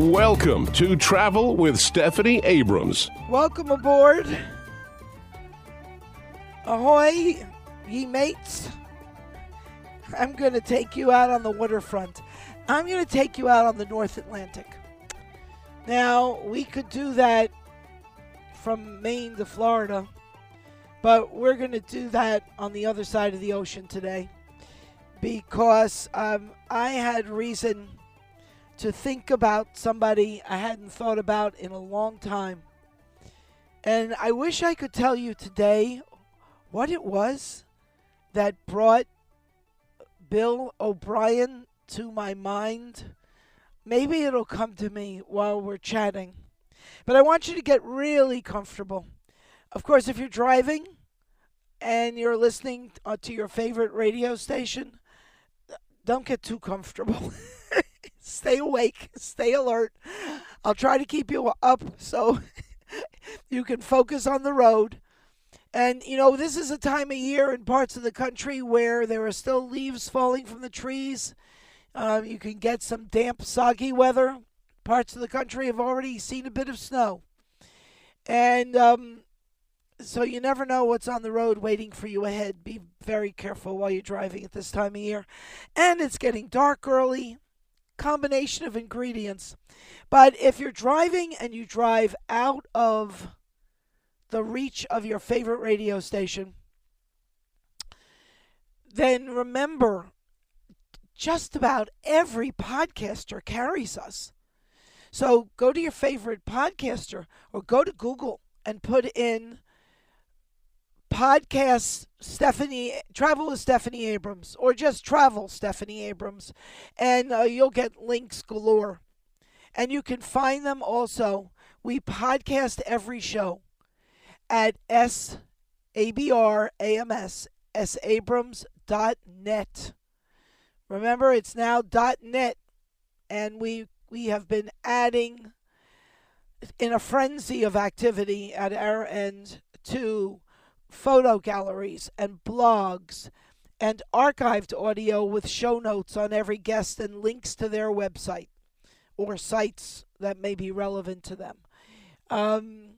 Welcome to Travel with Stephanie Abrams. Welcome aboard. Ahoy, ye mates. I'm going to take you out on the waterfront. I'm going to take you out on the North Atlantic. Now, we could do that from Maine to Florida, but we're going to do that on the other side of the ocean today because um, I had reason to think about somebody I hadn't thought about in a long time. And I wish I could tell you today what it was that brought Bill O'Brien to my mind. Maybe it'll come to me while we're chatting. But I want you to get really comfortable. Of course, if you're driving and you're listening uh, to your favorite radio station, don't get too comfortable. stay awake, stay alert. I'll try to keep you up so you can focus on the road. And, you know, this is a time of year in parts of the country where there are still leaves falling from the trees. Uh, you can get some damp, soggy weather. Parts of the country have already seen a bit of snow. And um, so you never know what's on the road waiting for you ahead. Be very careful while you're driving at this time of year. And it's getting dark early. Combination of ingredients. But if you're driving and you drive out of the reach of your favorite radio station, then remember just about every podcaster carries us. So go to your favorite podcaster or go to Google and put in podcast Stephanie Travel with Stephanie Abrams or just Travel Stephanie Abrams and uh, you'll get links galore. And you can find them also. We podcast every show at S A B R A M S S Abrams.net. Remember, it's now .net, and we we have been adding in a frenzy of activity at our end to photo galleries and blogs and archived audio with show notes on every guest and links to their website or sites that may be relevant to them. Um,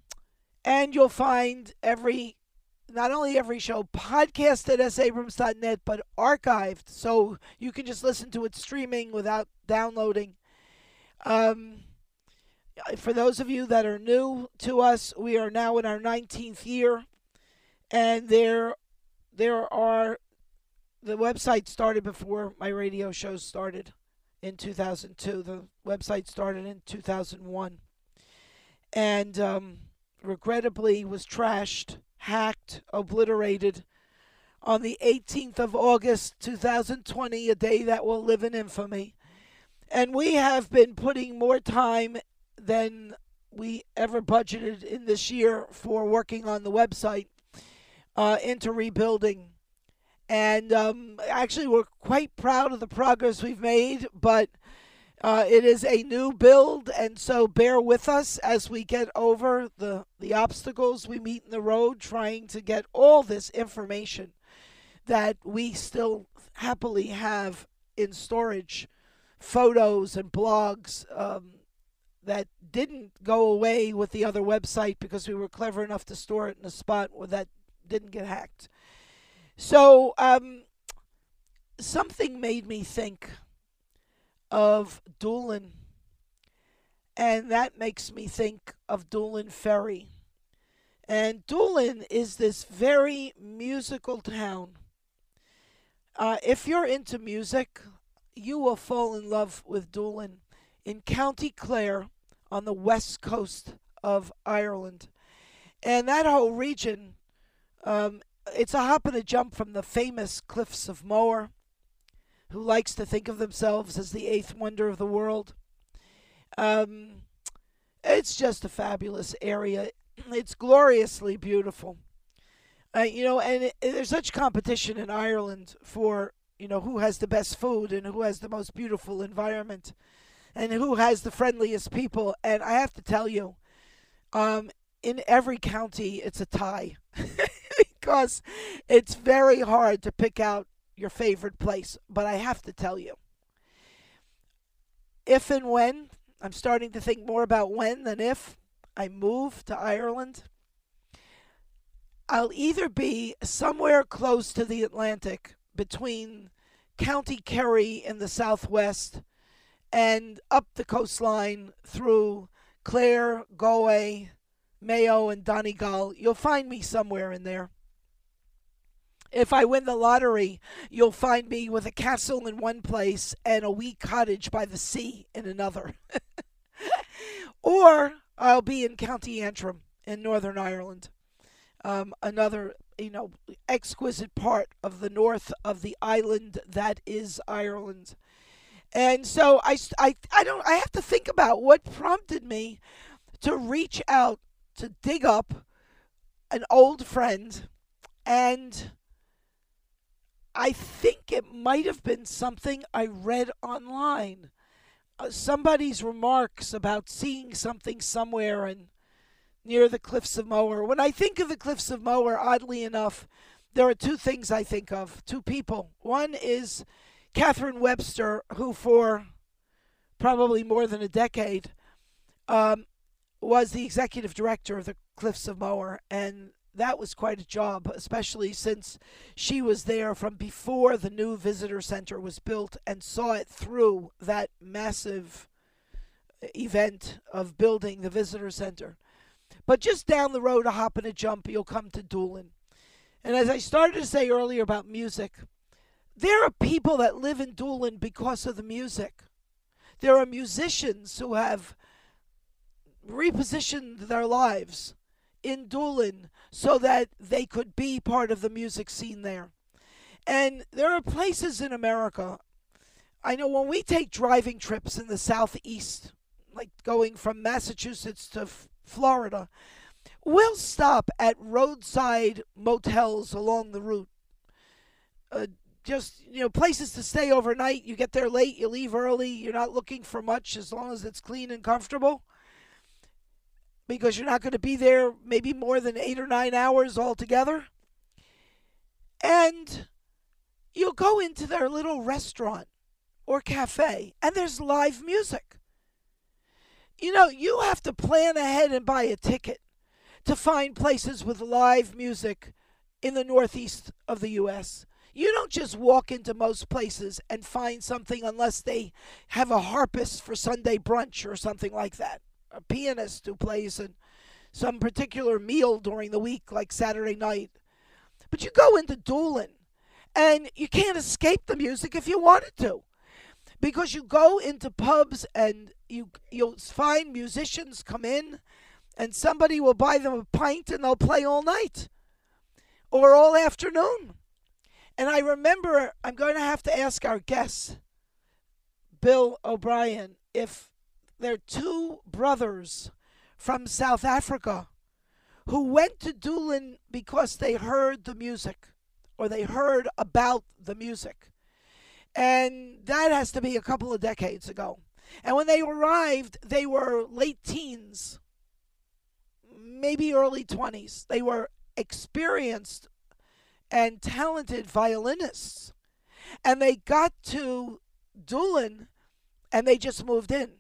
and you'll find every, not only every show podcast at sabrams.net, but archived. So you can just listen to it streaming without downloading. Um, for those of you that are new to us, we are now in our 19th year, and there, there are the website started before my radio shows started in 2002. The website started in 2001, and um, regrettably was trashed, hacked, obliterated on the 18th of August 2020, a day that will live in infamy. And we have been putting more time than we ever budgeted in this year for working on the website uh, into rebuilding. And um, actually, we're quite proud of the progress we've made, but uh, it is a new build, and so bear with us as we get over the, the obstacles we meet in the road trying to get all this information that we still happily have in storage photos and blogs um, that didn't go away with the other website because we were clever enough to store it in a spot that didn't get hacked. So, um, something made me think of Doolin. And that makes me think of Doolin Ferry. And Doolin is this very musical town. Uh, if you're into music, you will fall in love with Doolin in County Clare on the west coast of Ireland. And that whole region, um, it's a hop and a jump from the famous cliffs of Moher who likes to think of themselves as the eighth wonder of the world. Um, it's just a fabulous area. It's gloriously beautiful. Uh, you know, and it, there's such competition in Ireland for, you know, who has the best food and who has the most beautiful environment and who has the friendliest people. And I have to tell you, um, in every county, it's a tie because it's very hard to pick out your favorite place, but I have to tell you if and when I'm starting to think more about when than if I move to Ireland. I'll either be somewhere close to the Atlantic between County Kerry in the southwest and up the coastline through Clare, Galway, Mayo, and Donegal. You'll find me somewhere in there. If I win the lottery, you'll find me with a castle in one place and a wee cottage by the sea in another. or I'll be in County Antrim in Northern Ireland, um, another you know exquisite part of the north of the island that is Ireland. And so I, I, I don't I have to think about what prompted me to reach out to dig up an old friend and I think it might have been something I read online. Uh, somebody's remarks about seeing something somewhere and near the cliffs of Moher. When I think of the cliffs of Moher, oddly enough, there are two things I think of, two people. One is Catherine Webster, who for probably more than a decade um, was the executive director of the Cliffs of Moher, and that was quite a job, especially since she was there from before the new visitor center was built and saw it through that massive event of building the visitor center. But just down the road, a hop and a jump, you'll come to Doolin. And as I started to say earlier about music, there are people that live in Doolin because of the music. There are musicians who have repositioned their lives in Doolin so that they could be part of the music scene there. And there are places in America. I know when we take driving trips in the southeast, like going from Massachusetts to F- Florida, we'll stop at roadside motels along the route. Uh, just you know places to stay overnight you get there late you leave early you're not looking for much as long as it's clean and comfortable because you're not going to be there maybe more than eight or nine hours altogether. And you'll go into their little restaurant or cafe and there's live music. You know, you have to plan ahead and buy a ticket to find places with live music in the northeast of the U.S. You don't just walk into most places and find something unless they have a harpist for Sunday brunch or something like that a pianist who plays in some particular meal during the week, like Saturday night. But you go into Doolin, and you can't escape the music if you wanted to, because you go into pubs and you you'll find musicians come in, and somebody will buy them a pint and they'll play all night, or all afternoon. And I remember I'm going to have to ask our guest, Bill O'Brien, if they're two brothers from South Africa who went to Doolin because they heard the music or they heard about the music. And that has to be a couple of decades ago. And when they arrived, they were late teens, maybe early 20s. They were experienced and talented violinists. And they got to Doolin and they just moved in.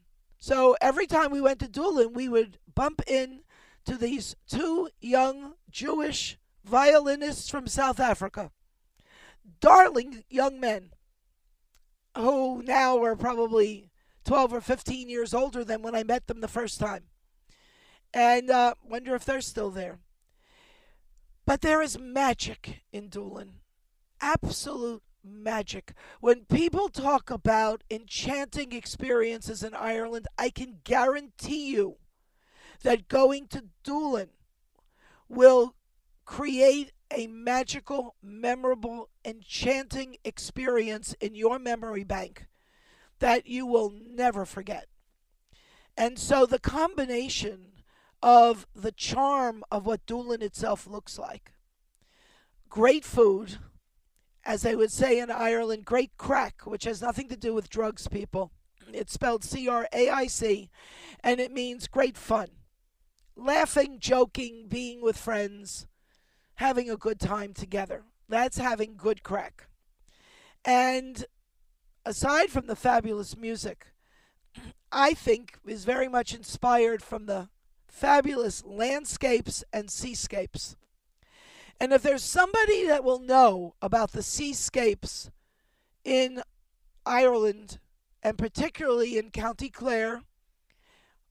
So every time we went to Doolin, we would bump in to these two young Jewish violinists from South Africa. Darling young men who now are probably 12 or 15 years older than when I met them the first time. And uh, wonder if they're still there. But there is magic in Doolin. Absolute magic. When people talk about enchanting experiences in Ireland, I can guarantee you that going to Doolin will create a magical, memorable, enchanting experience in your memory bank that you will never forget. And so the combination of the charm of what Doolin itself looks like, great food, as they would say in Ireland, great crack, which has nothing to do with drugs, people. It's spelled C R A I C, and it means great fun. Laughing, joking, being with friends, having a good time together. That's having good crack. And aside from the fabulous music, I think is very much inspired from the fabulous landscapes and seascapes. And if there's somebody that will know about the seascapes in Ireland, and particularly in County Clare,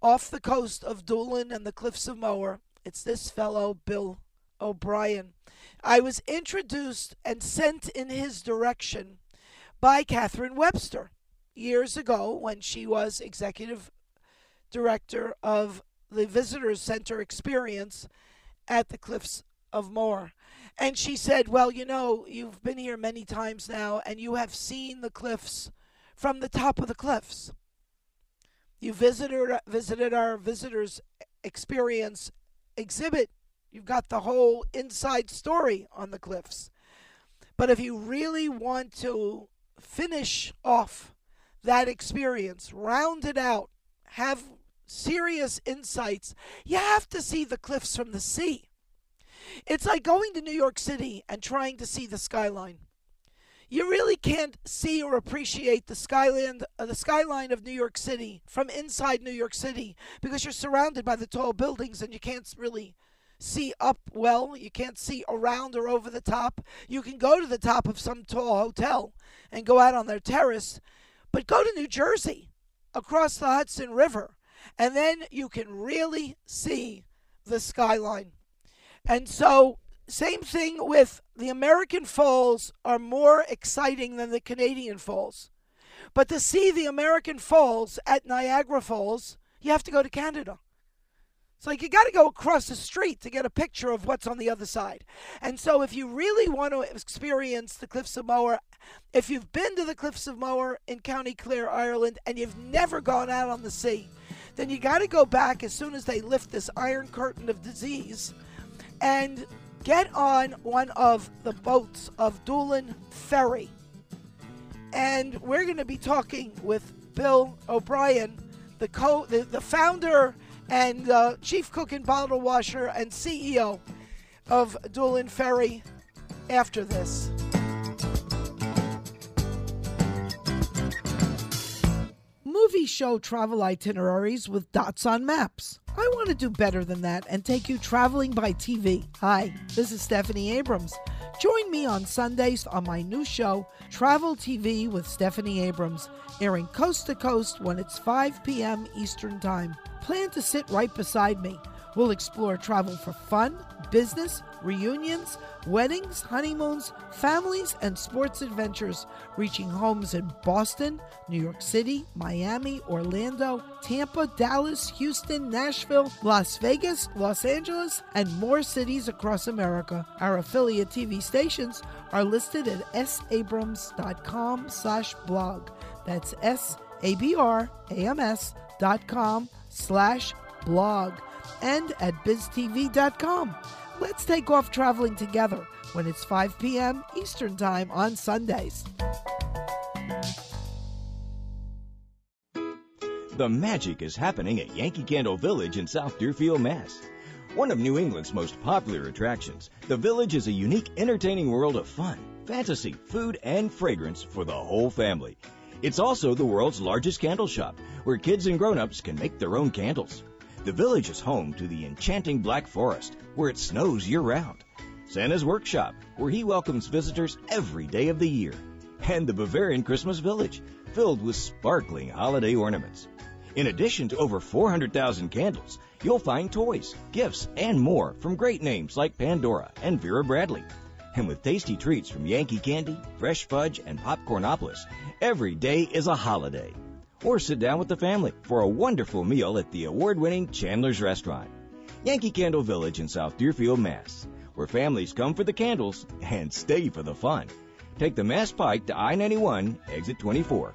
off the coast of Doolin and the Cliffs of Moher, it's this fellow, Bill O'Brien. I was introduced and sent in his direction by Catherine Webster years ago when she was executive director of the Visitors Center experience at the Cliffs of Moher. And she said, Well, you know, you've been here many times now and you have seen the cliffs from the top of the cliffs. You visited, visited our visitors experience exhibit. You've got the whole inside story on the cliffs. But if you really want to finish off that experience, round it out, have serious insights, you have to see the cliffs from the sea. It's like going to New York City and trying to see the skyline. You really can't see or appreciate the skyline, uh, the skyline of New York City from inside New York City because you're surrounded by the tall buildings and you can't really see up well. You can't see around or over the top. You can go to the top of some tall hotel and go out on their terrace, but go to New Jersey across the Hudson River and then you can really see the skyline. And so, same thing with the American Falls are more exciting than the Canadian Falls. But to see the American Falls at Niagara Falls, you have to go to Canada. It's like you got to go across the street to get a picture of what's on the other side. And so, if you really want to experience the Cliffs of Moher, if you've been to the Cliffs of Moher in County Clare, Ireland, and you've never gone out on the sea, then you got to go back as soon as they lift this iron curtain of disease and get on one of the boats of Doolin Ferry. And we're going to be talking with Bill O'Brien, the co the, the founder and uh, chief cook and bottle washer and CEO of Doolin Ferry after this. Movie show travel itineraries with dots on maps. I want to do better than that and take you traveling by TV. Hi, this is Stephanie Abrams. Join me on Sundays on my new show, Travel TV with Stephanie Abrams, airing coast to coast when it's 5 p.m. Eastern Time. Plan to sit right beside me. We'll explore travel for fun, business, reunions, weddings, honeymoons, families, and sports adventures, reaching homes in Boston, New York City, Miami, Orlando, Tampa, Dallas, Houston, Nashville, Las Vegas, Los Angeles, and more cities across America. Our affiliate TV stations are listed at sabrams.com slash blog. That's S-A-B-R-A-M-S dot com slash blog and at biztv.com. Let's take off traveling together when it's 5 p.m. Eastern Time on Sundays. The magic is happening at Yankee Candle Village in South Deerfield, Mass. One of New England's most popular attractions, the village is a unique, entertaining world of fun, fantasy, food, and fragrance for the whole family. It's also the world's largest candle shop, where kids and grown-ups can make their own candles. The village is home to the enchanting Black Forest, where it snows year round. Santa's Workshop, where he welcomes visitors every day of the year. And the Bavarian Christmas Village, filled with sparkling holiday ornaments. In addition to over 400,000 candles, you'll find toys, gifts, and more from great names like Pandora and Vera Bradley. And with tasty treats from Yankee Candy, Fresh Fudge, and Popcornopolis, every day is a holiday or sit down with the family for a wonderful meal at the award winning Chandler's Restaurant. Yankee Candle Village in South Deerfield, Mass., where families come for the candles and stay for the fun. Take the Mass Pike to I 91, exit 24.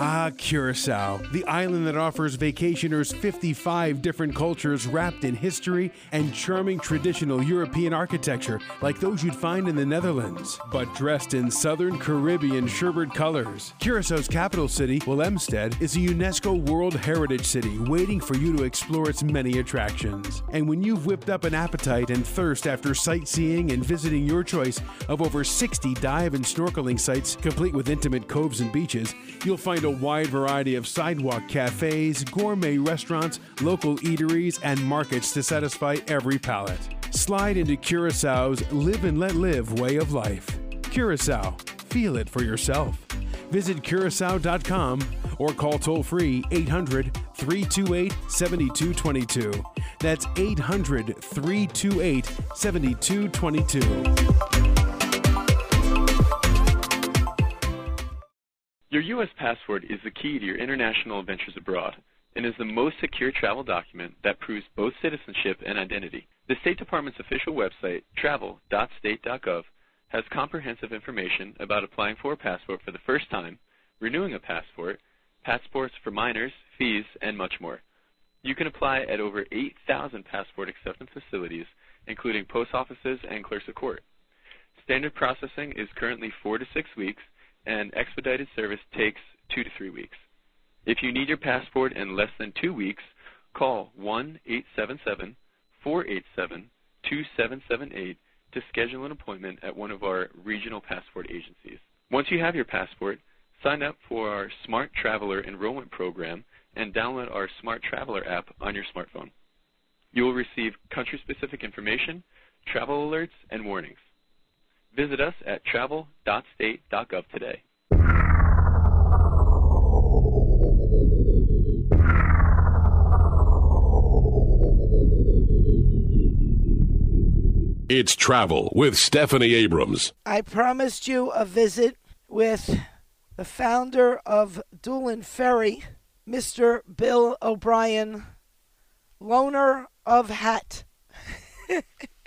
Ah, Curacao, the island that offers vacationers 55 different cultures wrapped in history and charming traditional European architecture like those you'd find in the Netherlands, but dressed in southern Caribbean sherbet colors. Curaçao's capital city, Willemstad, is a UNESCO World Heritage City waiting for you to explore its many attractions. And when you've whipped up an appetite and thirst after sightseeing and visiting your choice of over 60 dive and snorkeling sites, complete with intimate coves and beaches, you'll find a wide variety of sidewalk cafes, gourmet restaurants, local eateries, and markets to satisfy every palate. Slide into Curaçao's live and let live way of life. Curacao, feel it for yourself. Visit curacao.com or call toll free 800 328 7222. That's 800 328 7222. Your U.S. passport is the key to your international adventures abroad and is the most secure travel document that proves both citizenship and identity. The State Department's official website, travel.state.gov, has comprehensive information about applying for a passport for the first time, renewing a passport, passports for minors, fees, and much more. You can apply at over 8,000 passport acceptance facilities, including post offices and clerks of court. Standard processing is currently four to six weeks, and expedited service takes two to three weeks. If you need your passport in less than two weeks, call 1 877 487 2778 to schedule an appointment at one of our regional passport agencies. Once you have your passport, sign up for our Smart Traveler enrollment program and download our Smart Traveler app on your smartphone. You will receive country specific information, travel alerts, and warnings. Visit us at travel.state.gov today. It's Travel with Stephanie Abrams. I promised you a visit with the founder of Doolin Ferry, Mr. Bill O'Brien, loaner of hat.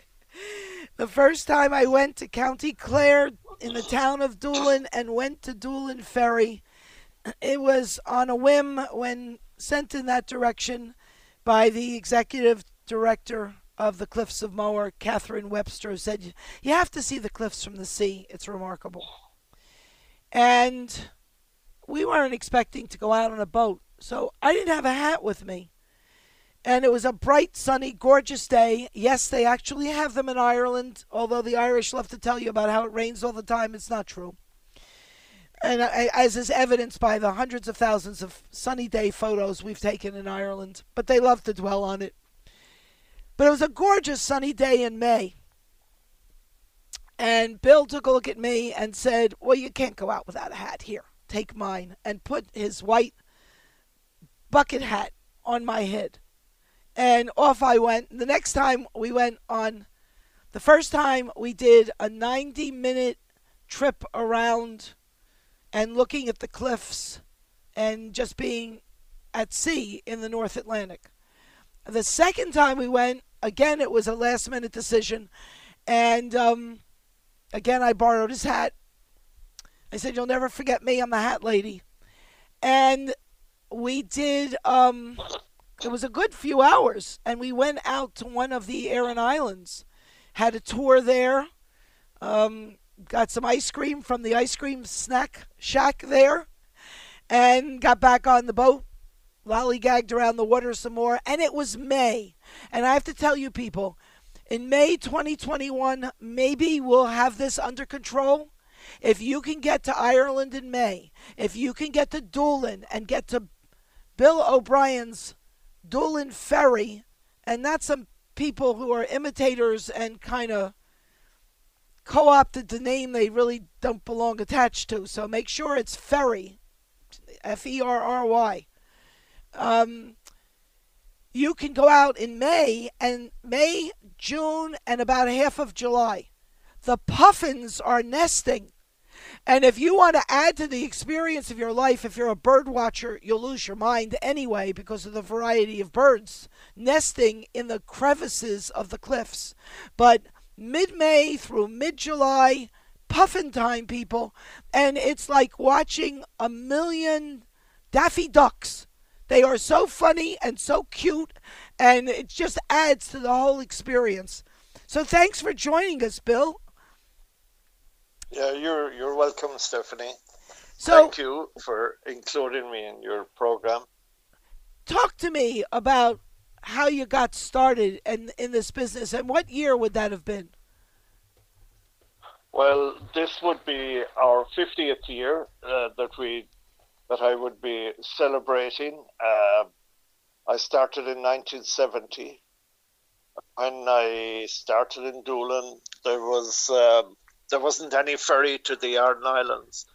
the first time I went to County Clare in the town of Doolin and went to Doolin Ferry, it was on a whim when sent in that direction by the executive director of the Cliffs of Moher, Catherine Webster, said, You have to see the cliffs from the sea. It's remarkable. And we weren't expecting to go out on a boat, so I didn't have a hat with me. And it was a bright, sunny, gorgeous day. Yes, they actually have them in Ireland, although the Irish love to tell you about how it rains all the time. It's not true. And as is evidenced by the hundreds of thousands of sunny day photos we've taken in Ireland, but they love to dwell on it. But it was a gorgeous sunny day in May. And Bill took a look at me and said, Well, you can't go out without a hat. Here, take mine. And put his white bucket hat on my head. And off I went. The next time we went on, the first time we did a 90 minute trip around and looking at the cliffs and just being at sea in the North Atlantic. The second time we went, again, it was a last minute decision. And um, again, I borrowed his hat. I said, You'll never forget me. I'm the hat lady. And we did, um, it was a good few hours. And we went out to one of the Aran Islands, had a tour there, um, got some ice cream from the ice cream snack shack there, and got back on the boat lollygagged around the water some more, and it was May. And I have to tell you, people, in May 2021, maybe we'll have this under control. If you can get to Ireland in May, if you can get to Doolin and get to Bill O'Brien's Doolin Ferry, and not some people who are imitators and kind of co opted the name they really don't belong attached to. So make sure it's Ferry, F E R R Y um, you can go out in May and May, June, and about half of July. The puffins are nesting. And if you want to add to the experience of your life, if you're a bird watcher, you'll lose your mind anyway because of the variety of birds nesting in the crevices of the cliffs. But mid May through mid July, puffin time, people, and it's like watching a million Daffy Ducks. They are so funny and so cute, and it just adds to the whole experience. So thanks for joining us, Bill. Yeah, you're you're welcome, Stephanie. So Thank you for including me in your program. talk to me about how you got started in in this business and what year would that have been? Well, this would be our 50th year uh, that we that I would be celebrating. Uh, I started in 1970. When I started in Doolin, there was um, there wasn't any ferry to the Aran Islands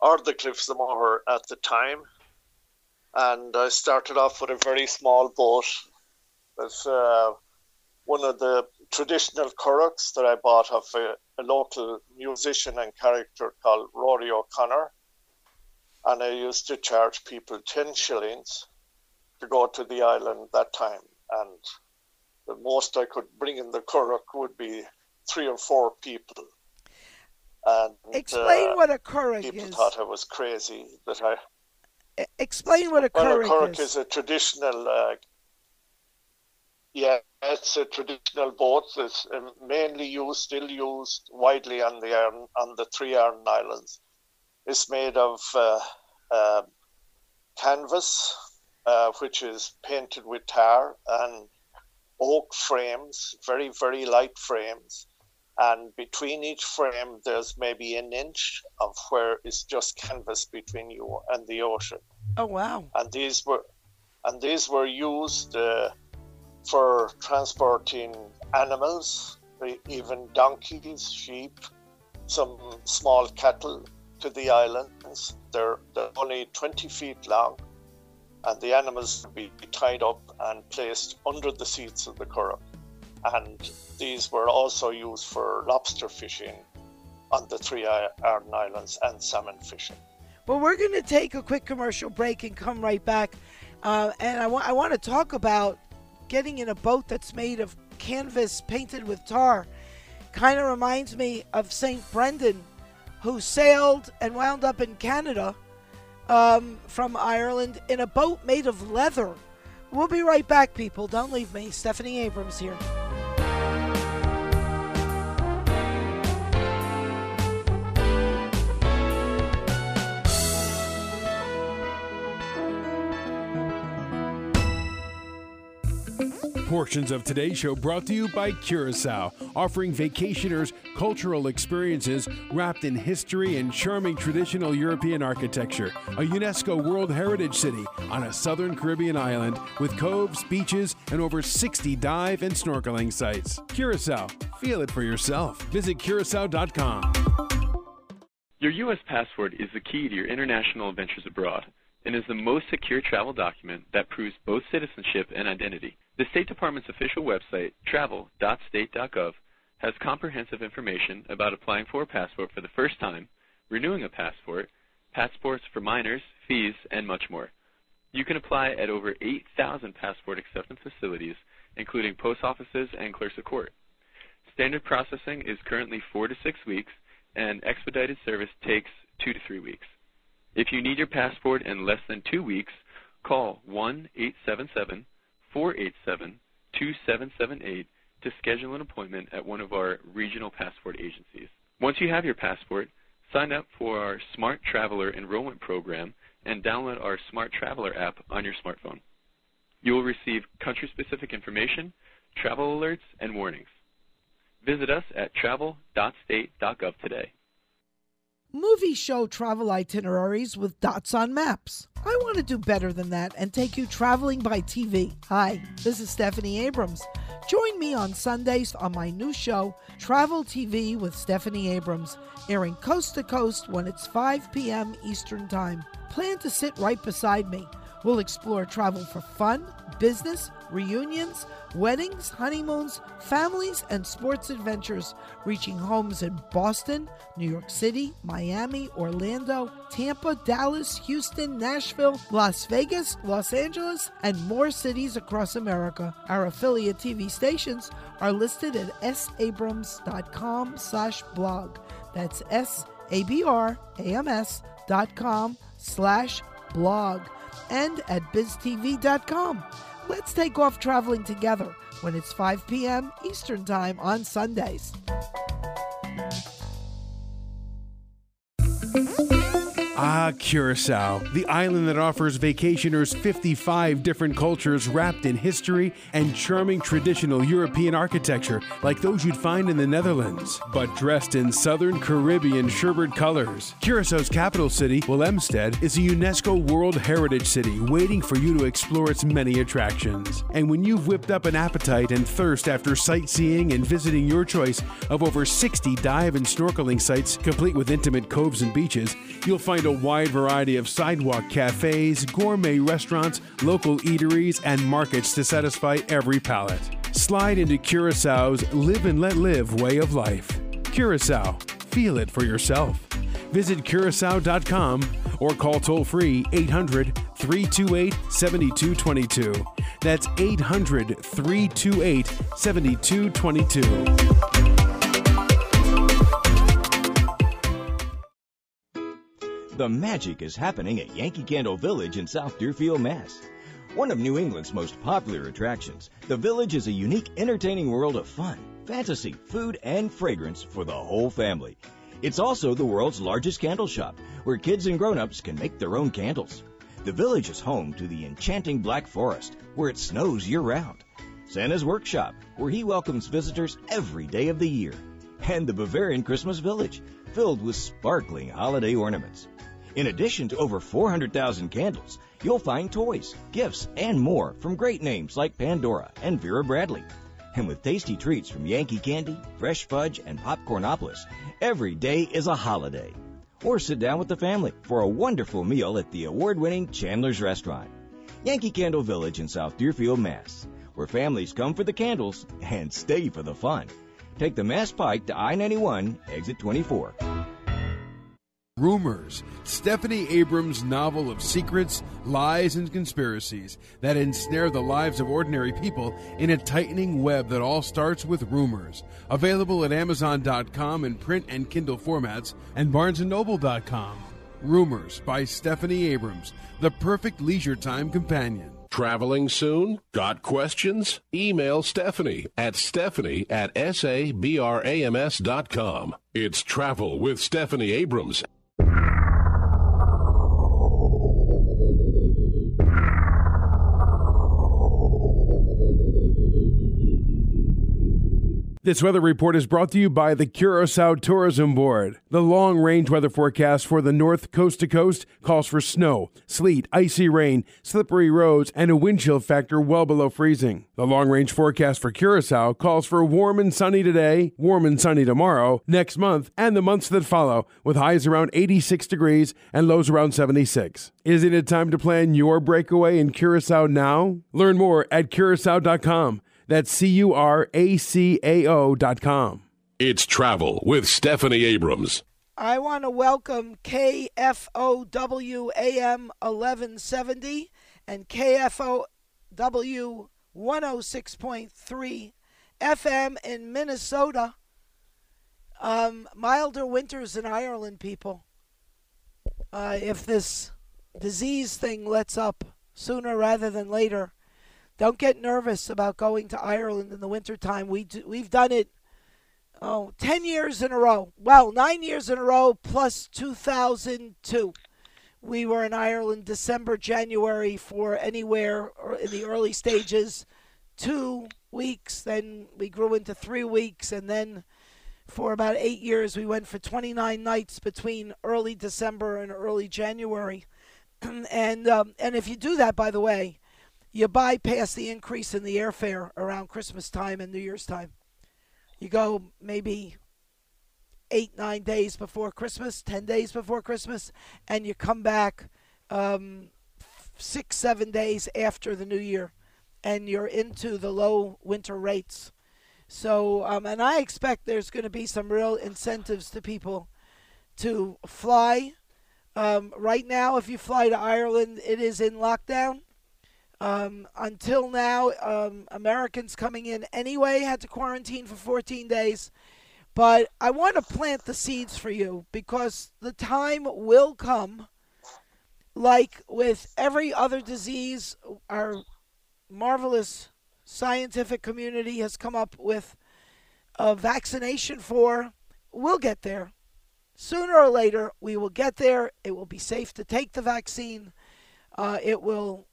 or the Cliffs of Moher at the time, and I started off with a very small boat. With uh, one of the traditional curraghs that I bought of a, a local musician and character called Rory O'Connor. And I used to charge people 10 shillings to go to the island that time. And the most I could bring in the curragh would be three or four people. And Explain uh, what a curragh people is. People thought I was crazy that I. Explain what a well, a curragh curragh is. is a traditional, uh, yeah, it's a traditional boat that's um, mainly used, still used widely on the Aran, on the three Aran Islands. It's made of uh, uh, canvas, uh, which is painted with tar, and oak frames, very very light frames. And between each frame, there's maybe an inch of where it's just canvas between you and the ocean Oh wow. and these were and these were used uh, for transporting animals, even donkeys, sheep, some small cattle to the islands. They're, they're only 20 feet long, and the animals would be tied up and placed under the seats of the curragh. And these were also used for lobster fishing on the three I- Aran Islands and salmon fishing. Well, we're going to take a quick commercial break and come right back. Uh, and I want I want to talk about getting in a boat that's made of canvas painted with tar. Kind of reminds me of Saint Brendan, who sailed and wound up in Canada um, from Ireland in a boat made of leather. We'll be right back, people. Don't leave me. Stephanie Abrams here. Portions of today's show brought to you by Curacao, offering vacationers cultural experiences wrapped in history and charming traditional European architecture. A UNESCO World Heritage City on a southern Caribbean island with coves, beaches, and over 60 dive and snorkeling sites. Curacao, feel it for yourself. Visit curacao.com. Your U.S. passport is the key to your international adventures abroad and is the most secure travel document that proves both citizenship and identity. The State Department's official website, travel.state.gov, has comprehensive information about applying for a passport for the first time, renewing a passport, passports for minors, fees, and much more. You can apply at over 8,000 passport acceptance facilities, including post offices and clerks of court. Standard processing is currently four to six weeks, and expedited service takes two to three weeks. If you need your passport in less than two weeks, call 1 877 487 2778 to schedule an appointment at one of our regional passport agencies. Once you have your passport, sign up for our Smart Traveler enrollment program and download our Smart Traveler app on your smartphone. You will receive country specific information, travel alerts, and warnings. Visit us at travel.state.gov today. Movie show travel itineraries with dots on maps. I want to do better than that and take you traveling by TV. Hi, this is Stephanie Abrams. Join me on Sundays on my new show, Travel TV with Stephanie Abrams, airing coast to coast when it's 5 p.m. Eastern Time. Plan to sit right beside me. We'll explore travel for fun, business, reunions, weddings, honeymoons, families, and sports adventures, reaching homes in Boston, New York City, Miami, Orlando, Tampa, Dallas, Houston, Nashville, Las Vegas, Los Angeles, and more cities across America. Our affiliate TV stations are listed at sabrams.com slash blog. That's S-A-B-R-A-M-S dot com slash blog, and at biztv.com. Let's take off traveling together when it's 5 p.m. Eastern Time on Sundays. Ah, Curacao, the island that offers vacationers 55 different cultures wrapped in history and charming traditional European architecture like those you'd find in the Netherlands, but dressed in southern Caribbean sherbet colors. Curaçao's capital city, Willemstad, is a UNESCO World Heritage City waiting for you to explore its many attractions. And when you've whipped up an appetite and thirst after sightseeing and visiting your choice of over 60 dive and snorkeling sites complete with intimate coves and beaches, you'll find a wide variety of sidewalk cafes, gourmet restaurants, local eateries, and markets to satisfy every palate. Slide into Curaçao's live and let live way of life. Curacao, feel it for yourself. Visit curacao.com or call toll free 800 328 7222. That's 800 328 7222. The magic is happening at Yankee Candle Village in South Deerfield, Mass. One of New England's most popular attractions, the village is a unique, entertaining world of fun, fantasy, food, and fragrance for the whole family. It's also the world's largest candle shop, where kids and grown-ups can make their own candles. The village is home to the enchanting Black Forest, where it snows year-round. Santa's Workshop, where he welcomes visitors every day of the year. And the Bavarian Christmas Village, filled with sparkling holiday ornaments. In addition to over 400,000 candles, you'll find toys, gifts, and more from great names like Pandora and Vera Bradley. And with tasty treats from Yankee Candy, Fresh Fudge, and Popcornopolis, every day is a holiday. Or sit down with the family for a wonderful meal at the award-winning Chandler's Restaurant. Yankee Candle Village in South Deerfield, Mass., where families come for the candles and stay for the fun. Take the Mass Pike to I-91, exit 24. Rumors, Stephanie Abrams' novel of secrets, lies, and conspiracies that ensnare the lives of ordinary people in a tightening web that all starts with rumors. Available at Amazon.com in print and Kindle formats and BarnesandNoble.com. Rumors by Stephanie Abrams, the perfect leisure time companion. Traveling soon? Got questions? Email Stephanie at stephanie at sabrams.com. It's Travel with Stephanie Abrams. This weather report is brought to you by the Curacao Tourism Board. The long range weather forecast for the north coast to coast calls for snow, sleet, icy rain, slippery roads, and a wind chill factor well below freezing. The long range forecast for Curacao calls for warm and sunny today, warm and sunny tomorrow, next month, and the months that follow, with highs around 86 degrees and lows around 76. Isn't it time to plan your breakaway in Curacao now? Learn more at curacao.com. That's C U R A C A O dot com. It's Travel with Stephanie Abrams. I want to welcome KFOW AM 1170 and KFOW 106.3 FM in Minnesota. Um, milder winters in Ireland, people. Uh, if this disease thing lets up sooner rather than later, don't get nervous about going to Ireland in the wintertime. We do, we've done it oh, 10 years in a row. Well, 9 years in a row plus 2002. We were in Ireland December, January for anywhere in the early stages, 2 weeks, then we grew into 3 weeks and then for about 8 years we went for 29 nights between early December and early January. and um, and if you do that by the way, you bypass the increase in the airfare around Christmas time and New Year's time. You go maybe eight, nine days before Christmas, ten days before Christmas, and you come back um, six, seven days after the New Year, and you're into the low winter rates. So, um, and I expect there's going to be some real incentives to people to fly. Um, right now, if you fly to Ireland, it is in lockdown. Um, until now, um, Americans coming in anyway had to quarantine for 14 days. But I want to plant the seeds for you because the time will come like with every other disease, our marvelous scientific community has come up with a vaccination for. We'll get there. Sooner or later, we will get there. It will be safe to take the vaccine. Uh, it will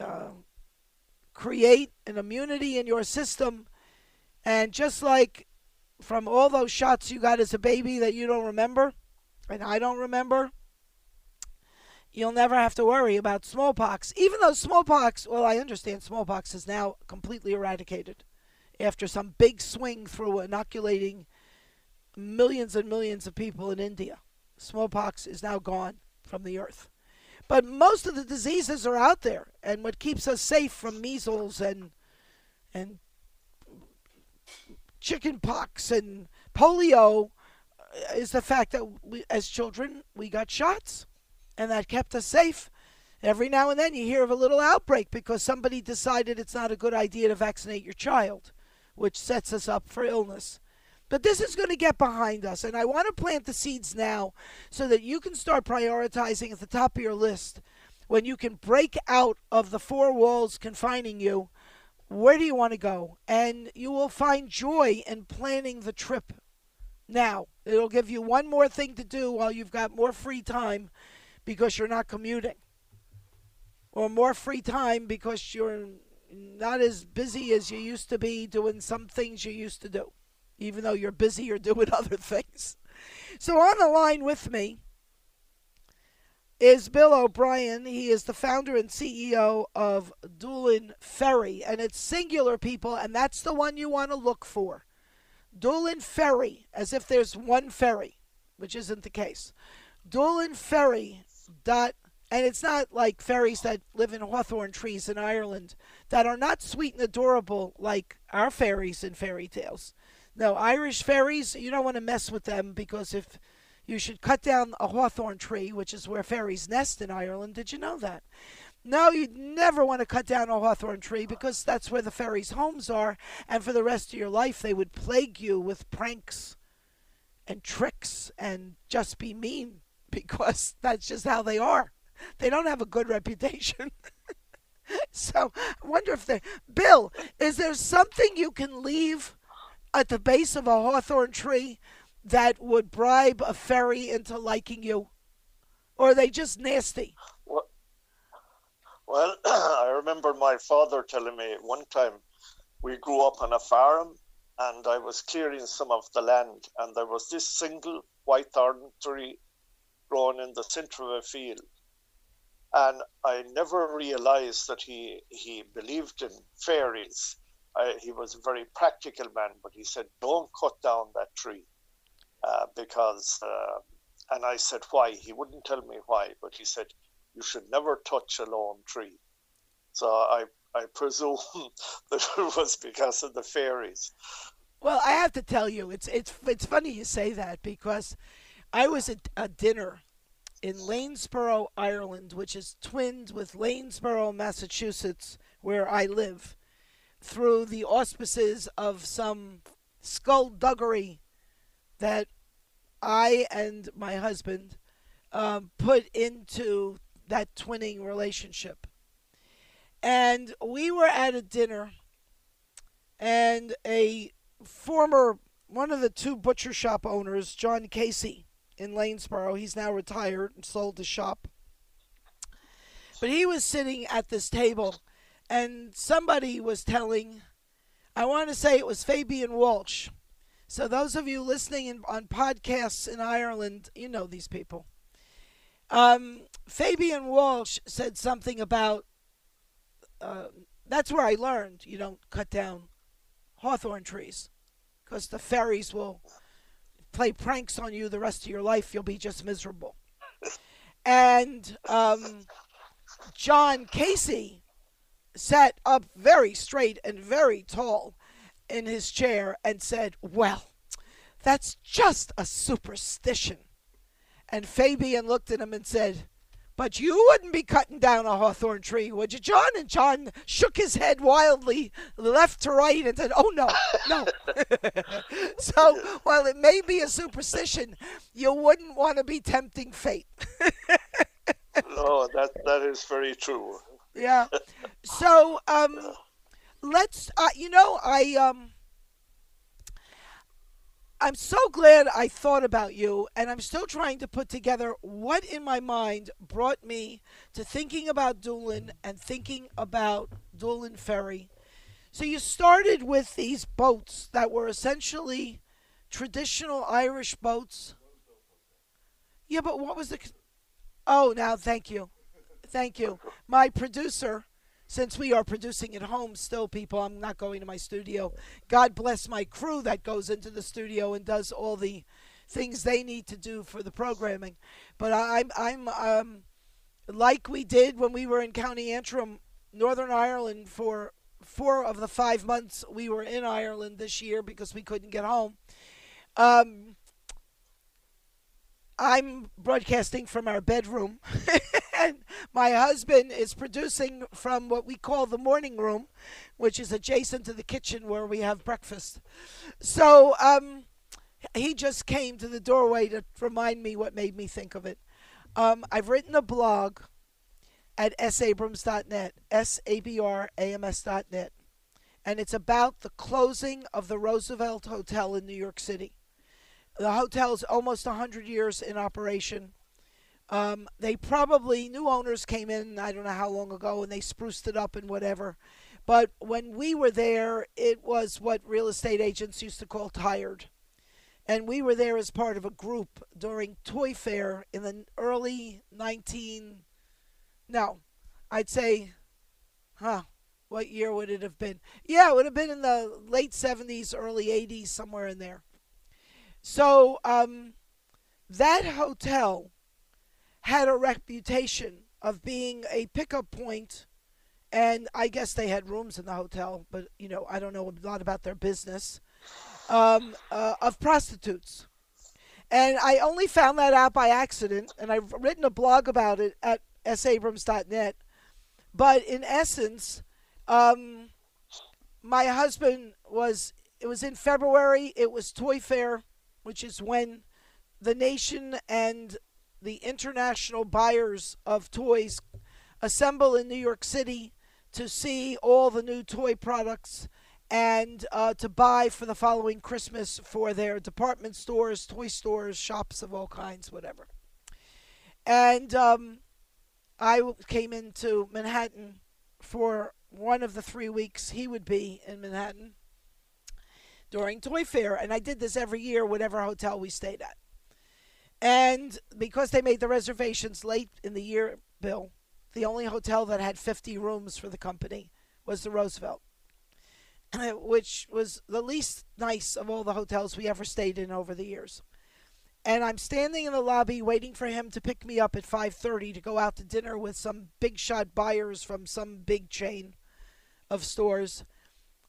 uh, create an immunity in your system. And just like from all those shots you got as a baby that you don't remember, and I don't remember, you'll never have to worry about smallpox. Even though smallpox, well, I understand smallpox is now completely eradicated after some big swing through inoculating millions and millions of people in India. Smallpox is now gone from the earth. But most of the diseases are out there, and what keeps us safe from measles and and chickenpox and polio uh, is the fact that we, as children we got shots, and that kept us safe. Every now and then you hear of a little outbreak because somebody decided it's not a good idea to vaccinate your child, which sets us up for illness. But this is going to get behind us, and I want to plant the seeds now so that you can start prioritizing at the top of your list when you can break out of the four walls confining you. Where do you want to go? And you will find joy in planning the trip now. It'll give you one more thing to do while you've got more free time because you're not commuting, or more free time because you're not as busy as you used to be doing some things you used to do even though you're busy or doing other things. So on the line with me is Bill O'Brien. He is the founder and CEO of Doolin Ferry, and it's singular people, and that's the one you want to look for. Doolin Ferry, as if there's one ferry, which isn't the case. Doolin Ferry dot and it's not like ferries that live in hawthorn trees in Ireland that are not sweet and adorable like our fairies in fairy tales. No, Irish fairies, you don't want to mess with them because if you should cut down a hawthorn tree, which is where fairies nest in Ireland, did you know that? No, you'd never want to cut down a hawthorn tree because that's where the fairies' homes are, and for the rest of your life they would plague you with pranks and tricks and just be mean because that's just how they are. They don't have a good reputation. so I wonder if they. Bill, is there something you can leave at the base of a hawthorn tree that would bribe a fairy into liking you? Or are they just nasty? Well, I remember my father telling me one time we grew up on a farm and I was clearing some of the land and there was this single white thorn tree grown in the center of a field. And I never realized that he, he believed in fairies He was a very practical man, but he said, "Don't cut down that tree," uh, because. Uh, and I said, "Why?" He wouldn't tell me why, but he said, "You should never touch a lone tree." So I I presume that it was because of the fairies. Well, I have to tell you, it's it's it's funny you say that because I was at a dinner in Lanesborough, Ireland, which is twinned with Lanesborough, Massachusetts, where I live through the auspices of some skullduggery that I and my husband um, put into that twinning relationship. And we were at a dinner, and a former, one of the two butcher shop owners, John Casey in Lanesborough, he's now retired and sold the shop. But he was sitting at this table and somebody was telling, I want to say it was Fabian Walsh. So those of you listening in, on podcasts in Ireland, you know these people. Um, Fabian Walsh said something about. Uh, that's where I learned you don't cut down hawthorn trees because the fairies will play pranks on you the rest of your life. You'll be just miserable. And um, John Casey sat up very straight and very tall in his chair and said, Well, that's just a superstition. And Fabian looked at him and said, But you wouldn't be cutting down a hawthorn tree, would you, John? And John shook his head wildly, left to right, and said, Oh, no, no. so while it may be a superstition, you wouldn't want to be tempting fate. no, that that is very true. Yeah. So um, let's. Uh, you know, I um. I'm so glad I thought about you, and I'm still trying to put together what in my mind brought me to thinking about Doolin and thinking about Doolin Ferry. So you started with these boats that were essentially traditional Irish boats. Yeah, but what was the? Oh, now thank you, thank you. My producer since we are producing at home still, people, I'm not going to my studio. God bless my crew that goes into the studio and does all the things they need to do for the programming. But I'm, I'm, um, like we did when we were in County Antrim, Northern Ireland, for four of the five months we were in Ireland this year because we couldn't get home. Um, I'm broadcasting from our bedroom, and my husband is producing from what we call the morning room, which is adjacent to the kitchen where we have breakfast. So um, he just came to the doorway to remind me what made me think of it. Um, I've written a blog at sabrams.net, S A B R A M S.net, and it's about the closing of the Roosevelt Hotel in New York City. The hotel's almost 100 years in operation. Um, they probably, new owners came in, I don't know how long ago, and they spruced it up and whatever. But when we were there, it was what real estate agents used to call tired. And we were there as part of a group during Toy Fair in the early 19. No, I'd say, huh, what year would it have been? Yeah, it would have been in the late 70s, early 80s, somewhere in there. So um, that hotel had a reputation of being a pickup point, and I guess they had rooms in the hotel, but you know I don't know a lot about their business um, uh, of prostitutes. And I only found that out by accident, and I've written a blog about it at sabrams.net. But in essence, um, my husband was, it was in February, it was Toy Fair which is when the nation and the international buyers of toys assemble in New York City to see all the new toy products and uh, to buy for the following Christmas for their department stores, toy stores, shops of all kinds, whatever. And um, I came into Manhattan for one of the three weeks he would be in Manhattan during Toy Fair, and I did this every year, whatever hotel we stayed at. And because they made the reservations late in the year, Bill, the only hotel that had 50 rooms for the company was the Roosevelt, which was the least nice of all the hotels we ever stayed in over the years. And I'm standing in the lobby waiting for him to pick me up at 5:30 to go out to dinner with some big shot buyers from some big chain of stores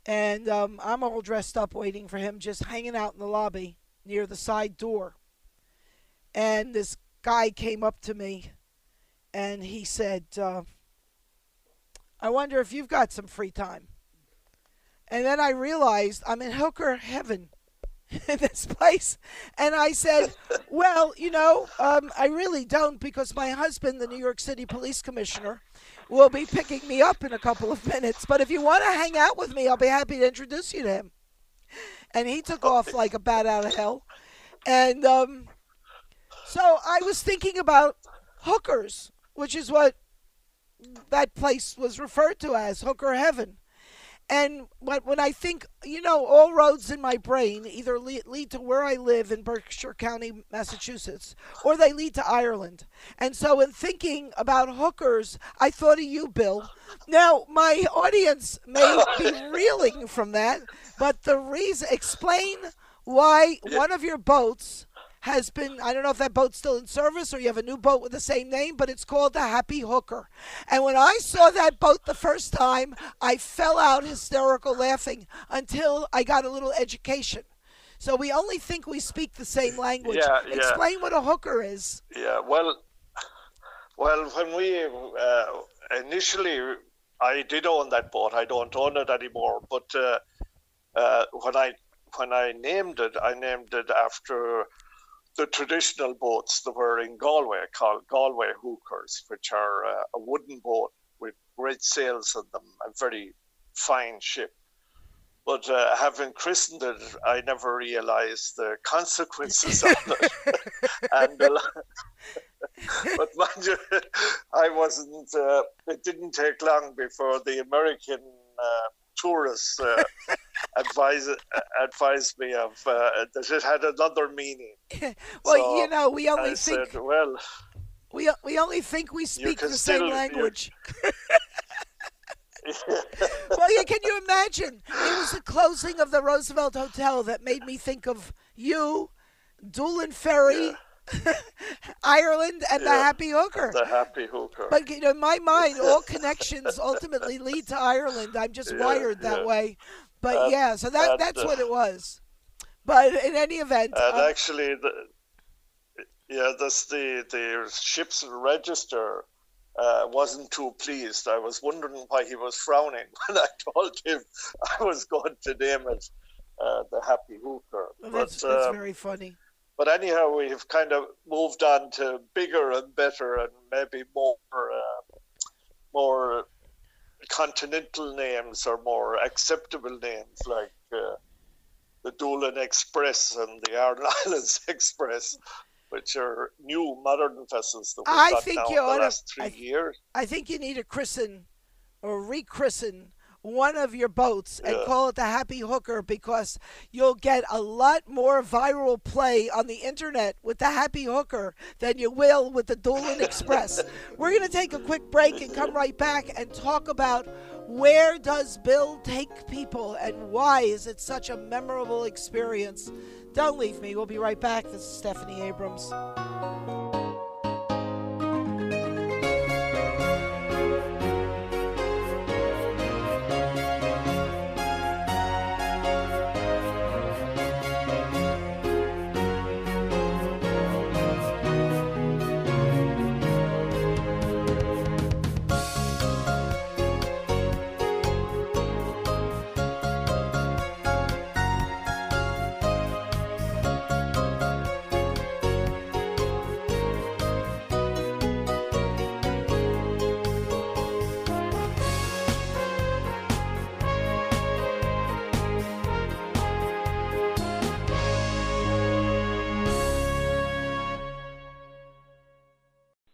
and um, I'm all dressed up waiting for him, just hanging out in the lobby near the side door. And this guy came up to me and he said, uh, I wonder if you've got some free time. And then I realized I'm in hooker heaven in this place. And I said, Well, you know, um, I really don't because my husband, the New York City police commissioner, will be picking me up in a couple of minutes. But if you want to hang out with me, I'll be happy to introduce you to him. And he took off like a bat out of hell. And um, so I was thinking about hookers, which is what that place was referred to as hooker heaven. And when I think, you know, all roads in my brain either lead, lead, to where I live in Berkshire County, Massachusetts, or they lead to Ireland. And so, in thinking about hookers, I thought of you, Bill. Now, my audience may be reeling from that, but the reason, explain why one of your boats has been I don't know if that boat's still in service or you have a new boat with the same name, but it's called the Happy Hooker. And when I saw that boat the first time, I fell out hysterical laughing until I got a little education. So we only think we speak the same language. Yeah, yeah. Explain what a hooker is. Yeah, well, well, when we uh, initially, I did own that boat. I don't own it anymore. But uh, uh, when I when I named it, I named it after the traditional boats that were in Galway called Galway hookers, which are uh, a wooden boat with great sails on them, a very fine ship. But uh, having christened it, I never realised the consequences of it. and uh, but mind you, I wasn't. Uh, it didn't take long before the American uh, tourists advised advised me of uh, that it had another meaning. well, so you know, we only I think said, well, we we only think we speak the same still- language. well, yeah, can you imagine? It was the closing of the Roosevelt Hotel that made me think of you, Doolin Ferry, Ireland, and the Happy Hooker. the happy hooker. But you know, in my mind, all connections ultimately lead to Ireland. I'm just Yeah, wired that yeah. way. But Uh, yeah, so that and, that's what it was. But in any event, And um, actually, the, yeah, that's the the ship's register uh, wasn't too pleased. I was wondering why he was frowning when I told him I was going to name it uh, the Happy Hooker. that's, but that's uh, very funny. but anyhow, we've kind of moved on to bigger and better and maybe more uh, more continental names or more acceptable names like. Uh, the Doolin Express and the Ireland Islands Express, which are new modern vessels that we've I got think now you in the last three I- years. I think you need to christen or rechristen one of your boats and Yeah. call it the Happy Hooker because you'll get a lot more viral play on the internet with the Happy Hooker than you will with the Doolin Express. We're going to take a quick break and come right back and talk about where does Bill take people and why is it such a memorable experience. Don't leave me. We'll be right back. This is Stephanie Abrams.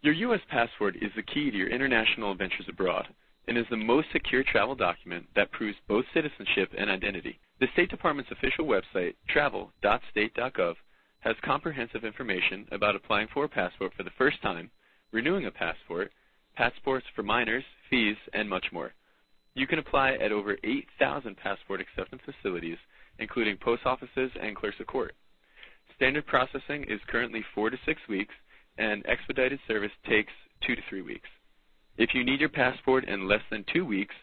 Your U.S. passport is the key to your international adventures abroad and is the most secure travel document that proves both citizenship and identity. The State Department's official website, travel.state.gov, has comprehensive information about applying for a passport for the first time, renewing a passport, passports for minors, fees, and much more. You can apply at over 8,000 passport acceptance facilities, including post offices and clerks of court. Standard processing is currently four to six weeks, and expedited service takes two to three weeks. If you need your passport in less than two weeks,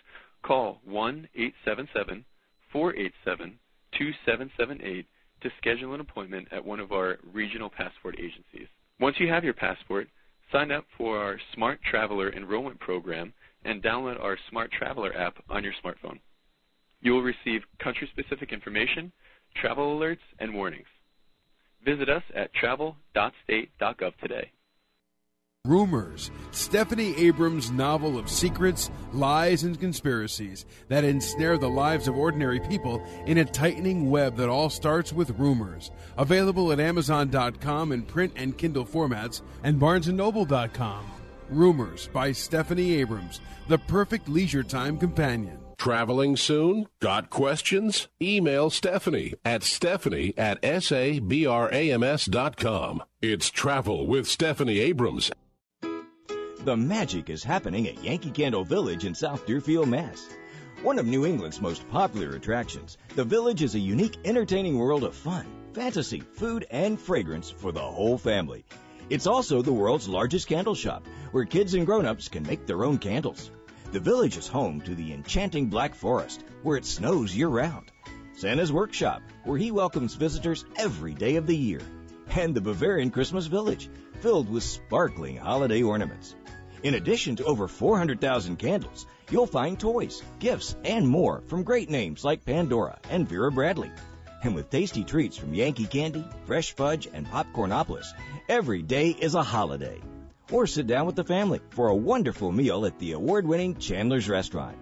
call 1 877 487 2778 to schedule an appointment at one of our regional passport agencies. Once you have your passport, sign up for our Smart Traveler enrollment program and download our Smart Traveler app on your smartphone. You will receive country specific information, travel alerts, and warnings. Visit us at travel.state.gov today. Rumors, Stephanie Abrams' novel of secrets, lies, and conspiracies that ensnare the lives of ordinary people in a tightening web that all starts with rumors. Available at Amazon.com in print and Kindle formats and BarnesandNoble.com. Rumors by Stephanie Abrams, the perfect leisure time companion. Traveling soon? Got questions? Email Stephanie at stephanie at sabrams.com. It's Travel with Stephanie Abrams. The magic is happening at Yankee Candle Village in South Deerfield, Mass. One of New England's most popular attractions, the village is a unique, entertaining world of fun, fantasy, food, and fragrance for the whole family. It's also the world's largest candle shop, where kids and grown-ups can make their own candles. The village is home to the enchanting Black Forest, where it snows year-round. Santa's Workshop, where he welcomes visitors every day of the year. And the Bavarian Christmas Village, filled with sparkling holiday ornaments. In addition to over 400,000 candles, you'll find toys, gifts, and more from great names like Pandora and Vera Bradley. And with tasty treats from Yankee Candy, Fresh Fudge, and Popcornopolis, every day is a holiday. Or sit down with the family for a wonderful meal at the award-winning Chandler's Restaurant.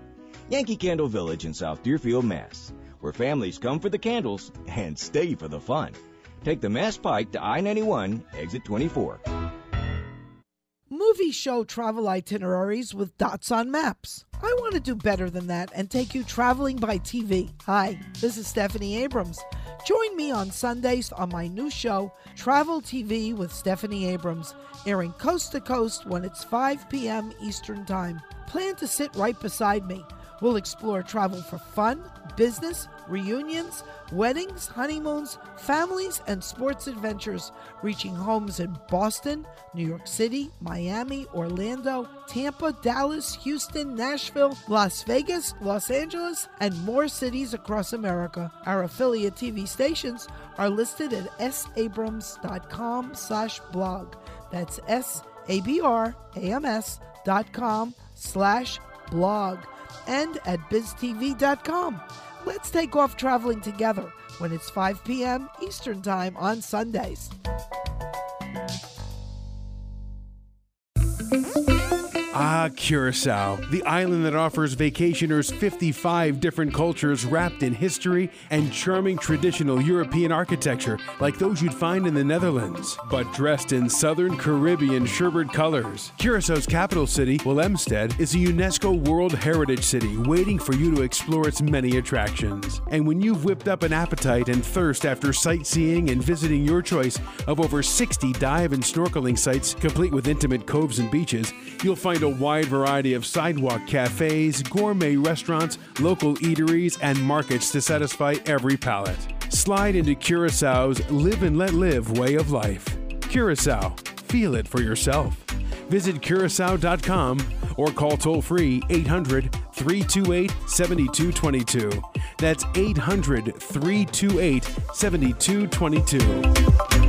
Yankee Candle Village in South Deerfield, Mass where families come for the candles and stay for the fun. Take the Mass Pike to I 91, exit 24. Movie show travel itineraries with dots on maps. I want to do better than that and take you traveling by TV. Hi, this is Stephanie Abrams. Join me on Sundays on my new show, Travel TV with Stephanie Abrams, airing coast to coast when it's 5 p.m. Eastern Time. Plan to sit right beside me. We'll explore travel for fun, business, reunions, weddings, honeymoons, families, and sports adventures, reaching homes in Boston, New York City, Miami, Orlando, Tampa, Dallas, Houston, Nashville, Las Vegas, Los Angeles, and more cities across America. Our affiliate TV stations are listed at sabrams.com slash blog. That's S-A-B-R-A-M-S dot com slash blog and at biztv.com. Let's take off traveling together when it's 5 p.m. Eastern Time on Sundays. Ah, Curacao, the island that offers vacationers 55 different cultures wrapped in history and charming traditional European architecture like those you'd find in the Netherlands, but dressed in southern Caribbean sherbet colors. Curaçao's capital city, Willemstad, is a UNESCO World Heritage City waiting for you to explore its many attractions. And when you've whipped up an appetite and thirst after sightseeing and visiting your choice of over 60 dive and snorkeling sites, complete with intimate coves and beaches, you'll find a wide variety of sidewalk cafes, gourmet restaurants, local eateries, and markets to satisfy every palate. Slide into Curaçao's live and let live way of life. Curacao, feel it for yourself. Visit curacao.com or call toll free 800 328 7222. That's 800 328 7222.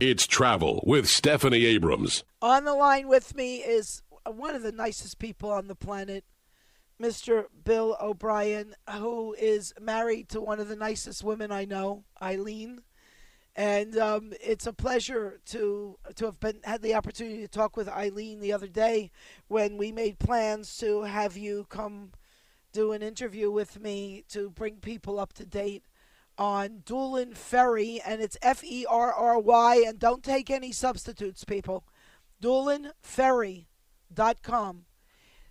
It's Travel with Stephanie Abrams. On the line with me is one of the nicest people on the planet, Mr. Bill O'Brien, who is married to one of the nicest women I know, Eileen. And um, it's a pleasure to to have been had the opportunity to talk with Eileen the other day when we made plans to have you come do an interview with me to bring people up to date on Doolin Ferry, and it's F E R R Y, and don't take any substitutes, people. DoolinFerry.com.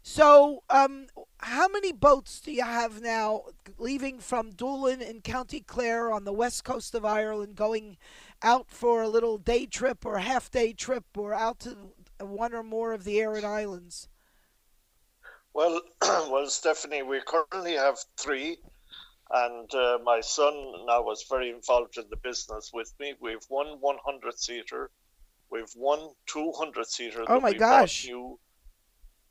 So, um, how many boats do you have now leaving from Doolin in County Clare on the west coast of Ireland, going out for a little day trip or half day trip or out to one or more of the Aran Islands? Well, well, Stephanie, we currently have three, and uh, my son now was very involved in the business with me. We've one 100 seater, we've one 200 seater. Oh that my gosh. New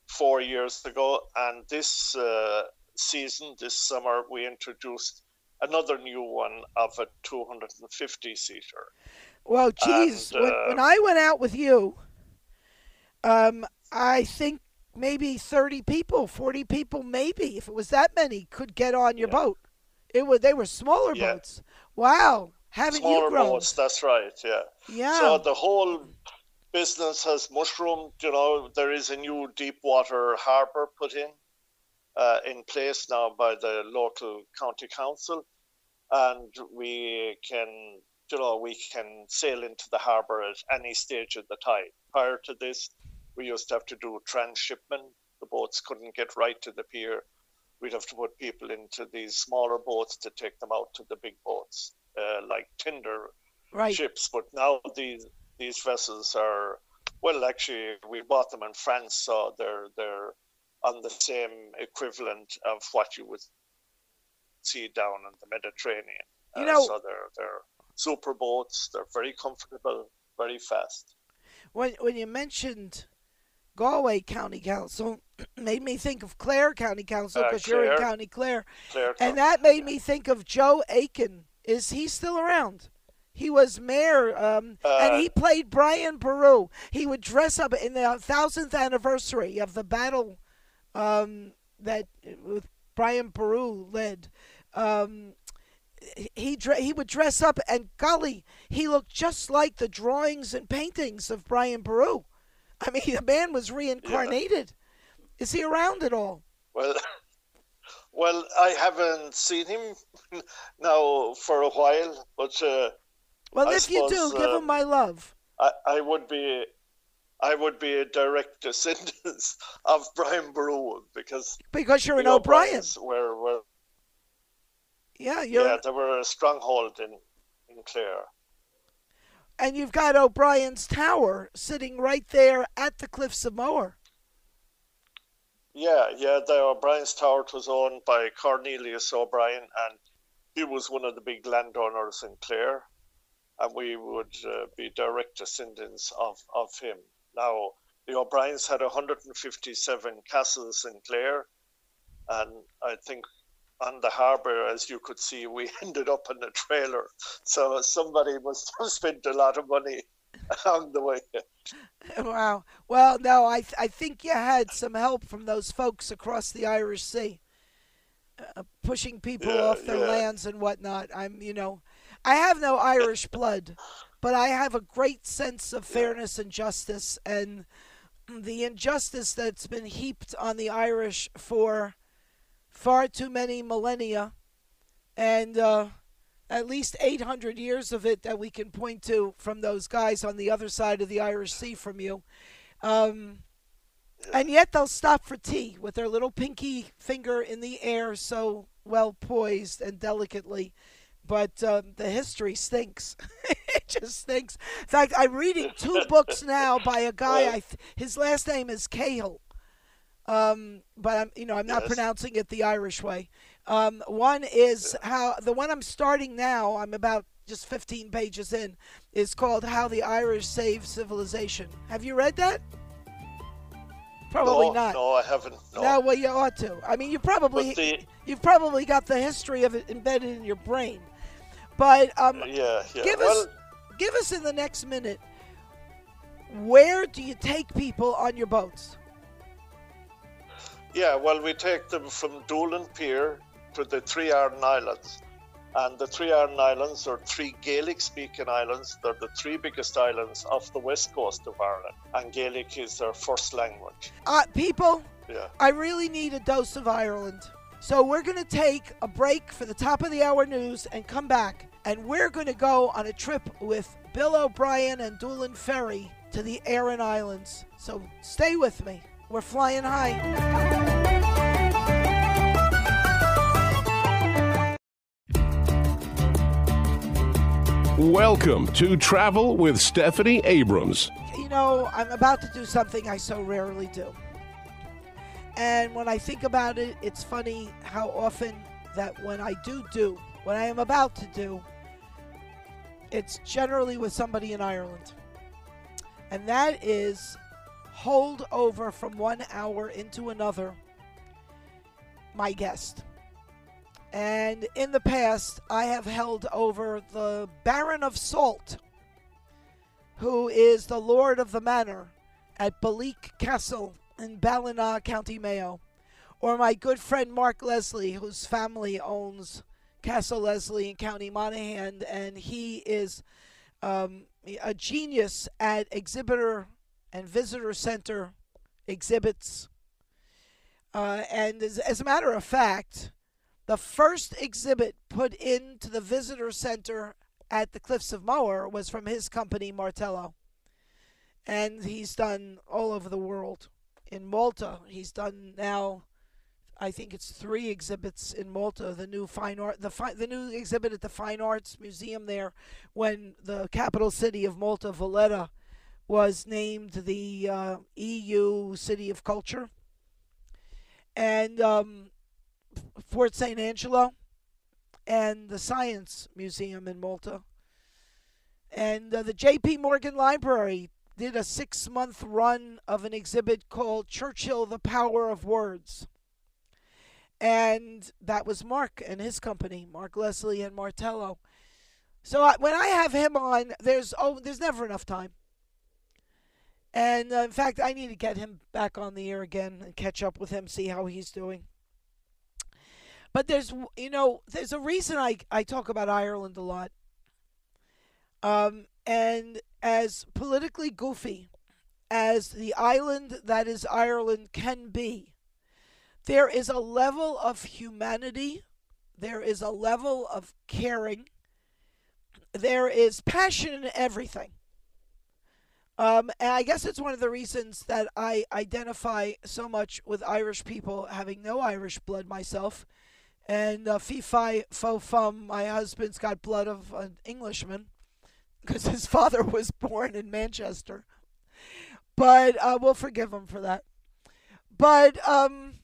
four years ago, and this uh, season, this summer, we introduced another new one of a 250 seater. Well, geez, And, when, uh, when I went out with you, um, I think maybe 30 people, 40 people, maybe, if it was that many, could get on your Yeah. boat. It was they were smaller Yeah. boats. Wow, haven't Smaller you grown? boats, that's right, yeah. Yeah. So the whole business has mushroomed. You know, there is a new deep water harbour put in, uh, in place now by the local county council, and we can, you know, we can sail into the harbour at any stage of the tide. Prior to this, we used to have to do transshipment. The boats couldn't get right to the pier. We'd have to put people into these smaller boats to take them out to the big boats, uh, like tender right. ships, but now these these vessels are well actually we bought them in France, so they're they're on the same equivalent of what you would see down in the Mediterranean. You Uh, know- so they're they're super boats, they're very comfortable, very fast. When when you mentioned Galway County Council, made me think of Clare County Council Uh, because you're in County Clare, Claire and that made me think of Joe Aiken. Is he still around? He was mayor, um, Uh, and he played Brian Boru. He would dress up in the thousandth anniversary of the battle um, that with Brian Boru led. Um, he he would dress up, and golly, he looked just like the drawings and paintings of Brian Boru. I mean, the man was reincarnated. Is he around at all? Well, well, I haven't seen him now for a while, but uh, Well, I if you do, give uh, him my love. I, I would be, I would be a direct descendant of Brian Boru because Because you're an O'Brien. Were, were Yeah, you're, yeah, they were a stronghold in in Clare. And you've got O'Brien's Tower sitting right there at the Cliffs of Moher. Yeah, yeah, the O'Brien's Tower was owned by Cornelius O'Brien, and he was one of the big landowners in Clare, and we would uh, be direct descendants of, of him. Now, the O'Briens had 157 castles in Clare, and I think on the harbour, as you could see, we ended up in a trailer. So somebody must have spent a lot of money along the way. Wow. Well, no, I th- I think you had some help from those folks across the Irish Sea, uh, pushing people Yeah, off their yeah. lands and whatnot. I'm, you know, I have no Irish blood, but I have a great sense of fairness and justice, and the injustice that's been heaped on the Irish for far too many millennia, and uh, at least 800 years of it that we can point to from those guys on the other side of the Irish Sea from you. Um, and yet they'll stop for tea with their little pinky finger in the air, so well poised and delicately. But um, the history stinks. it just stinks. In fact, I'm reading two books now by a guy. I th- his last name is Cahill. Um, but I'm, you know, I'm not Yes. pronouncing it the Irish way. Um, one is how the one I'm starting now. I'm about just 15 pages in. Is called "How the Irish Saved Civilization." Have you read that? Probably no, not. no, I haven't. No. No, well, you ought to. I mean, you probably the, you've probably got the history of it embedded in your brain. But um, yeah, yeah. give well, us give us in the next minute. Where do you take people on your boats? Yeah, well, we take them from Doolin Pier to the Three Aran Islands. And the Three Aran Islands are three Gaelic speaking islands. They're the three biggest islands off the west coast of Ireland. And Gaelic is their first language. Uh, people, Yeah. I really need a dose of Ireland. So we're going to take a break for the top of the hour news and come back. And we're going to go on a trip with Bill O'Brien and Doolin Ferry to the Aran Islands. So stay with me. We're flying high. Welcome to Travel with Stephanie Abrams. You know, I'm about to do something I so rarely do. And when I think about it, it's funny how often that when I do do, what I am about to do, it's generally with somebody in Ireland. And that is hold over from one hour into another my guest. And in the past, I have held over the Baron of Salt, who is the Lord of the Manor at Belleek Castle in Ballina, County Mayo, or my good friend Mark Leslie, whose family owns Castle Leslie in County Monaghan, and he is um, a genius at exhibitor and visitor center exhibits. Uh, and as, as a matter of fact, the first exhibit put into the visitor center at the Cliffs of Moher was from his company, Martello. And he's done all over the world. In Malta, he's done now, I think it's three exhibits in Malta. The new fine art, the fi- the new exhibit at the Fine Arts Museum there, when the capital city of Malta, Valletta, was named the uh, EU City of Culture. And um, Fort St. Angelo and the Science Museum in Malta. And uh, the J.P. Morgan Library did a six month run of an exhibit called Churchill, the Power of Words. And that was Mark and his company, Mark Leslie and Martello. So I, when I have him on, there's oh, there's never enough time. And uh, in fact, I need to get him back on the air again and catch up with him, see how he's doing. But there's, you know, there's a reason I, I talk about Ireland a lot. Um, and as politically goofy as the island that is Ireland can be, there is a level of humanity, there is a level of caring, there is passion in everything. Um, and I guess it's one of the reasons that I identify so much with Irish people, having no Irish blood myself. And uh, fee fi fo fum, my husband's got blood of an Englishman because his father was born in Manchester. But uh, we'll forgive him for that. But um,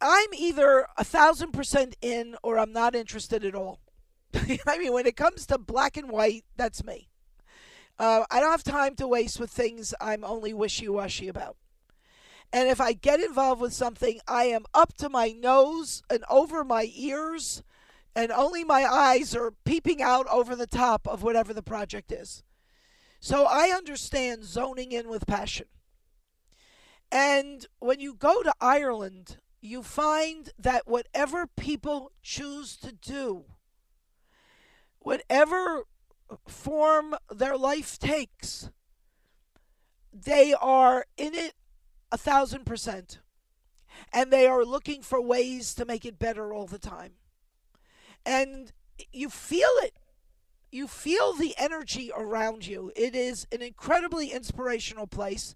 I'm either a thousand percent in or I'm not interested at all. I mean, when it comes to black and white, that's me. Uh, I don't have time to waste with things I'm only wishy washy about. And if I get involved with something, I am up to my nose and over my ears, and only my eyes are peeping out over the top of whatever the project is. So I understand zoning in with passion. And when you go to Ireland, you find that whatever people choose to do, whatever form their life takes, they are in it a thousand percent. And they are looking for ways to make it better all the time. And you feel it. You feel the energy around you. It is an incredibly inspirational place.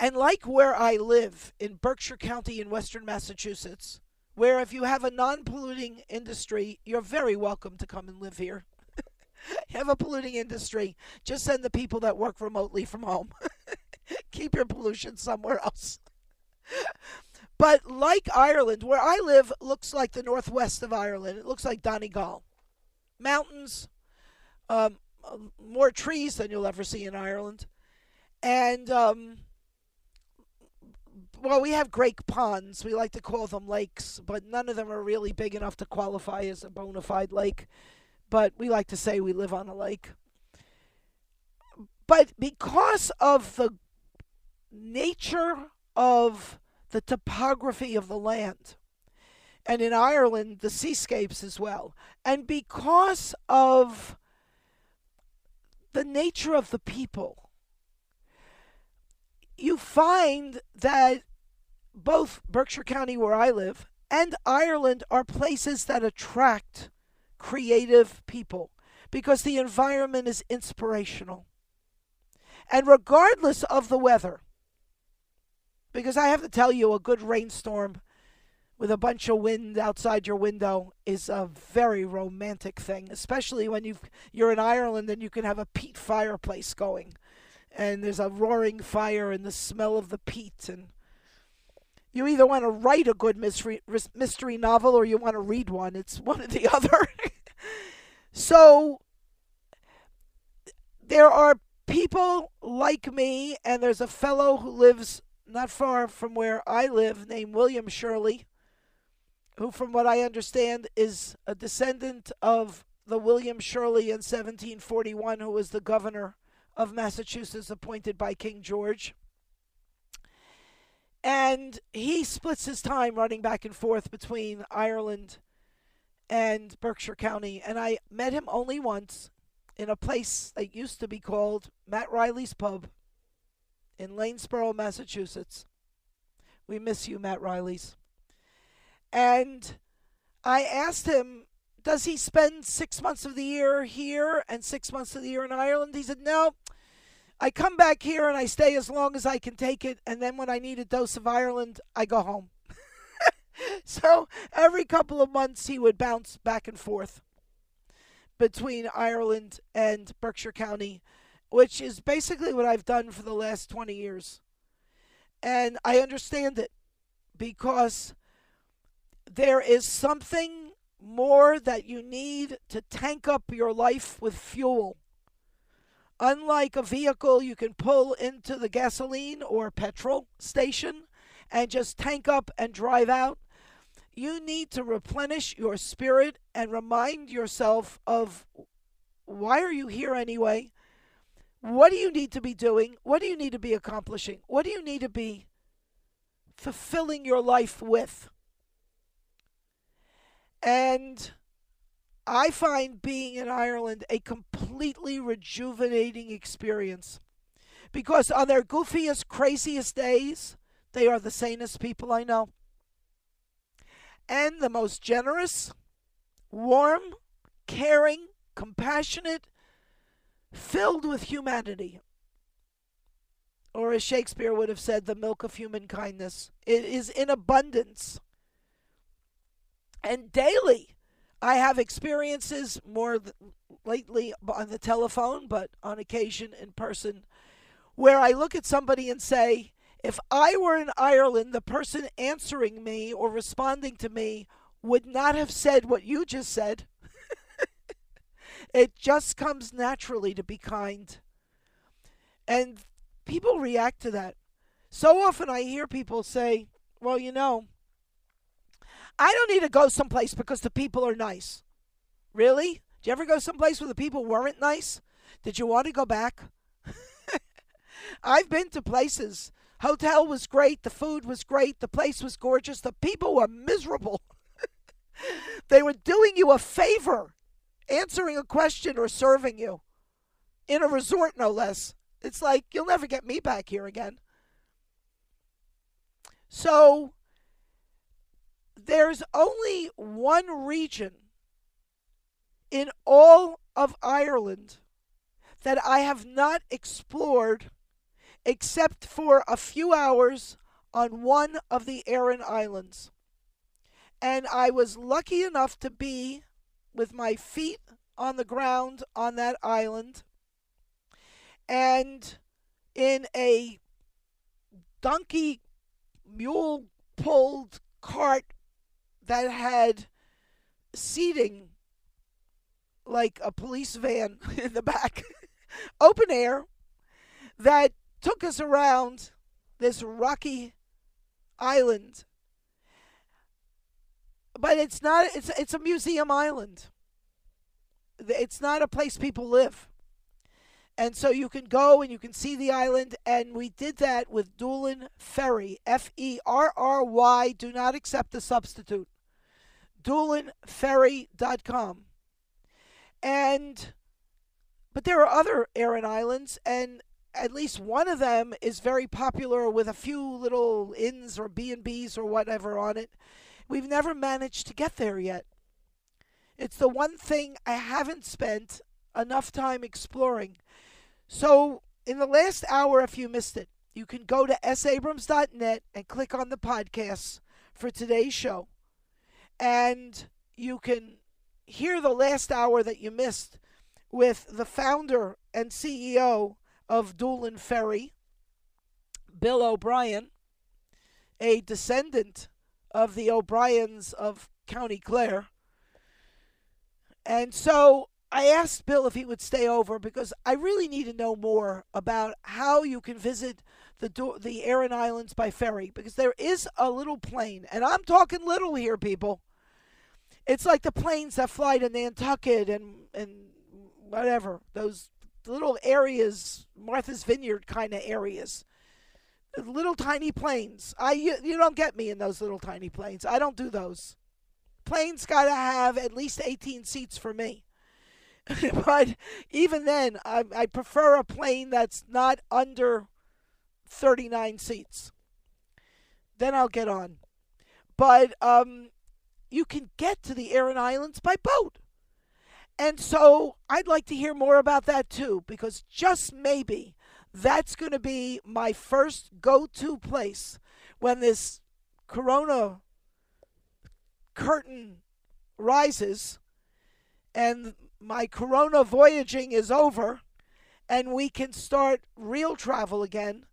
And like where I live in Berkshire County in western Massachusetts, where if you have a non polluting industry, you're very welcome to come and live here. have a polluting industry, just send the people that work remotely from home. Keep your pollution somewhere else. but like Ireland, where I live looks like the northwest of Ireland. It looks like Donegal. Mountains, um, more trees than you'll ever see in Ireland. And, um, well, we have great ponds. We like to call them lakes, but none of them are really big enough to qualify as a bona fide lake. But we like to say we live on a lake. But because of the nature of the topography of the land, and in Ireland, the seascapes as well, and because of the nature of the people, you find that both Berkshire County, where I live, and Ireland are places that attract creative people because the environment is inspirational. And regardless of the weather, because I have to tell you, a good rainstorm with a bunch of wind outside your window is a very romantic thing, especially when you you're in Ireland and you can have a peat fireplace going, and there's a roaring fire and the smell of the peat, and you either want to write a good mystery mystery novel or you want to read one. It's one or the other. so there are people like me, and there's a fellow who lives not far from where I live named William Shirley, who, from what I understand, is a descendant of the William Shirley in 1741, who was the governor of Massachusetts appointed by King George. And he splits his time running back and forth between Ireland and Berkshire County. And I met him only once in a place that used to be called Matt Riley's Pub in Lanesborough, Massachusetts. We miss you, Matt Riley's. And I asked him, does he spend six months of the year here and six months of the year in Ireland? He said, no. I come back here and I stay as long as I can take it. And then when I need a dose of Ireland, I go home. so every couple of months, he would bounce back and forth between Ireland and Berkshire County which is basically what I've done for the last 20 years. And I understand it because there is something more that you need to tank up your life with fuel. Unlike a vehicle you can pull into the gasoline or petrol station and just tank up and drive out, you need to replenish your spirit and remind yourself of why are you here anyway? What do you need to be doing? What do you need to be accomplishing? What do you need to be fulfilling your life with? And I find being in Ireland a completely rejuvenating experience. Because on their goofiest, craziest days, they are the sanest people I know. And the most generous, warm, caring, compassionate, filled with humanity. Or as Shakespeare would have said, the milk of human kindness. It is in abundance. And daily, I have experiences more th- lately on the telephone, but on occasion in person, where I look at somebody and say, if I were in Ireland, the person answering me or responding to me would not have said what you just said. It just comes naturally to be kind. And people react to that. So often I hear people say, well, you know, I don't need to go someplace because the people are nice. Really? Did you ever go someplace where the people weren't nice? Did you want to go back? I've been to places. Hotel was great, the food was great, the place was gorgeous, the people were miserable. they were doing you a favor, answering a question or serving you in a resort, no less. It's like, you'll never get me back here again. So, there's only one region in all of Ireland that I have not explored except for a few hours on one of the Aran Islands. And I was lucky enough to be with my feet on the ground on that island and in a donkey mule pulled cart that had seating like a police van in the back, open air, that took us around this rocky island. But it's not it's it's a museum island. It's not a place people live. And so you can go and you can see the island and we did that with Doolin Ferry, F E R R Y, do not accept the substitute doolinferry.com. And but there are other Aran Islands, and at least one of them is very popular with a few little inns or B and B's or whatever on it. We've never managed to get there yet. It's the one thing I haven't spent enough time exploring. So, in the last hour, if you missed it, you can go to sabrams.net and click on the podcasts for today's show and you can hear the last hour that you missed with the founder and CEO of Doolin Ferry, Bill O'Brien, a descendant of the O'Briens of County Clare. And so I asked Bill if he would stay over because I really need to know more about how you can visit the the Aran Islands by ferry because there is a little plane, and I'm talking little here, people. It's like the planes that fly to Nantucket and and whatever those little areas, Martha's Vineyard kind of areas. Little tiny planes. I you, you don't get me in those little tiny planes. I don't do those. Planes got to have at least 18 seats for me. but even then, I, I prefer a plane that's not under 39 seats. Then I'll get on. But um, you can get to the Aran Islands by boat. And so I'd like to hear more about that too, because just maybe that's going to be my first go to place when this corona curtain rises and my corona voyaging is over and we can start real travel again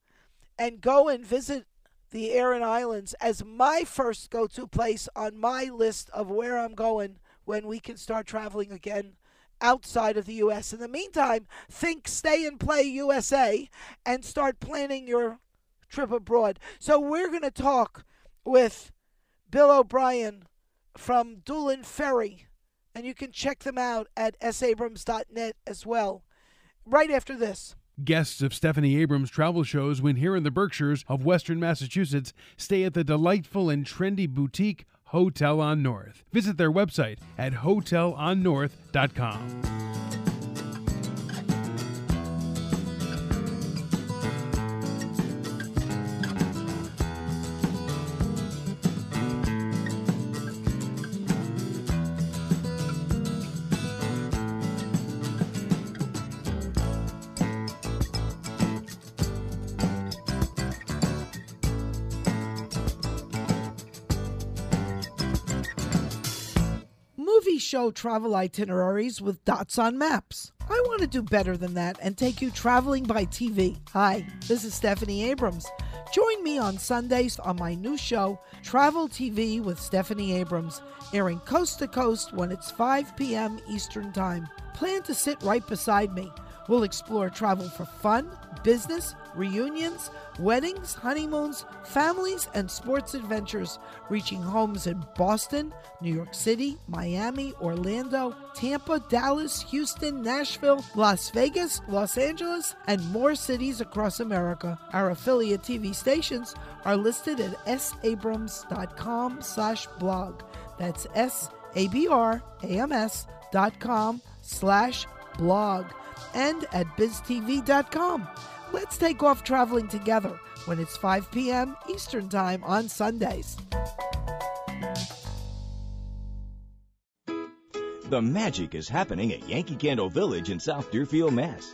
and go and visit the Aran Islands as my first go to place on my list of where I'm going when we can start traveling again outside of the U.S. In the meantime, think stay and play USA and start planning your trip abroad. So we're going to talk with Bill O'Brien from Doolin Ferry, and you can check them out at sabrams.net as well. Right after this. Guests of Stephanie Abrams travel shows when here in the Berkshires of Western Massachusetts stay at the delightful and trendy boutique Hotel on North. Visit their website at hotelonnorth.com. show travel itineraries with dots on maps. I want to do better than that and take you traveling by TV. Hi, this is Stephanie Abrams. Join me on Sundays on my new show, Travel TV with Stephanie Abrams, airing coast to coast when it's 5 p.m. Eastern Time. Plan to sit right beside me. We'll explore travel for fun, business, reunions, weddings, honeymoons, families, and sports adventures, reaching homes in Boston, New York City, Miami, Orlando, Tampa, Dallas, Houston, Nashville, Las Vegas, Los Angeles, and more cities across America. Our affiliate TV stations are listed at sabrams.com slash blog. That's S-A-B-R-A-M-S dot com slash blog and at biztv.com. Let's take off traveling together when it's 5 p.m. Eastern Time on Sundays. The magic is happening at Yankee Candle Village in South Deerfield, Mass.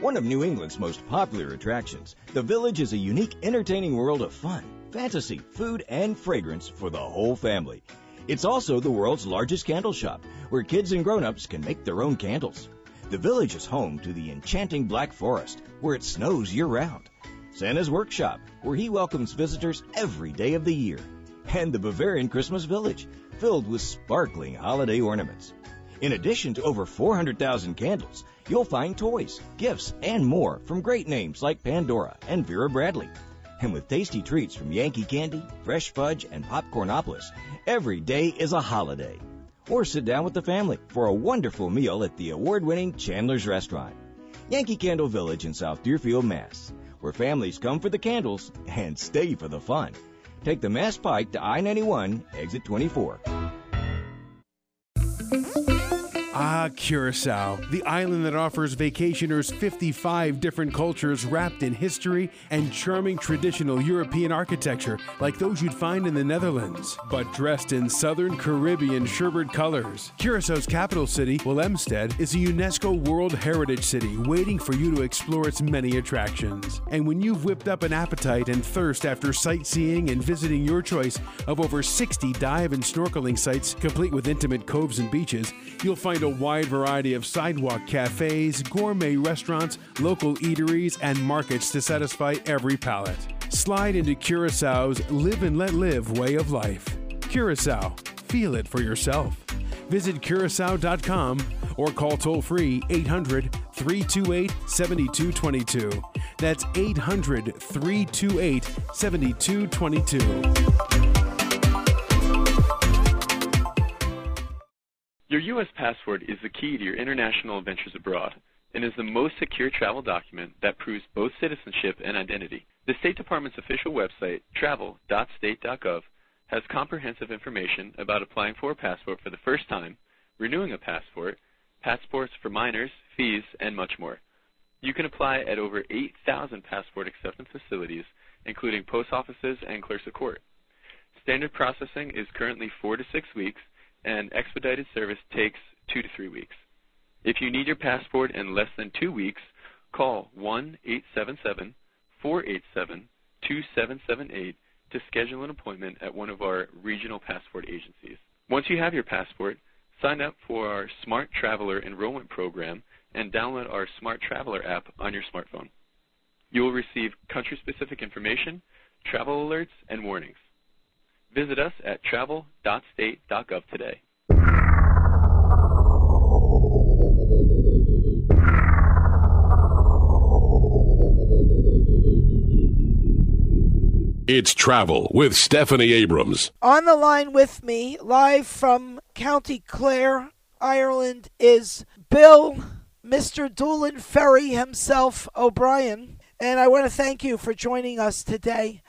One of New England's most popular attractions, the village is a unique, entertaining world of fun, fantasy, food, and fragrance for the whole family. It's also the world's largest candle shop, where kids and grown-ups can make their own candles. The village is home to the enchanting Black Forest, where it snows year round. Santa's Workshop, where he welcomes visitors every day of the year. And the Bavarian Christmas Village, filled with sparkling holiday ornaments. In addition to over 400,000 candles, you'll find toys, gifts, and more from great names like Pandora and Vera Bradley. And with tasty treats from Yankee Candy, Fresh Fudge, and Popcornopolis, every day is a holiday. Or sit down with the family for a wonderful meal at the award-winning Chandler's Restaurant. Yankee Candle Village in South Deerfield, Mass, where families come for the candles and stay for the fun. Take the Mass Pike to I-91, exit 24. Ah, Curacao, the island that offers vacationers 55 different cultures wrapped in history and charming traditional European architecture like those you'd find in the Netherlands, but dressed in southern Caribbean sherbet colors. Curaçao's capital city, Willemstad, is a UNESCO World Heritage City waiting for you to explore its many attractions. And when you've whipped up an appetite and thirst after sightseeing and visiting your choice of over 60 dive and snorkeling sites complete with intimate coves and beaches, you'll find a wide variety of sidewalk cafes, gourmet restaurants, local eateries, and markets to satisfy every palate. Slide into Curaçao's live and let live way of life. Curacao, feel it for yourself. Visit curacao.com or call toll free 800 328 7222. That's 800 328 7222. Your U.S. passport is the key to your international adventures abroad and is the most secure travel document that proves both citizenship and identity. The State Department's official website, travel.state.gov, has comprehensive information about applying for a passport for the first time, renewing a passport, passports for minors, fees, and much more. You can apply at over 8,000 passport acceptance facilities, including post offices and clerks of court. Standard processing is currently four to six weeks, and expedited service takes two to three weeks. If you need your passport in less than two weeks, call 1 877 487 2778 to schedule an appointment at one of our regional passport agencies. Once you have your passport, sign up for our Smart Traveler enrollment program and download our Smart Traveler app on your smartphone. You will receive country specific information, travel alerts, and warnings. Visit us at travel.state.gov today. It's travel with Stephanie Abrams. On the line with me, live from County Clare, Ireland, is Bill, Mr. Doolin Ferry himself, O'Brien. And I want to thank you for joining us today.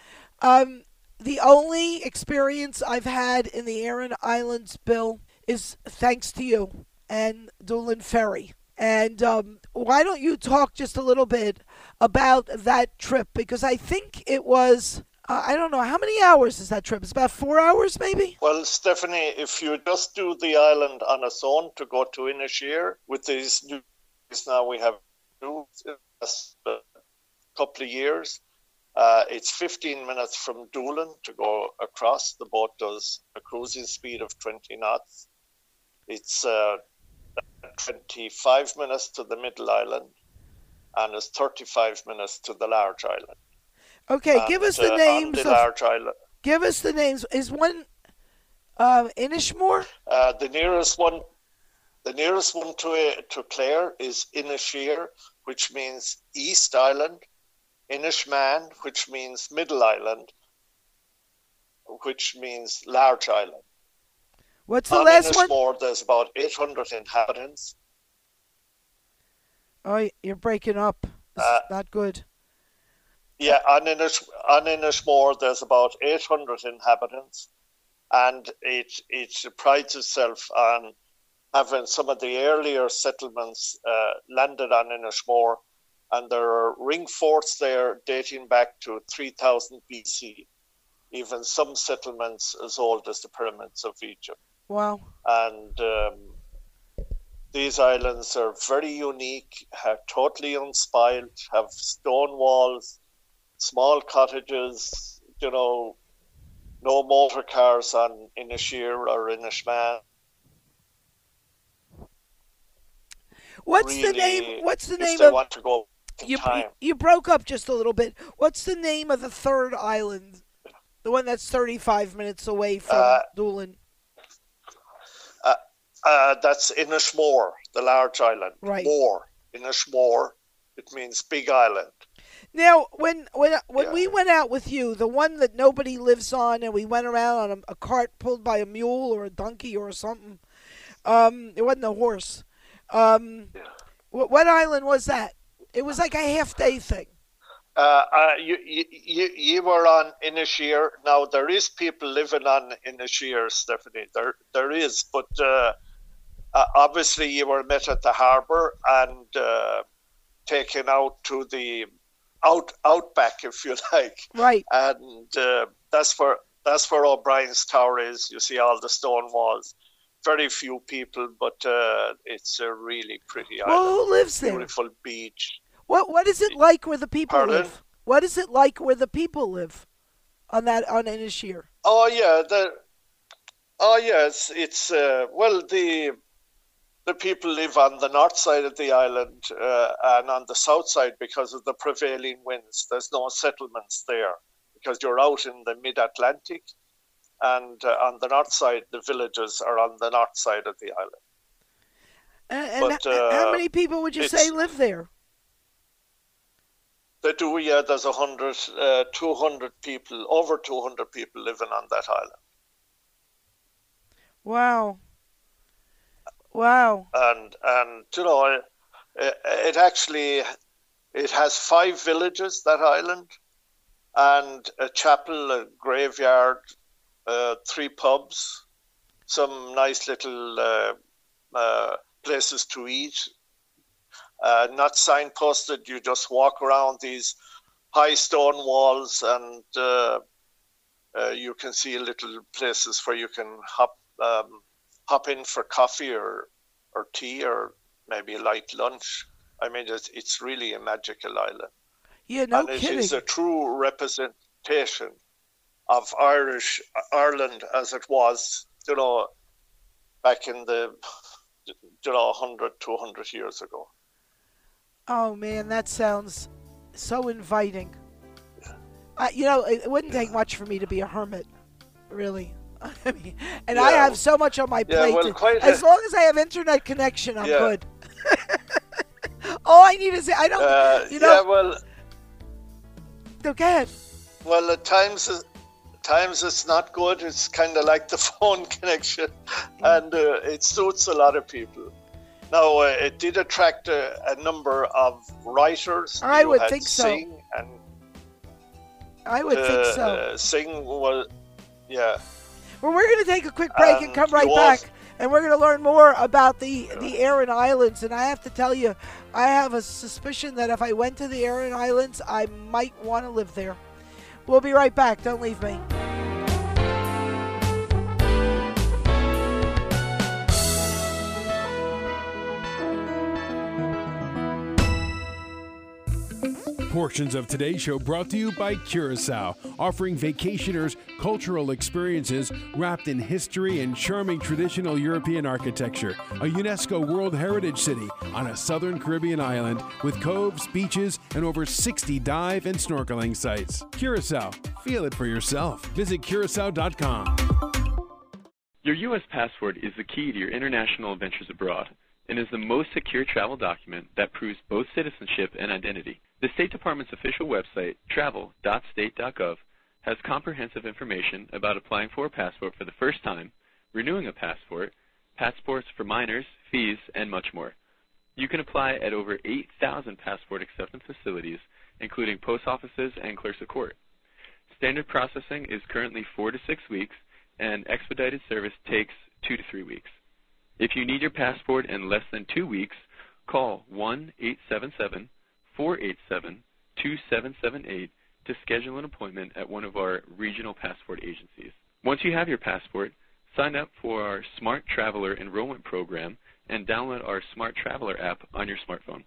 Um, the only experience I've had in the Aran Islands, Bill, is thanks to you and Doolin Ferry. And um, why don't you talk just a little bit about that trip? Because I think it was, uh, I don't know, how many hours is that trip? It's about four hours, maybe? Well, Stephanie, if you just do the island on its own to go to Inisheer, with these new now we have two a couple of years, uh, it's 15 minutes from Doolin to go across. The boat does a cruising speed of 20 knots. It's uh, 25 minutes to the middle island and it's 35 minutes to the large island. Okay, and, give us the uh, names. The large island. Give us the names. Is one uh, Inishmore? Uh, the nearest one, the nearest one to to Clare is Inisheer, which means East Island. Inishmaan, which means Middle Island, which means Large Island. What's the On last Inishmore, one? There's about 800 inhabitants. Oh, you're breaking up. Uh, not good. Yeah, on Inish, on Inishmore, there's about 800 inhabitants, and it it prides itself on having some of the earlier settlements uh, landed on Inishmore, and there are ring forts there dating back to 3000 BC, even some settlements as old as the pyramids of Egypt. Wow. And um, these islands are very unique, are totally unspoiled, have stone walls, small cottages, you know, no motor cars on Inisheer or Inishmaan. What's really, the name? What's the name of? Want to go you, you broke up just a little bit. What's the name of the third island? The one that's 35 minutes away from uh, Doolin. Uh, uh, that's Inishmore, the large island. Right. More. Inishmore, it means big island. Now, when when when yeah. we went out with you, the one that nobody lives on, and we went around on a, a cart pulled by a mule or a donkey or something. Um, it wasn't a horse. Um, yeah. what, what island was that? It was like a half day thing. Uh, uh, you, you, you were on Inisheer. Now there is people living on Inisheer, Stephanie. There, there is, but uh, uh, obviously you were met at the harbour and uh, taken out to the out outback, if you like. Right. And uh, that's where that's where O'Brien's Tower is. You see all the stone walls. Very few people, but uh, it's a really pretty well, island. who lives there? Beautiful beach. What What is it like where the people Pardon? live? What is it like where the people live on that on Inisheer? Oh yeah, the oh yes, it's uh, well the the people live on the north side of the island uh, and on the south side because of the prevailing winds. There's no settlements there because you're out in the mid Atlantic, and uh, on the north side, the villages are on the north side of the island. And, but, uh, how many people would you say live there? They do, yeah. There's a hundred, uh, 200 people, over 200 people living on that island. Wow. Wow. And and you know, it, it actually it has five villages that island, and a chapel, a graveyard, uh, three pubs, some nice little uh, uh, places to eat. Uh, not signposted. You just walk around these high stone walls, and uh, uh, you can see little places where you can hop um, hop in for coffee or, or tea or maybe a light lunch. I mean, it's, it's really a magical island. Yeah, no and it kidding. is a true representation of Irish Ireland as it was, you know, back in the, you know, 100, 200 years ago. Oh man, that sounds so inviting. Uh, you know, it wouldn't take much for me to be a hermit, really. I mean, and yeah. I have so much on my yeah, plate. Well, to, as long as I have internet connection, I'm yeah. good. All I need is I don't. Uh, you know. Yeah, well. No, go ahead. Well, at times, at times it's not good. It's kind of like the phone connection, and uh, it suits a lot of people. Now, uh, it did attract a, a, number of writers. I would think so. And, I would uh, think so. Uh, Synge was, yeah. Well, we're going to take a quick break and, and come right back and we're going to learn more about the the Aran Islands. And I have to tell you, I have a suspicion that if I went to the Aran Islands, I might want to live there. We'll be right back. Don't leave me. Portions of today's show brought to you by Curacao, offering vacationers cultural experiences wrapped in history and charming traditional European architecture. A UNESCO World Heritage City on a southern Caribbean island with coves, beaches, and over 60 dive and snorkeling sites. Curacao, feel it for yourself. Visit curacao.com. Your U.S. passport is the key to your international adventures abroad and is the most secure travel document that proves both citizenship and identity. The State Department's official website, travel.state.gov, has comprehensive information about applying for a passport for the first time, renewing a passport, passports for minors, fees, and much more. You can apply at over 8,000 passport acceptance facilities, including post offices and clerks of court. Standard processing is currently four to six weeks, and expedited service takes two to three weeks. If you need your passport in less than two weeks, call 1 877 487 2778 to schedule an appointment at one of our regional passport agencies. Once you have your passport, sign up for our Smart Traveler enrollment program and download our Smart Traveler app on your smartphone.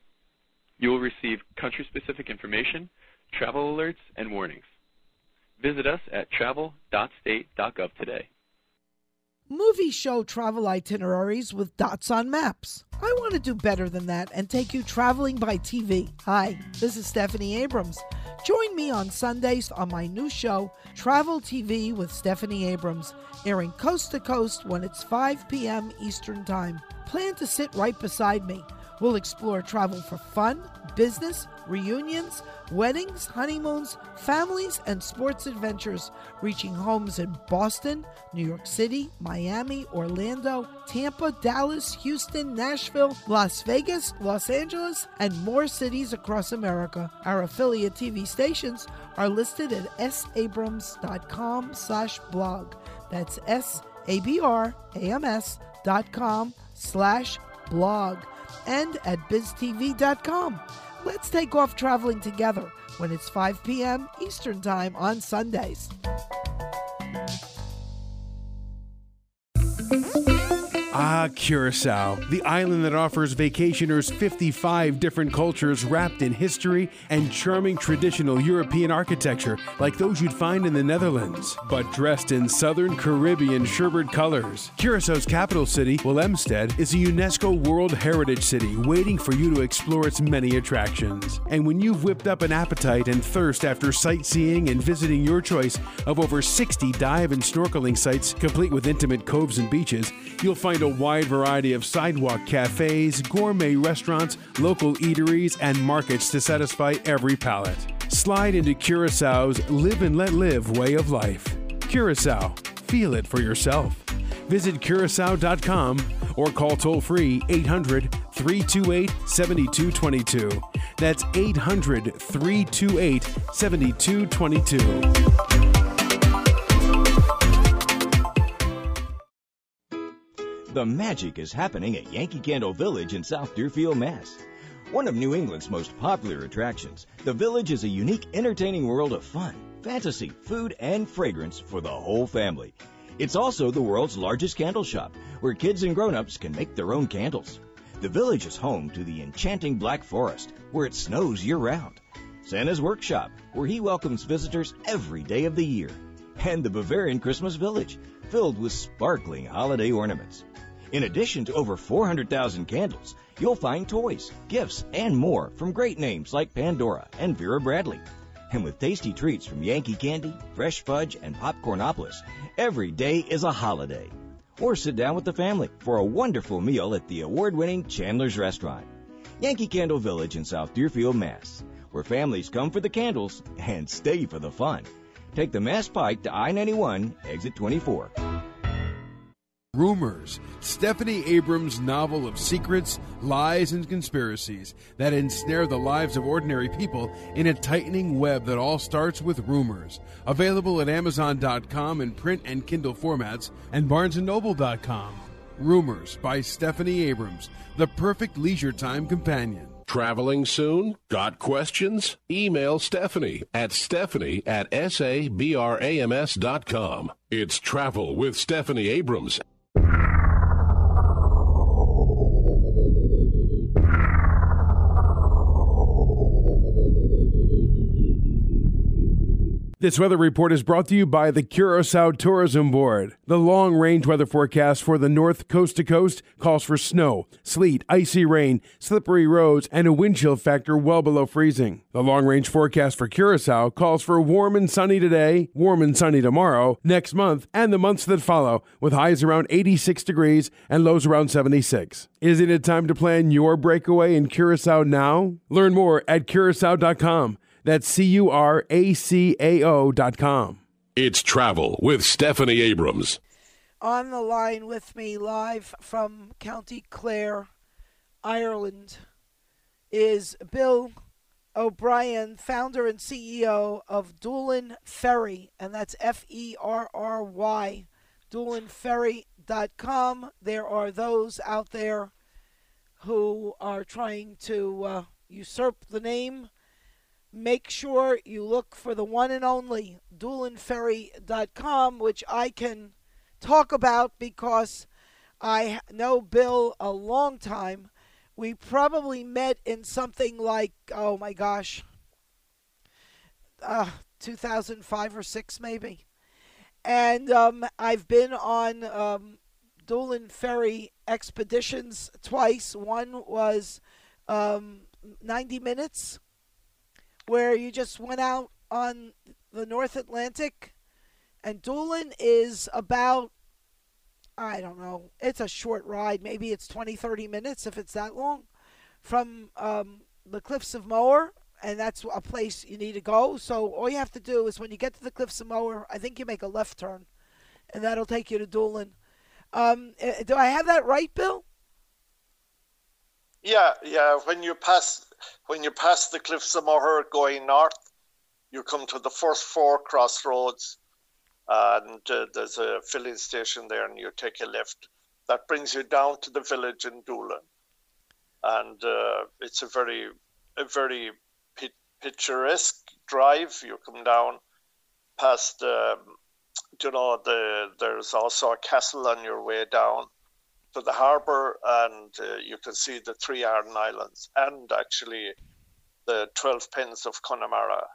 You will receive country specific information, travel alerts, and warnings. Visit us at travel.state.gov today. Movies show travel itineraries with dots on maps. I want to do better than that and take you traveling by TV. Hi, this is Stephanie Abrams. Join me on Sundays on my new show, Travel TV with Stephanie Abrams, airing coast to coast when it's 5 p.m. Eastern Time. Plan to sit right beside me. We'll explore travel for fun, business, reunions, weddings, honeymoons, families, and sports adventures, reaching homes in Boston, New York City, Miami, Orlando, Tampa, Dallas, Houston, Nashville, Las Vegas, Los Angeles, and more cities across America. Our affiliate TV stations are listed at sabrams.com slash blog. That's S-A-B-R-A-M-S dot com slash blog and at biztv.com. Let's take off traveling together when it's 5 p.m. Eastern Time on Sundays. Ah, Curacao, the island that offers vacationers 55 different cultures wrapped in history and charming traditional European architecture like those you'd find in the Netherlands, but dressed in southern Caribbean sherbet colors. Curaçao's capital city, Willemstad, is a UNESCO World Heritage City waiting for you to explore its many attractions. And when you've whipped up an appetite and thirst after sightseeing and visiting your choice of over 60 dive and snorkeling sites complete with intimate coves and beaches, you'll find a a wide variety of sidewalk cafes, gourmet restaurants, local eateries, and markets to satisfy every palate. Slide into Curaçao's live and let live way of life. Curacao, feel it for yourself. Visit curacao.com or call toll free 800 328 7222. That's 800 328 7222. The magic is happening at Yankee Candle Village in South Deerfield, Mass. One of New England's most popular attractions, the village is a unique, entertaining world of fun, fantasy, food, and fragrance for the whole family. It's also the world's largest candle shop, where kids and grown-ups can make their own candles. The village is home to the enchanting Black Forest, where it snows year-round. Santa's Workshop, where he welcomes visitors every day of the year. And the Bavarian Christmas Village, filled with sparkling holiday ornaments. In addition to over 400,000 candles, you'll find toys, gifts, and more from great names like Pandora and Vera Bradley. And with tasty treats from Yankee Candy, Fresh Fudge, and Popcornopolis, every day is a holiday. Or sit down with the family for a wonderful meal at the award-winning Chandler's Restaurant. Yankee Candle Village in South Deerfield, Mass., where families come for the candles and stay for the fun. Take the Mass Pike to I 91, exit 24. Rumors, Stephanie Abrams' novel of secrets, lies, and conspiracies that ensnare the lives of ordinary people in a tightening web that all starts with rumors. Available at Amazon.com in print and Kindle formats and BarnesandNoble.com. Rumors by Stephanie Abrams, the perfect leisure time companion. Traveling soon? Got questions? Email Stephanie at stephanie at sabrams.com. It's Travel with Stephanie Abrams. This weather report is brought to you by the Curacao Tourism Board. The long range weather forecast for the north coast to coast calls for snow, sleet, icy rain, slippery roads, and a wind chill factor well below freezing. The long range forecast for Curacao calls for warm and sunny today, warm and sunny tomorrow, next month, and the months that follow, with highs around 86 degrees and lows around 76. Isn't it time to plan your breakaway in Curacao now? Learn more at curacao.com. That's C U R A C A O dot com. It's Travel with Stephanie Abrams. On the line with me, live from County Clare, Ireland, is Bill O'Brien, founder and CEO of Doolin Ferry, and that's F E R R Y, doolinferry.com. There are those out there who are trying to uh, usurp the name make sure you look for the one and only doolinferry.com, which I can talk about because I know Bill a long time. We probably met in something like, oh my gosh, uh, 2005 or 6 maybe. And um, I've been on um, Doolin Ferry expeditions twice. One was um, 90 minutes where you just went out on the North Atlantic, and Doolin is about, I don't know, it's a short ride. Maybe it's 20, 30 minutes if it's that long from um, the Cliffs of Moher, and that's a place you need to go. So all you have to do is when you get to the Cliffs of Moher, I think you make a left turn, and that'll take you to Doolin. Um, eh, do I have that right, Bill? Yeah, yeah. When you pass when you pass the Cliffs of Moher going north, you come to the first four crossroads, and uh, there's a filling station there, and you take a left. That brings you down to the village in Doolin, and uh, it's a very, a very picturesque drive. You come down past, um, you know, the there's also a castle on your way down to the harbour, and uh, you can see the three Aran Islands and actually the 12 pins of Connemara.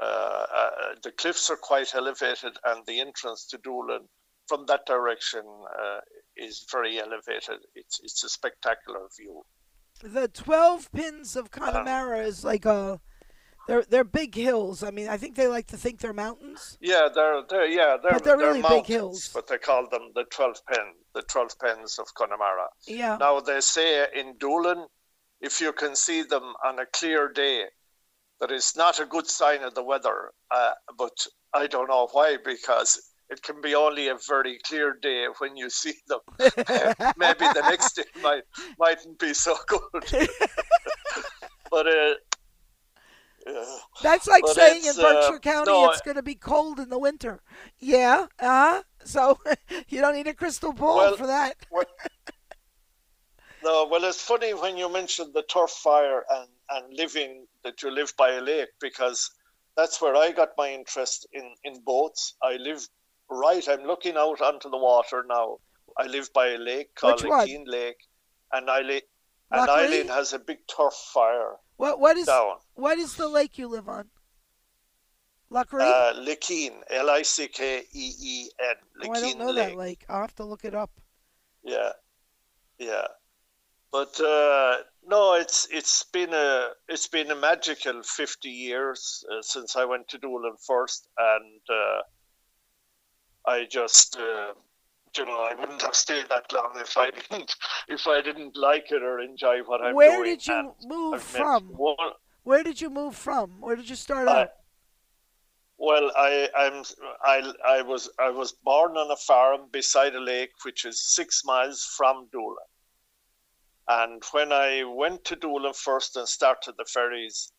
Uh, uh, the cliffs are quite elevated, and the entrance to Doolin from that direction uh, is very elevated. It's it's a spectacular view. The 12 pins of Connemara is like a they're they're big hills. I mean, I think they like to think they're mountains. Yeah, they're they're yeah they're but they're, really mountains, big hills. But they call them the twelve pen, the twelve pens of Connemara. Yeah. Now they say in Doolin, if you can see them on a clear day, that is not a good sign of the weather. Uh, but I don't know why because it can be only a very clear day when you see them. Maybe the next day might mightn't be so good. but uh, that's like but saying in Berkshire uh, County no, it's going to be cold in the winter. Yeah, uh huh. So you don't need a crystal ball Well, for that. well, no, well, it's funny when you mentioned the turf fire and, and living that you live by a lake because that's where I got my interest in, in boats. I live right, I'm looking out onto the water now. I live by a lake called Which one? Keene Lake, and Eileen, and? Eileen has a big turf fire What what is down. what is the lake you live on? Lockery? Uh, Lickeen, L I C K E E N. oh, I don't Lickeen know that lake. I'll have to look it up. Yeah, yeah, but uh, no, it's it's been a it's been a magical fifty years uh, since I went to Doolin first, and uh, I just uh, you know I wouldn't have stayed that long if I didn't if I didn't like it or enjoy what I'm Where doing. did you move from? one- Where did you move from? Where did you start I- out? Well, I, I'm I, I was I was born on a farm beside a lake, which is six miles from Doolin. And when I went to Doolin first and started the ferries,